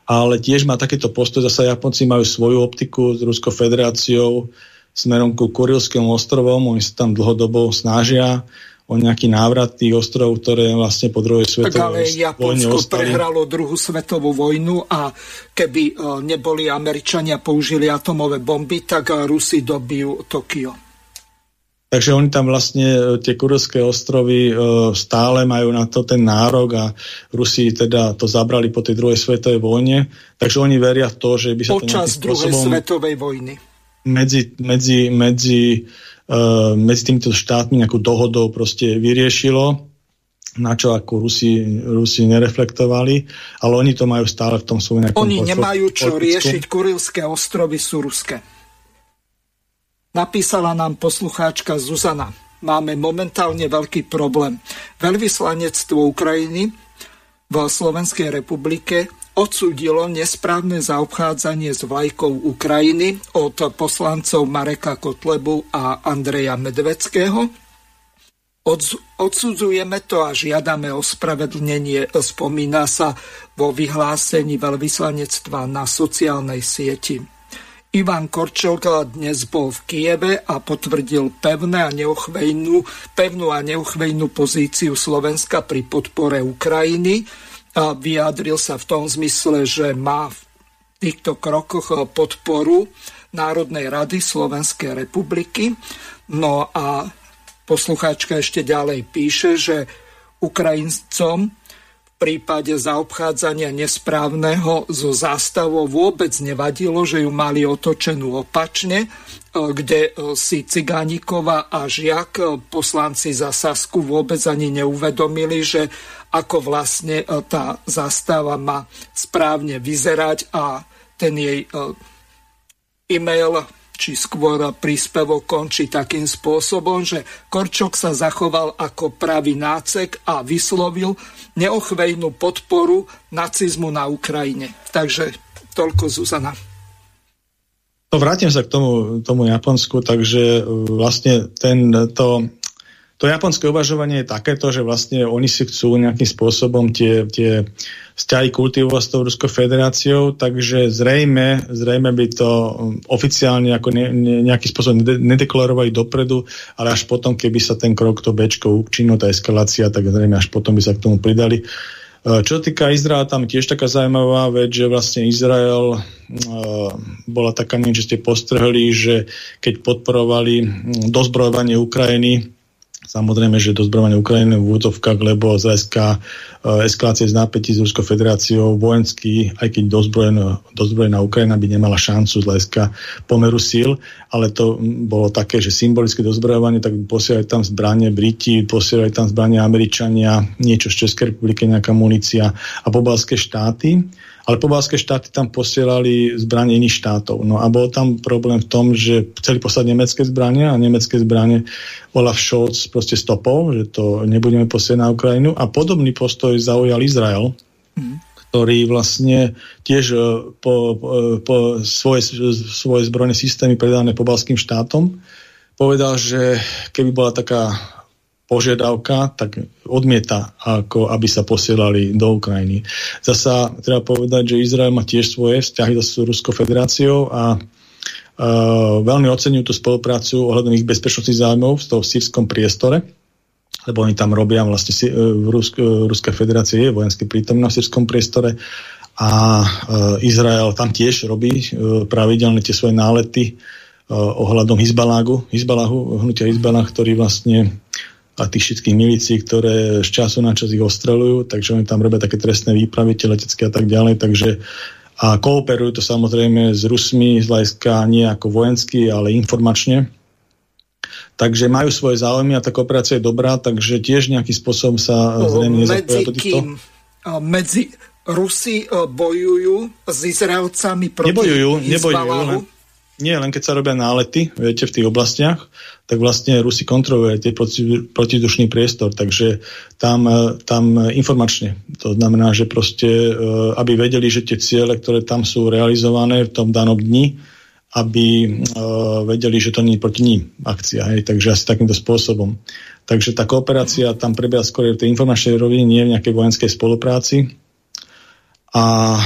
Ale tiež má takéto postoj, zase Japonci majú svoju optiku s Ruskou federáciou smerom ku Kurilským ostrovom, oni sa tam dlhodobo snažia o nejaký návrat tých ostrovov, ktoré vlastne po druhej svetovej vojne ostali. prehralo druhú svetovú vojnu a keby e, neboli Američania použili atomové bomby, tak e, Rusi dobijú Tokio. Takže oni tam vlastne e, tie Kurilské ostrovy e, stále majú na to ten nárok a Rusi teda to zabrali po tej druhej svetovej vojne. Takže oni veria v to, že by sa Počas to druhej svetovej vojny. Medzi, medzi, medzi, uh, medzi týmito štátmi nejakú dohodou proste vyriešilo na čo ako Rusi, Rusi nereflektovali, ale oni to majú stále v tom svojom Oni nemajú čo riešiť, Kurilské ostrovy sú ruské. Napísala nám poslucháčka Zuzana. Máme momentálne veľký problém. Veľvyslanectvo Ukrajiny v Slovenskej republike odsúdilo nesprávne zaobchádzanie s vlajkou Ukrajiny od poslancov Mareka Kotlebu a Andreja Medveckého. Odsudzujeme to a žiadame ospravedlnenie, spomína sa vo vyhlásení veľvyslanectva na sociálnej sieti. Ivan Korčok dnes bol v Kieve a potvrdil pevné a neuchvejnú, pevnú a neuchvejnú pozíciu Slovenska pri podpore Ukrajiny. A vyjadril sa v tom zmysle, že má v týchto krokoch podporu Národnej rady Slovenskej republiky. No a poslucháčka ešte ďalej píše, že Ukrajincom prípade zaobchádzania nesprávneho so zástavou vôbec nevadilo, že ju mali otočenú opačne, e, kde e, si Cigánikova a Žiak, e, poslanci za Sasku, vôbec ani neuvedomili, že ako vlastne tá zástava má správne vyzerať a ten jej e-mail či skôr príspevok končí takým spôsobom, že Korčok sa zachoval ako pravý nácek a vyslovil neochvejnú podporu nacizmu na Ukrajine. Takže toľko Zuzana. No, vrátim sa k tomu, tomu Japonsku, takže vlastne ten, to, japonské uvažovanie je takéto, že vlastne oni si chcú nejakým spôsobom tie, tie vzťahy kultivovať s tou Ruskou federáciou, takže zrejme, zrejme by to um, oficiálne ako ne, ne, nejakým spôsobom nedeklarovali dopredu, ale až potom, keby sa ten krok to Bčko učinil, tá eskalácia, tak zrejme až potom by sa k tomu pridali. Uh, čo týka Izraela, tam tiež taká zaujímavá vec, že vlastne Izrael uh, bola taká, niečo, že ste postrhli, že keď podporovali dozbrojovanie Ukrajiny, Samozrejme, že dozbrojovanie Ukrajiny v útovkách, lebo z hľadiska uh, eskalácie z nápetí s Ruskou federáciou vojenský, aj keď dozbrojená, dozbrojená Ukrajina by nemala šancu z hľadiska pomeru síl, ale to bolo také, že symbolické dozbrojovanie, tak posielali tam zbranie Briti, posielali tam zbranie Američania, niečo z Českej republiky, nejaká munícia a pobalské štáty ale pobalské štáty tam posielali zbranie iných štátov. No a bol tam problém v tom, že chceli poslať nemecké zbranie a nemecké zbranie Olaf Scholz proste stopol, že to nebudeme posielať na Ukrajinu a podobný postoj zaujal Izrael, mm ktorý vlastne tiež e, po, po, po svoje, svoje zbrojné systémy predané pobalským štátom povedal, že keby bola taká požiadavka, tak odmieta, ako aby sa posielali do Ukrajiny. Zasa treba povedať, že Izrael má tiež svoje vzťahy s Ruskou federáciou a Uh, veľmi oceňujú tú spoluprácu ohľadom ich bezpečnostných zájmov v tom sírskom priestore, lebo oni tam robia vlastne e, v Rusk, e, Ruská federácia je vojenský prítomná v sírskom priestore a Izrael tam tiež robí pravidelne tie svoje nálety ohľadom Hizbalágu, Hizbaláhu, hnutia Hizbalah, ktorý vlastne a tých všetkých milícií, ktoré z času na čas ich ostrelujú, takže oni tam robia také trestné výpravy, tie letecké a tak ďalej, takže a kooperujú to samozrejme s Rusmi z hľadiska nie ako vojensky, ale informačne. Takže majú svoje záujmy a tá kooperácia je dobrá, takže tiež nejakým spôsobom sa zrejme nezapoja do týchto... Medzi Rusi e, bojujú s Izraelcami proti Nebojujú, nebojujú, nie len keď sa robia nálety, viete, v tých oblastiach, tak vlastne Rusi kontrolujú tie protizdušný priestor, takže tam, e, tam informačne. To znamená, že proste, e, aby vedeli, že tie ciele, ktoré tam sú realizované v tom danom dni, aby uh, vedeli, že to nie je proti ním akcia. Hej? Takže asi takýmto spôsobom. Takže tá kooperácia tam prebieha skôr v tej informačnej rovine, nie v nejakej vojenskej spolupráci. A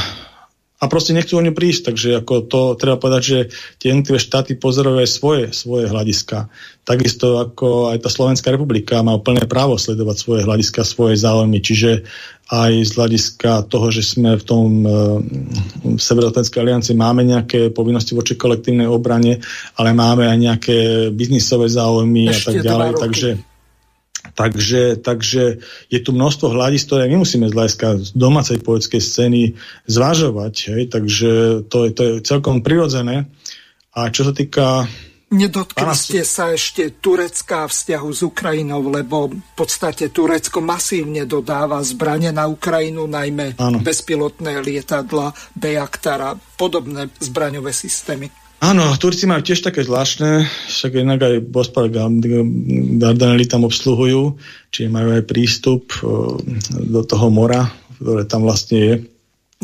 a proste nechcú o ňu prísť, takže ako to treba povedať, že tie jednotlivé štáty pozerajú aj svoje, svoje hľadiska. Takisto ako aj tá Slovenská republika má plné právo sledovať svoje hľadiska, svoje záujmy, čiže aj z hľadiska toho, že sme v tom e, v Severoatlantickej aliancii máme nejaké povinnosti voči kolektívnej obrane, ale máme aj nejaké biznisové záujmy Ešte a tak ďalej, takže Takže, takže je tu množstvo hľadíc, ktoré my musíme z hľadiska domácej poetskej scény zvažovať. Hej? Takže to je, to je celkom prirodzené. A čo sa týka Nedotkli ste sa ešte Turecka vzťahu s Ukrajinou, lebo v podstate Turecko masívne dodáva zbranie na Ukrajinu, najmä ano. bezpilotné lietadla, Beaktar a podobné zbraňové systémy. Áno, Turci majú tiež také zvláštne, však jednak aj Bospar Dardanely tam obsluhujú, čiže majú aj prístup do toho mora, ktoré tam vlastne je.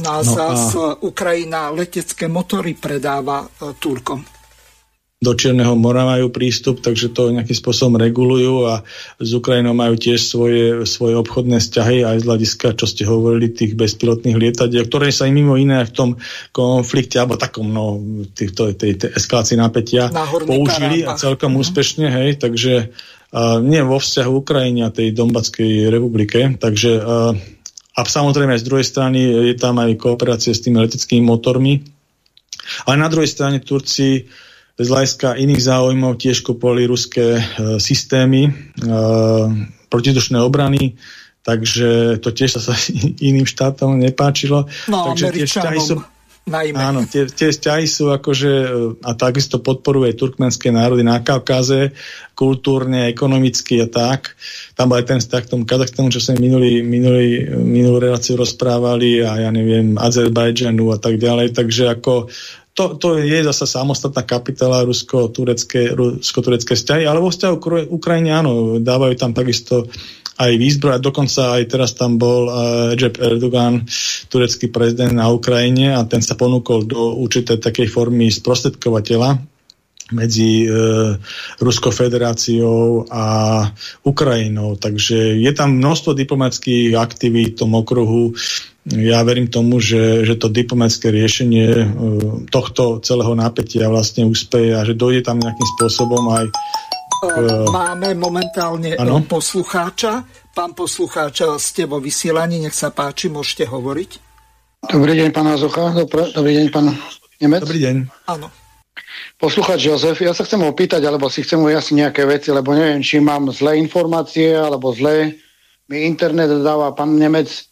No a no zás a... Ukrajina letecké motory predáva e, Turkom do Čierneho mora majú prístup, takže to nejakým spôsobom regulujú a s Ukrajinou majú tiež svoje, svoje obchodné vzťahy aj z hľadiska, čo ste hovorili, tých bezpilotných lietadiel, ktoré sa im mimo iné v tom konflikte alebo takom no, týchto, tej, tej eskalácii napätia použili a celkom mm. úspešne, hej, takže uh, nie vo vzťahu Ukrajiny a tej Dombatskej republike, takže uh, a samozrejme aj z druhej strany je tam aj kooperácia s tými leteckými motormi, ale na druhej strane Turci z hľadiska iných záujmov tiež kupovali ruské e, systémy e, protizdušné obrany, takže to tiež sa iným štátom nepáčilo. No, takže tie vzťahy sú, najmä. Áno, tie, tie vzťahy sú akože, e, a takisto podporuje turkmenské národy na Kaukaze, kultúrne, ekonomicky a tak. Tam bol aj ten vzťah k tomu Kazachstanu, čo sme minulý, minulý, minulú reláciu rozprávali a ja neviem, Azerbajdžanu a tak ďalej, takže ako to, to je zase samostatná kapitola rusko-turecké, rusko-turecké vzťahy, ale vo vzťahu k Ukrajine áno, dávajú tam takisto aj výzbroj dokonca aj teraz tam bol uh, Erdogan, turecký prezident na Ukrajine a ten sa ponúkol do určitej takej formy sprostredkovateľa medzi e, Ruskou federáciou a Ukrajinou. Takže je tam množstvo diplomatických aktivít v tom okruhu ja verím tomu, že, že to diplomatické riešenie uh, tohto celého napätia vlastne úspeje a že dojde tam nejakým spôsobom aj uh, Máme momentálne ano? poslucháča. Pán poslucháč, ste vo vysielaní, nech sa páči, môžete hovoriť. Dobrý deň, pán. Dobrý, dobrý deň, pán Nemec. Dobrý deň. Áno. Poslucháč Jozef, ja sa chcem opýtať, alebo si chcem ujasniť nejaké veci, lebo neviem, či mám zlé informácie, alebo zlé mi internet dáva pán Nemec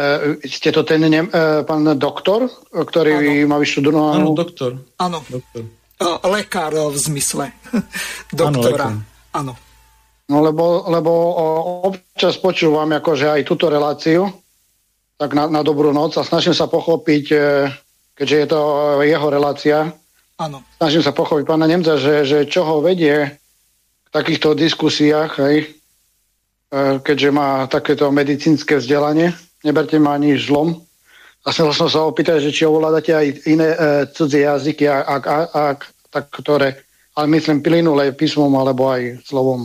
Uh, ste to ten ne, uh, pán doktor, ktorý ano. má vyštudovanú... Áno, doktor. Áno. Doktor. Uh, lekár v zmysle doktora. Áno. No lebo, lebo občas počúvam akože aj túto reláciu, tak na, na dobrú noc a snažím sa pochopiť, keďže je to jeho relácia, Áno. snažím sa pochopiť pána Nemca, že, že čo ho vedie k takýchto diskusiách, hej, keďže má takéto medicínske vzdelanie neberte ma ani žlom. A som sa opýtať, že či ovládate aj iné e, cudzie jazyky, ak, ak, ak, tak ktoré, ale myslím plynulé písmom alebo aj slovom.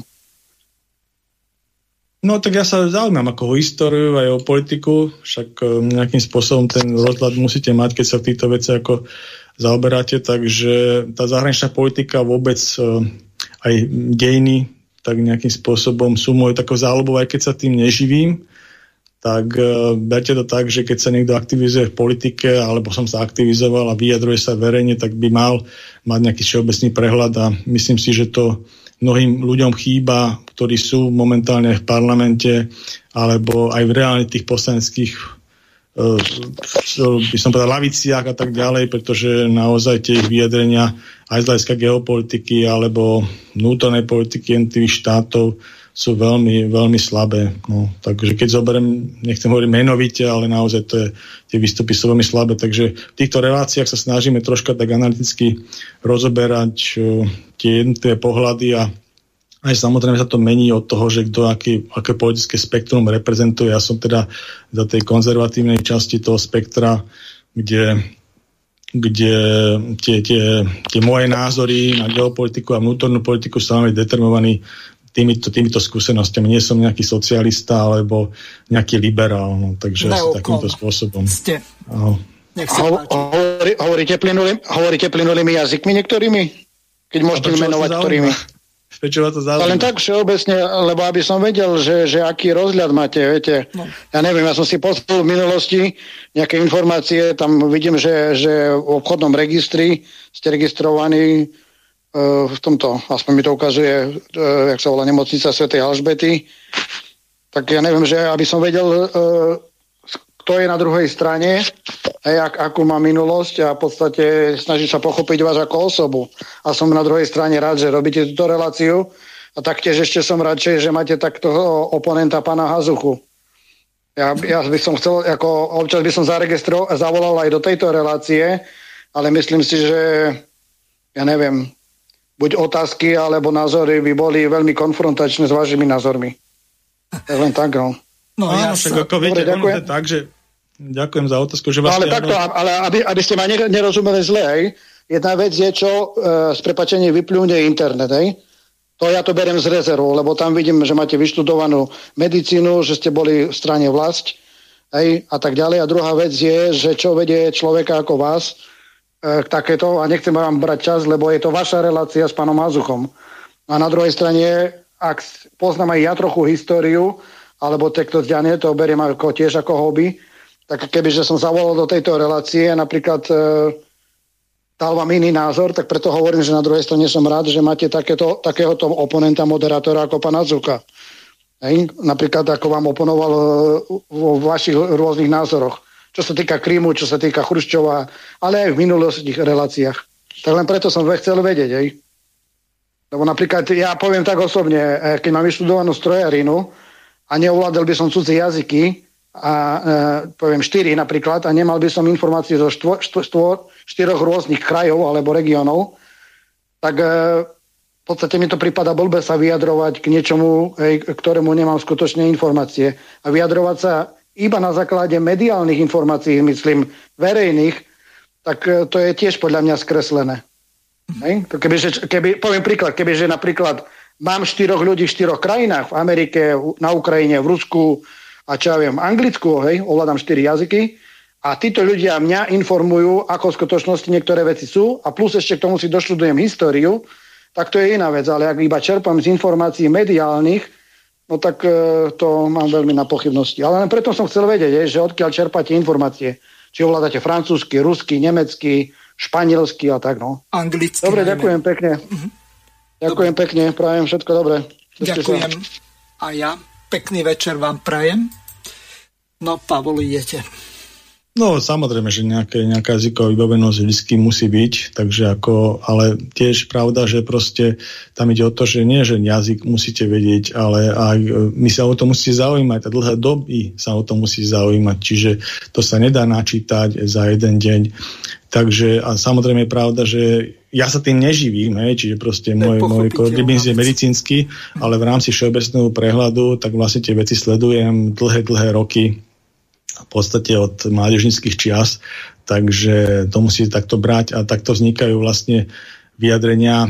No tak ja sa zaujímam ako o históriu aj o politiku, však e, nejakým spôsobom ten rozhľad musíte mať, keď sa v týchto veci ako zaoberáte, takže tá zahraničná politika vôbec e, aj dejiny tak nejakým spôsobom sú môj takou záľubou, aj keď sa tým neživím, tak uh, berte to tak, že keď sa niekto aktivizuje v politike, alebo som sa aktivizoval a vyjadruje sa verejne, tak by mal mať nejaký všeobecný prehľad a myslím si, že to mnohým ľuďom chýba, ktorí sú momentálne v parlamente alebo aj v reálne tých poslaneckých by som povedal laviciach a tak ďalej, pretože naozaj tie ich vyjadrenia aj z hľadiska geopolitiky alebo vnútornej politiky jednotlivých štátov sú veľmi, veľmi slabé. No, takže keď zoberiem, nechcem hovoriť menovite, ale naozaj to je, tie výstupy sú veľmi slabé. Takže v týchto reláciách sa snažíme troška tak analyticky rozoberať uh, tie jednotlivé pohľady a aj samozrejme sa to mení od toho, že kto aký, aké politické spektrum reprezentuje. Ja som teda za tej konzervatívnej časti toho spektra, kde kde tie, tie, tie moje názory na geopolitiku a vnútornú politiku sú veľmi determinovaní týmito, týmito skúsenostiami. Nie som nejaký socialista alebo nejaký liberál, no, takže asi takýmto spôsobom. Ste. Aho. Nech sa Ho, hovorí, hovoríte, plynulý, hovoríte plynulými jazykmi niektorými? Keď môžete menovať, ktorými? Prečo to zaujíma? Len tak všeobecne, lebo aby som vedel, že, že aký rozhľad máte, viete. No. Ja neviem, ja som si pozrel v minulosti nejaké informácie, tam vidím, že, že v obchodnom registri ste registrovaní E, v tomto, aspoň mi to ukazuje, e, jak sa volá nemocnica Sv. Alžbety, tak ja neviem, že aby som vedel, e, kto je na druhej strane, hej, ak, akú má minulosť a v podstate snažím sa pochopiť vás ako osobu. A som na druhej strane rád, že robíte túto reláciu a taktiež ešte som radšej, že máte takto oponenta pána Hazuchu. Ja, ja by som chcel, ako občas by som zaregistroval, zavolal aj do tejto relácie, ale myslím si, že ja neviem, buď otázky alebo názory by boli veľmi konfrontačné s vašimi názormi. Len tak, no. No, Áno, ja však ako viete, Dobre, ono je tak, že Ďakujem za otázku. Že vlastne, no, ale takto, ale aby, aby ste ma nerozumeli zle, hej. Jedna vec je, čo e, z prepačenia vyplúne internet, hej. To ja to beriem z rezervu, lebo tam vidím, že máte vyštudovanú medicínu, že ste boli v strane vlast hej, a tak ďalej. A druhá vec je, že čo vedie človeka ako vás e, k takéto, a nechcem vám brať čas, lebo je to vaša relácia s pánom Mazuchom. A na druhej strane, ak poznám aj ja trochu históriu, alebo tekto zďanie, to beriem ako, tiež ako hobby, tak kebyže som zavolal do tejto relácie, napríklad e, dal vám iný názor, tak preto hovorím, že na druhej strane som rád, že máte takéto, takéhoto oponenta, moderátora ako pána Zuka. Hej? Napríklad ako vám oponoval e, vo vašich rôznych názoroch. Čo sa týka Krímu, čo sa týka Chruščova, ale aj v minulostných reláciách. Tak len preto som chcel vedieť. Hej? Lebo napríklad ja poviem tak osobne, e, keď mám vyštudovanú strojarinu a neovládal by som cudzie jazyky, a e, poviem štyri napríklad a nemal by som informácie zo štvo, štvo, štvo, štyroch rôznych krajov alebo regiónov, tak e, v podstate mi to prípada blbe sa vyjadrovať k niečomu, hej, ktorému nemám skutočne informácie. A vyjadrovať sa iba na základe mediálnych informácií, myslím, verejných, tak e, to je tiež podľa mňa skreslené. Hej? Keby, že, keby, poviem príklad, kebyže napríklad mám štyroch ľudí v štyroch krajinách, v Amerike, na Ukrajine, v Rusku, a čo ja viem, anglickú, hej, ovládam 4 jazyky a títo ľudia mňa informujú, ako v skutočnosti niektoré veci sú a plus ešte k tomu si doštudujem históriu, tak to je iná vec, ale ak iba čerpám z informácií mediálnych, no tak e, to mám veľmi na pochybnosti. Ale len preto som chcel vedieť, je, že odkiaľ čerpáte informácie. Či ovládate francúzsky, rusky, nemecký, španielsky a tak, no. Anglicky. Dobre, najmä. ďakujem pekne. Uh-huh. Ďakujem dobre. pekne, prajem všetko dobré. Ďakujem. A ja. Pekný večer vám prajem. No, Pavol, idete. No, samozrejme, že nejaké, nejaká jazyková vybavenosť vždy musí byť, takže ako, ale tiež pravda, že proste tam ide o to, že nie, že jazyk musíte vedieť, ale aj e, my sa o to musí zaujímať a dlhé doby sa o to musí zaujímať, čiže to sa nedá načítať za jeden deň. Takže a samozrejme je pravda, že ja sa tým neživím, hej, čiže proste môj, môj kodibins je medicínsky, ale v rámci všeobecného prehľadu tak vlastne tie veci sledujem dlhé, dlhé roky v podstate od mládežnických čias, takže to musíte takto brať a takto vznikajú vlastne vyjadrenia.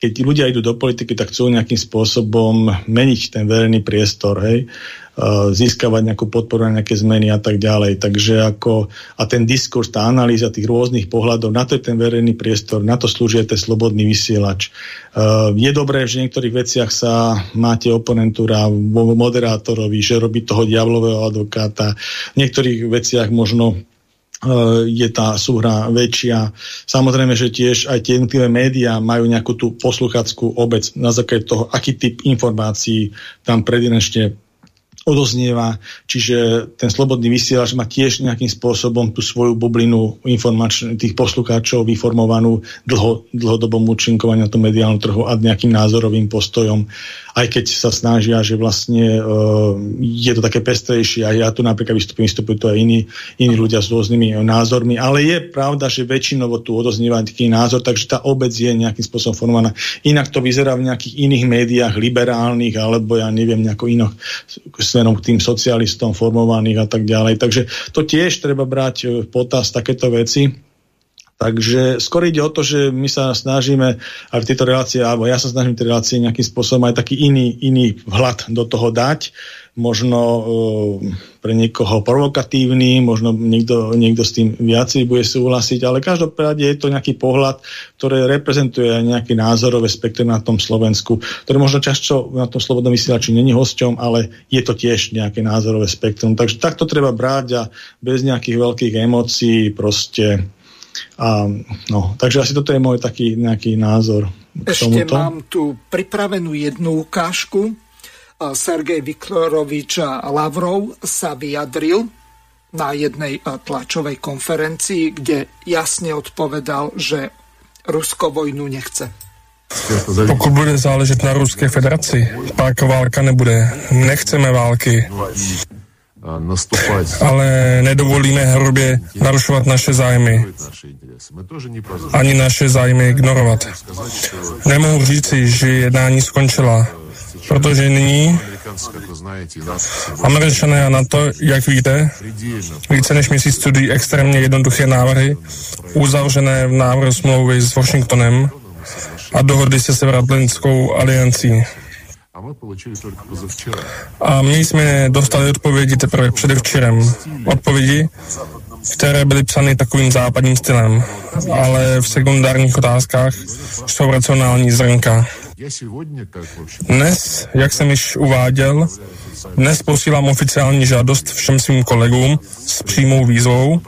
Keď ľudia idú do politiky, tak chcú nejakým spôsobom meniť ten verejný priestor, hej, získavať nejakú podporu na nejaké zmeny a tak ďalej. Takže ako, a ten diskurs, tá analýza tých rôznych pohľadov, na to je ten verejný priestor, na to slúži ten slobodný vysielač. Je dobré, že v niektorých veciach sa máte oponentúra moderátorovi, že robí toho diablového advokáta. V niektorých veciach možno Eh, je tá súhra väčšia. Samozrejme, že tiež aj tie jednotlivé médiá majú nejakú tú posluchackú obec na základe toho, aký typ informácií tam predinečne odoznieva, čiže ten slobodný vysielač má tiež nejakým spôsobom tú svoju bublinu tých poslucháčov vyformovanú dlho, dlhodobom účinkovania na tom mediálnom trhu a nejakým názorovým postojom aj keď sa snažia, že vlastne uh, je to také pestrejšie a ja tu napríklad vystupujem, vystupujú to aj iní, iní ľudia s rôznymi názormi, ale je pravda, že väčšinovo tu odoznieva taký názor, takže tá obec je nejakým spôsobom formovaná. Inak to vyzerá v nejakých iných médiách, liberálnych, alebo ja neviem, nejako iných smerom k tým socialistom formovaných a tak ďalej. Takže to tiež treba brať v potaz takéto veci Takže skôr ide o to, že my sa snažíme aj v tejto relácii, alebo ja sa snažím tej relácie nejakým spôsobom aj taký iný, iný vhľad do toho dať, možno uh, pre niekoho provokatívny, možno niekto, niekto s tým viacej bude súhlasiť, ale každopádne je to nejaký pohľad, ktorý reprezentuje nejaké názorové spektrum na tom Slovensku, ktoré možno často na tom slobodnom vysielači není hosťom, ale je to tiež nejaké názorové spektrum. Takže takto treba brať a bez nejakých veľkých emócií proste a, no, takže asi toto je môj taký nejaký názor. Ešte tomuto. mám tu pripravenú jednu ukážku. Sergej Viktorovič Lavrov sa vyjadril na jednej tlačovej konferencii, kde jasne odpovedal, že Rusko vojnu nechce. Pokud bude záležet na Ruské federaci, pak válka nebude. Nechceme války. Ale nedovolíme hrubě narušovat naše zájmy. Ani naše zájmy ignorovat. Nemohu říci, že jednání skončila, protože nyní Američané a NATO, jak víte, více než měsíc studují extrémně jednoduché návrhy, uzavřené v návrhu smlouvy s Washingtonem a dohody se Severoatlantickou aliancí. A my jsme dostali odpovědi teprve předevčírem. Odpovědi, které byly psány takovým západním stylem, ale v sekundárních otázkách jsou racionální zrnka. Dnes, jak jsem již uváděl, dnes posílám oficiální žádost všem svým kolegům s přímou výzvou,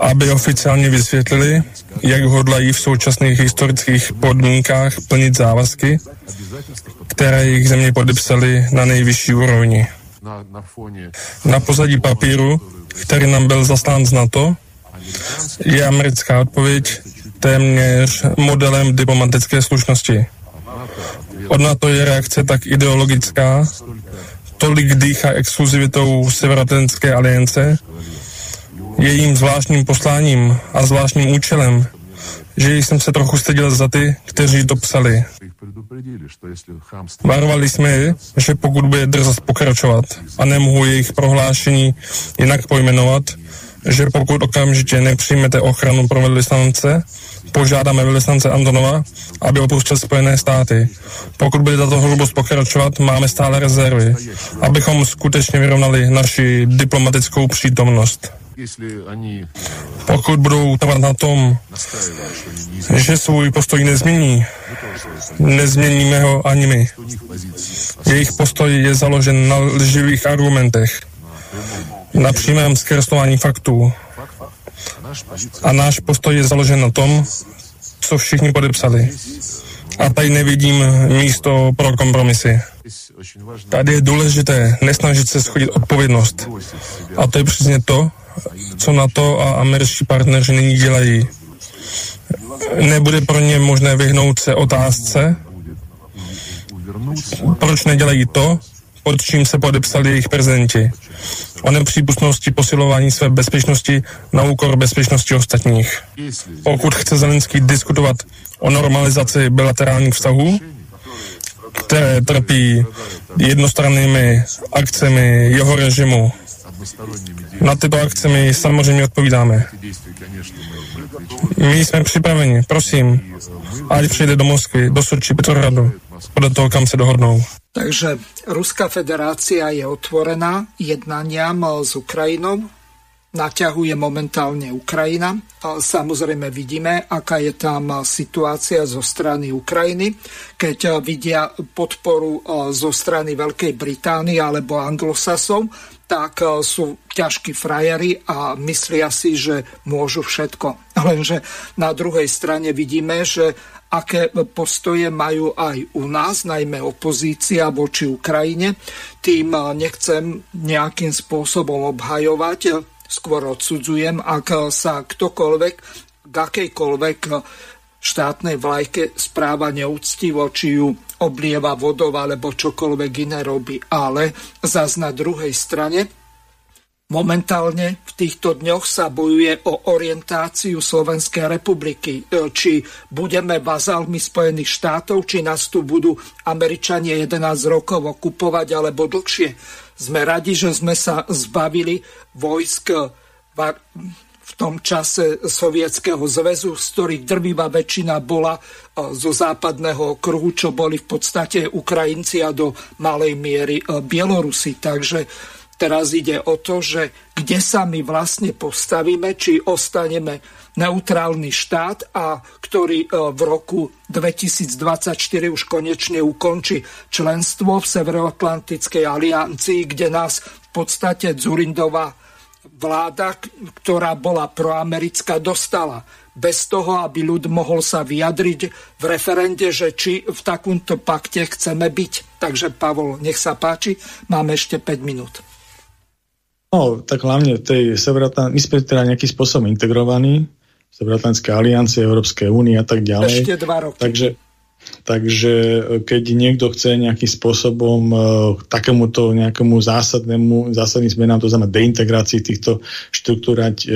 aby oficiálně vysvětlili, jak hodlají v současných historických podmínkách plnit závazky, které jejich země podepsali na nejvyšší úrovni. Na pozadí papíru, který nám byl zaslán z NATO, je americká odpověď téměř modelem diplomatické slušnosti. Od NATO je reakce tak ideologická, tolik dýchá exkluzivitou Severoatlantické aliance, jejím zvláštním posláním a zvláštním účelem, že jsem se trochu styděl za ty, kteří to psali. Varovali jsme je, že pokud bude drzost pokračovat a nemohu jejich prohlášení jinak pojmenovat, že pokud okamžitě nepřijmete ochranu pro velvyslance, požádáme velvyslance Antonova, aby opustil Spojené státy. Pokud bude tato hrubost pokračovat, máme stále rezervy, abychom skutečně vyrovnali naši diplomatickou přítomnost. Pokud budou trvat na tom, že svůj postoj nezmění, nezměníme ho ani my. Jejich postoj je založen na lživých argumentech, na přímém zkreslování faktů. A náš postoj je založen na tom, co všichni podepsali. A tady nevidím místo pro kompromisy. Tady je důležité nesnažit se schodit odpovědnost. A to je přesně to, co na to a američtí partneři nyní dělají. Nebude pro ně možné vyhnout se otázce, proč nedělají to, pod čím se podepsali jejich prezidenti. O nepřípustnosti posilování své bezpečnosti na úkor bezpečnosti ostatních. Pokud chce Zelenský diskutovat o normalizaci bilaterálních vztahů, které trpí jednostrannými akcemi jeho režimu na tyto akce my samozřejmě odpovídáme. My jsme připraveni, prosím, ať přijde do Moskvy, do Soči, Petrohradu, podle toho, kam se dohodnou. Takže Ruská federácia je otvorená jednaniam s Ukrajinou, naťahuje momentálne Ukrajina. Samozrejme vidíme, aká je tam situácia zo strany Ukrajiny. Keď vidia podporu zo strany Veľkej Británie alebo anglosasov, tak sú ťažkí frajeri a myslia si, že môžu všetko. Lenže na druhej strane vidíme, že aké postoje majú aj u nás, najmä opozícia voči Ukrajine. Tým nechcem nejakým spôsobom obhajovať, skôr odsudzujem, ak sa ktokoľvek k akejkoľvek štátnej vlajke správa neúctivo, či ju oblieva vodou alebo čokoľvek iné robí. Ale zas na druhej strane Momentálne v týchto dňoch sa bojuje o orientáciu Slovenskej republiky. Či budeme bazálmi Spojených štátov, či nás tu budú Američania 11 rokov okupovať alebo dlhšie. Sme radi, že sme sa zbavili vojsk v tom čase Sovietskeho zväzu, z ktorých drvivá väčšina bola e, zo západného kruhu, čo boli v podstate Ukrajinci a do malej miery e, Bielorusi. Takže teraz ide o to, že kde sa my vlastne postavíme, či ostaneme neutrálny štát a ktorý e, v roku 2024 už konečne ukončí členstvo v Severoatlantickej aliancii, kde nás v podstate Zurindová vláda, ktorá bola proamerická, dostala bez toho, aby ľud mohol sa vyjadriť v referende, že či v takomto pakte chceme byť. Takže Pavol, nech sa páči, máme ešte 5 minút. No, tak hlavne tej Severoatlantickej, my sme teda nejakým spôsobom integrovaní, Severoatlantické aliancie, Európskej únie a tak ďalej. Ešte dva roky. Takže Takže e, keď niekto chce nejakým spôsobom uh, takémuto nejakému zásadnému, zásadným zmenám, to znamená deintegrácii týchto štruktúrať, uh,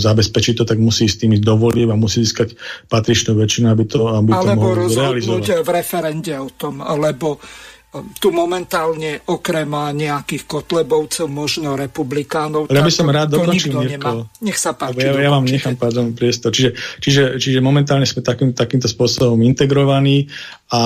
zabezpečiť to, tak musí s tými dovoliť a musí získať patričnú väčšinu, aby to, aby Alebo to mohol rozhodnúť v referende o tom, lebo tu momentálne okrem nejakých kotlebovcov, možno republikánov. Ale ja by som rád dokončil, Mirko. Nech sa páči. Ja, ja vám nechám pardon, priestor. Čiže, čiže, čiže momentálne sme takým, takýmto spôsobom integrovaní a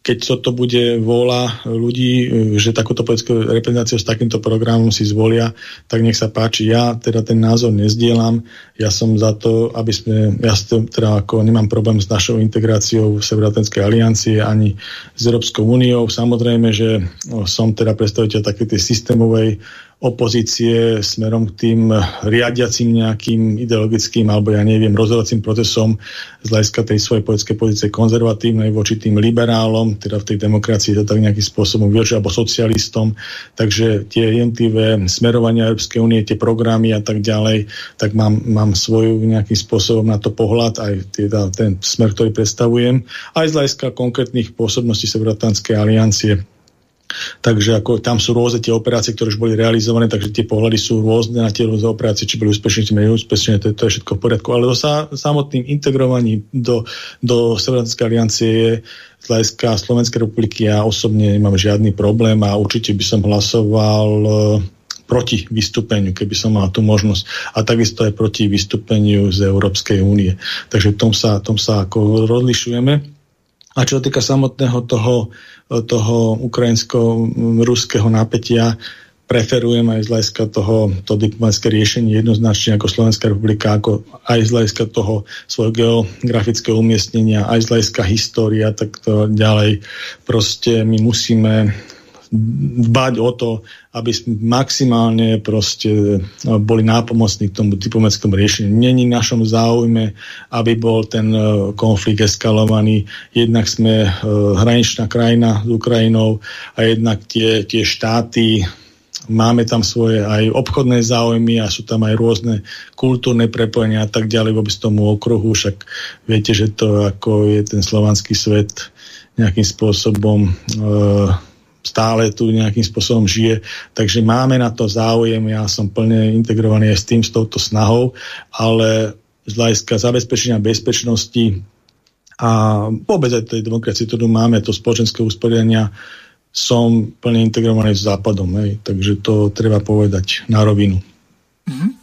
keď toto bude vôľa ľudí, že takúto politickú reprezentáciu s takýmto programom si zvolia, tak nech sa páči. Ja teda ten názor nezdielam. Ja som za to, aby sme, ja teda ako nemám problém s našou integráciou v Severoatlantickej aliancie ani s Európskou úniou. Samozrejme, že som teda predstaviteľ takej tej systémovej opozície smerom k tým riadiacim nejakým ideologickým alebo ja neviem rozhodovacím procesom z hľadiska tej svojej politickej pozície konzervatívnej voči tým liberálom, teda v tej demokracii to tak nejakým spôsobom voči alebo socialistom. Takže tie jednotlivé smerovania Európskej únie, tie programy a tak ďalej, tak mám, mám svoju nejakým spôsobom na to pohľad, aj teda ten smer, ktorý predstavujem, aj z hľadiska konkrétnych pôsobností Severoatlantskej aliancie Takže ako tam sú rôzne tie operácie, ktoré už boli realizované, takže tie pohľady sú rôzne na tie rôzne operácie, či boli úspešné, či menej úspešné, to, to je všetko v poriadku. Ale do sa, samotným integrovaním do, do Severoatlantickej aliancie je z hľadiska Slovenskej republiky ja osobne nemám žiadny problém a určite by som hlasoval e, proti vystúpeniu, keby som mal tú možnosť. A takisto aj proti vystúpeniu z Európskej únie. Takže tom sa, tom sa ako rozlišujeme. A čo týka samotného toho, toho ukrajinsko-ruského napätia, preferujem aj z hľadiska toho to diplomatické riešenie jednoznačne ako Slovenská republika, ako aj z hľadiska toho svojho geografického umiestnenia, aj z hľadiska história, tak to ďalej. Proste my musíme dbať o to, aby maximálne proste no, boli nápomocní k tomu diplomatickému riešeniu. Není v našom záujme, aby bol ten e, konflikt eskalovaný. Jednak sme e, hraničná krajina s Ukrajinou a jednak tie, tie štáty máme tam svoje aj obchodné záujmy a sú tam aj rôzne kultúrne prepojenia a tak ďalej vôbec tomu okruhu, však viete, že to ako je ten slovanský svet nejakým spôsobom e, stále tu nejakým spôsobom žije. Takže máme na to záujem, ja som plne integrovaný aj s tým, s touto snahou, ale z hľadiska zabezpečenia bezpečnosti a vôbec aj tej demokracie, ktorú máme, to spoločenské usporiadania, som plne integrovaný s Západom. Hej. Takže to treba povedať na rovinu. Mm-hmm.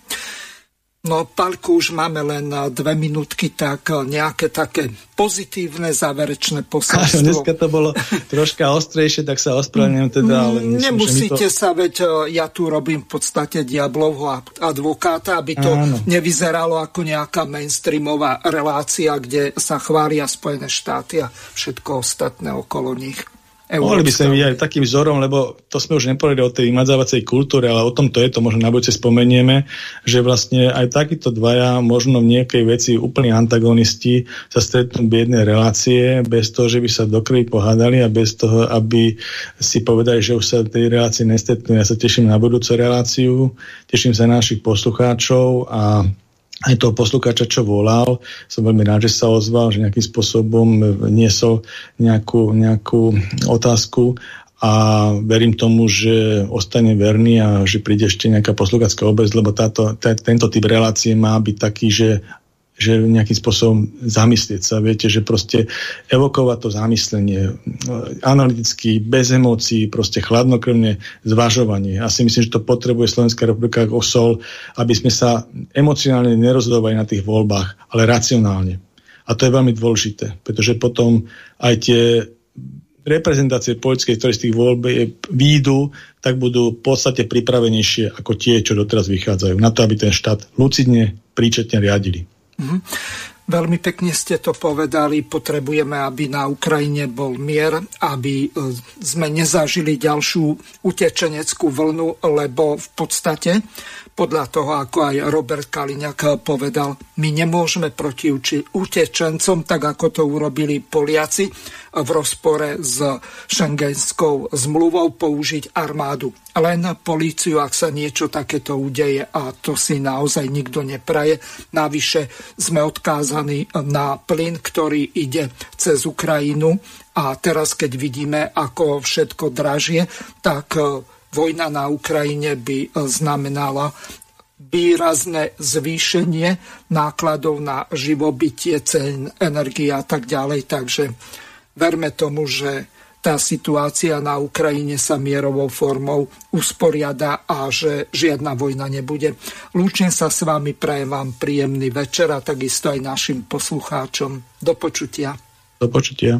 No, Palku, už máme len dve minútky, tak nejaké také pozitívne záverečné posolstvo. Dneska to bolo troška ostrejšie, tak sa ospravedlňujem teda, ale myslím, Nemusíte to... sa, veď ja tu robím v podstate diablovho advokáta, aby to Áno. nevyzeralo ako nejaká mainstreamová relácia, kde sa chvália Spojené štáty a všetko ostatné okolo nich. Mohli by sme byť aj takým vzorom, lebo to sme už nepovedali o tej vymadzávacej kultúre, ale o tom to je, to možno na budúce spomenieme, že vlastne aj takíto dvaja, možno v nejakej veci úplní antagonisti sa stretnú v jednej relácie, bez toho, že by sa dokrvi pohádali a bez toho, aby si povedali, že už sa tej relácii nestretnú. Ja sa teším na budúcu reláciu, teším sa na našich poslucháčov a aj toho poslucháča, čo volal. Som veľmi rád, že sa ozval, že nejakým spôsobom niesol nejakú, nejakú otázku a verím tomu, že ostane verný a že príde ešte nejaká posluchácká obec, lebo táto, t- tento typ relácie má byť taký, že že nejakým spôsobom zamyslieť sa. Viete, že proste evokovať to zamyslenie, e, analyticky, bez emócií, proste chladnokrvne zvažovanie. A si myslím, že to potrebuje Slovenská republika ako sol, aby sme sa emocionálne nerozhodovali na tých voľbách, ale racionálne. A to je veľmi dôležité, pretože potom aj tie reprezentácie politické, ktoré z tých voľb výjdu, tak budú v podstate pripravenejšie ako tie, čo doteraz vychádzajú. Na to, aby ten štát lucidne, príčetne riadili. Mm-hmm. Veľmi pekne ste to povedali, potrebujeme, aby na Ukrajine bol mier, aby e, sme nezažili ďalšiu utečeneckú vlnu, lebo v podstate podľa toho, ako aj Robert Kaliňák povedal, my nemôžeme proti utečencom, tak ako to urobili Poliaci, v rozpore s šengenskou zmluvou použiť armádu. Len políciu, ak sa niečo takéto udeje a to si naozaj nikto nepraje. Navyše sme odkázaní na plyn, ktorý ide cez Ukrajinu a teraz, keď vidíme, ako všetko dražie, tak vojna na Ukrajine by e, znamenala výrazné zvýšenie nákladov na živobytie, cen energie a tak ďalej. Takže verme tomu, že tá situácia na Ukrajine sa mierovou formou usporiada a že žiadna vojna nebude. Lúčim sa s vami, prajem vám príjemný večer a takisto aj našim poslucháčom. Do počutia. Do počutia.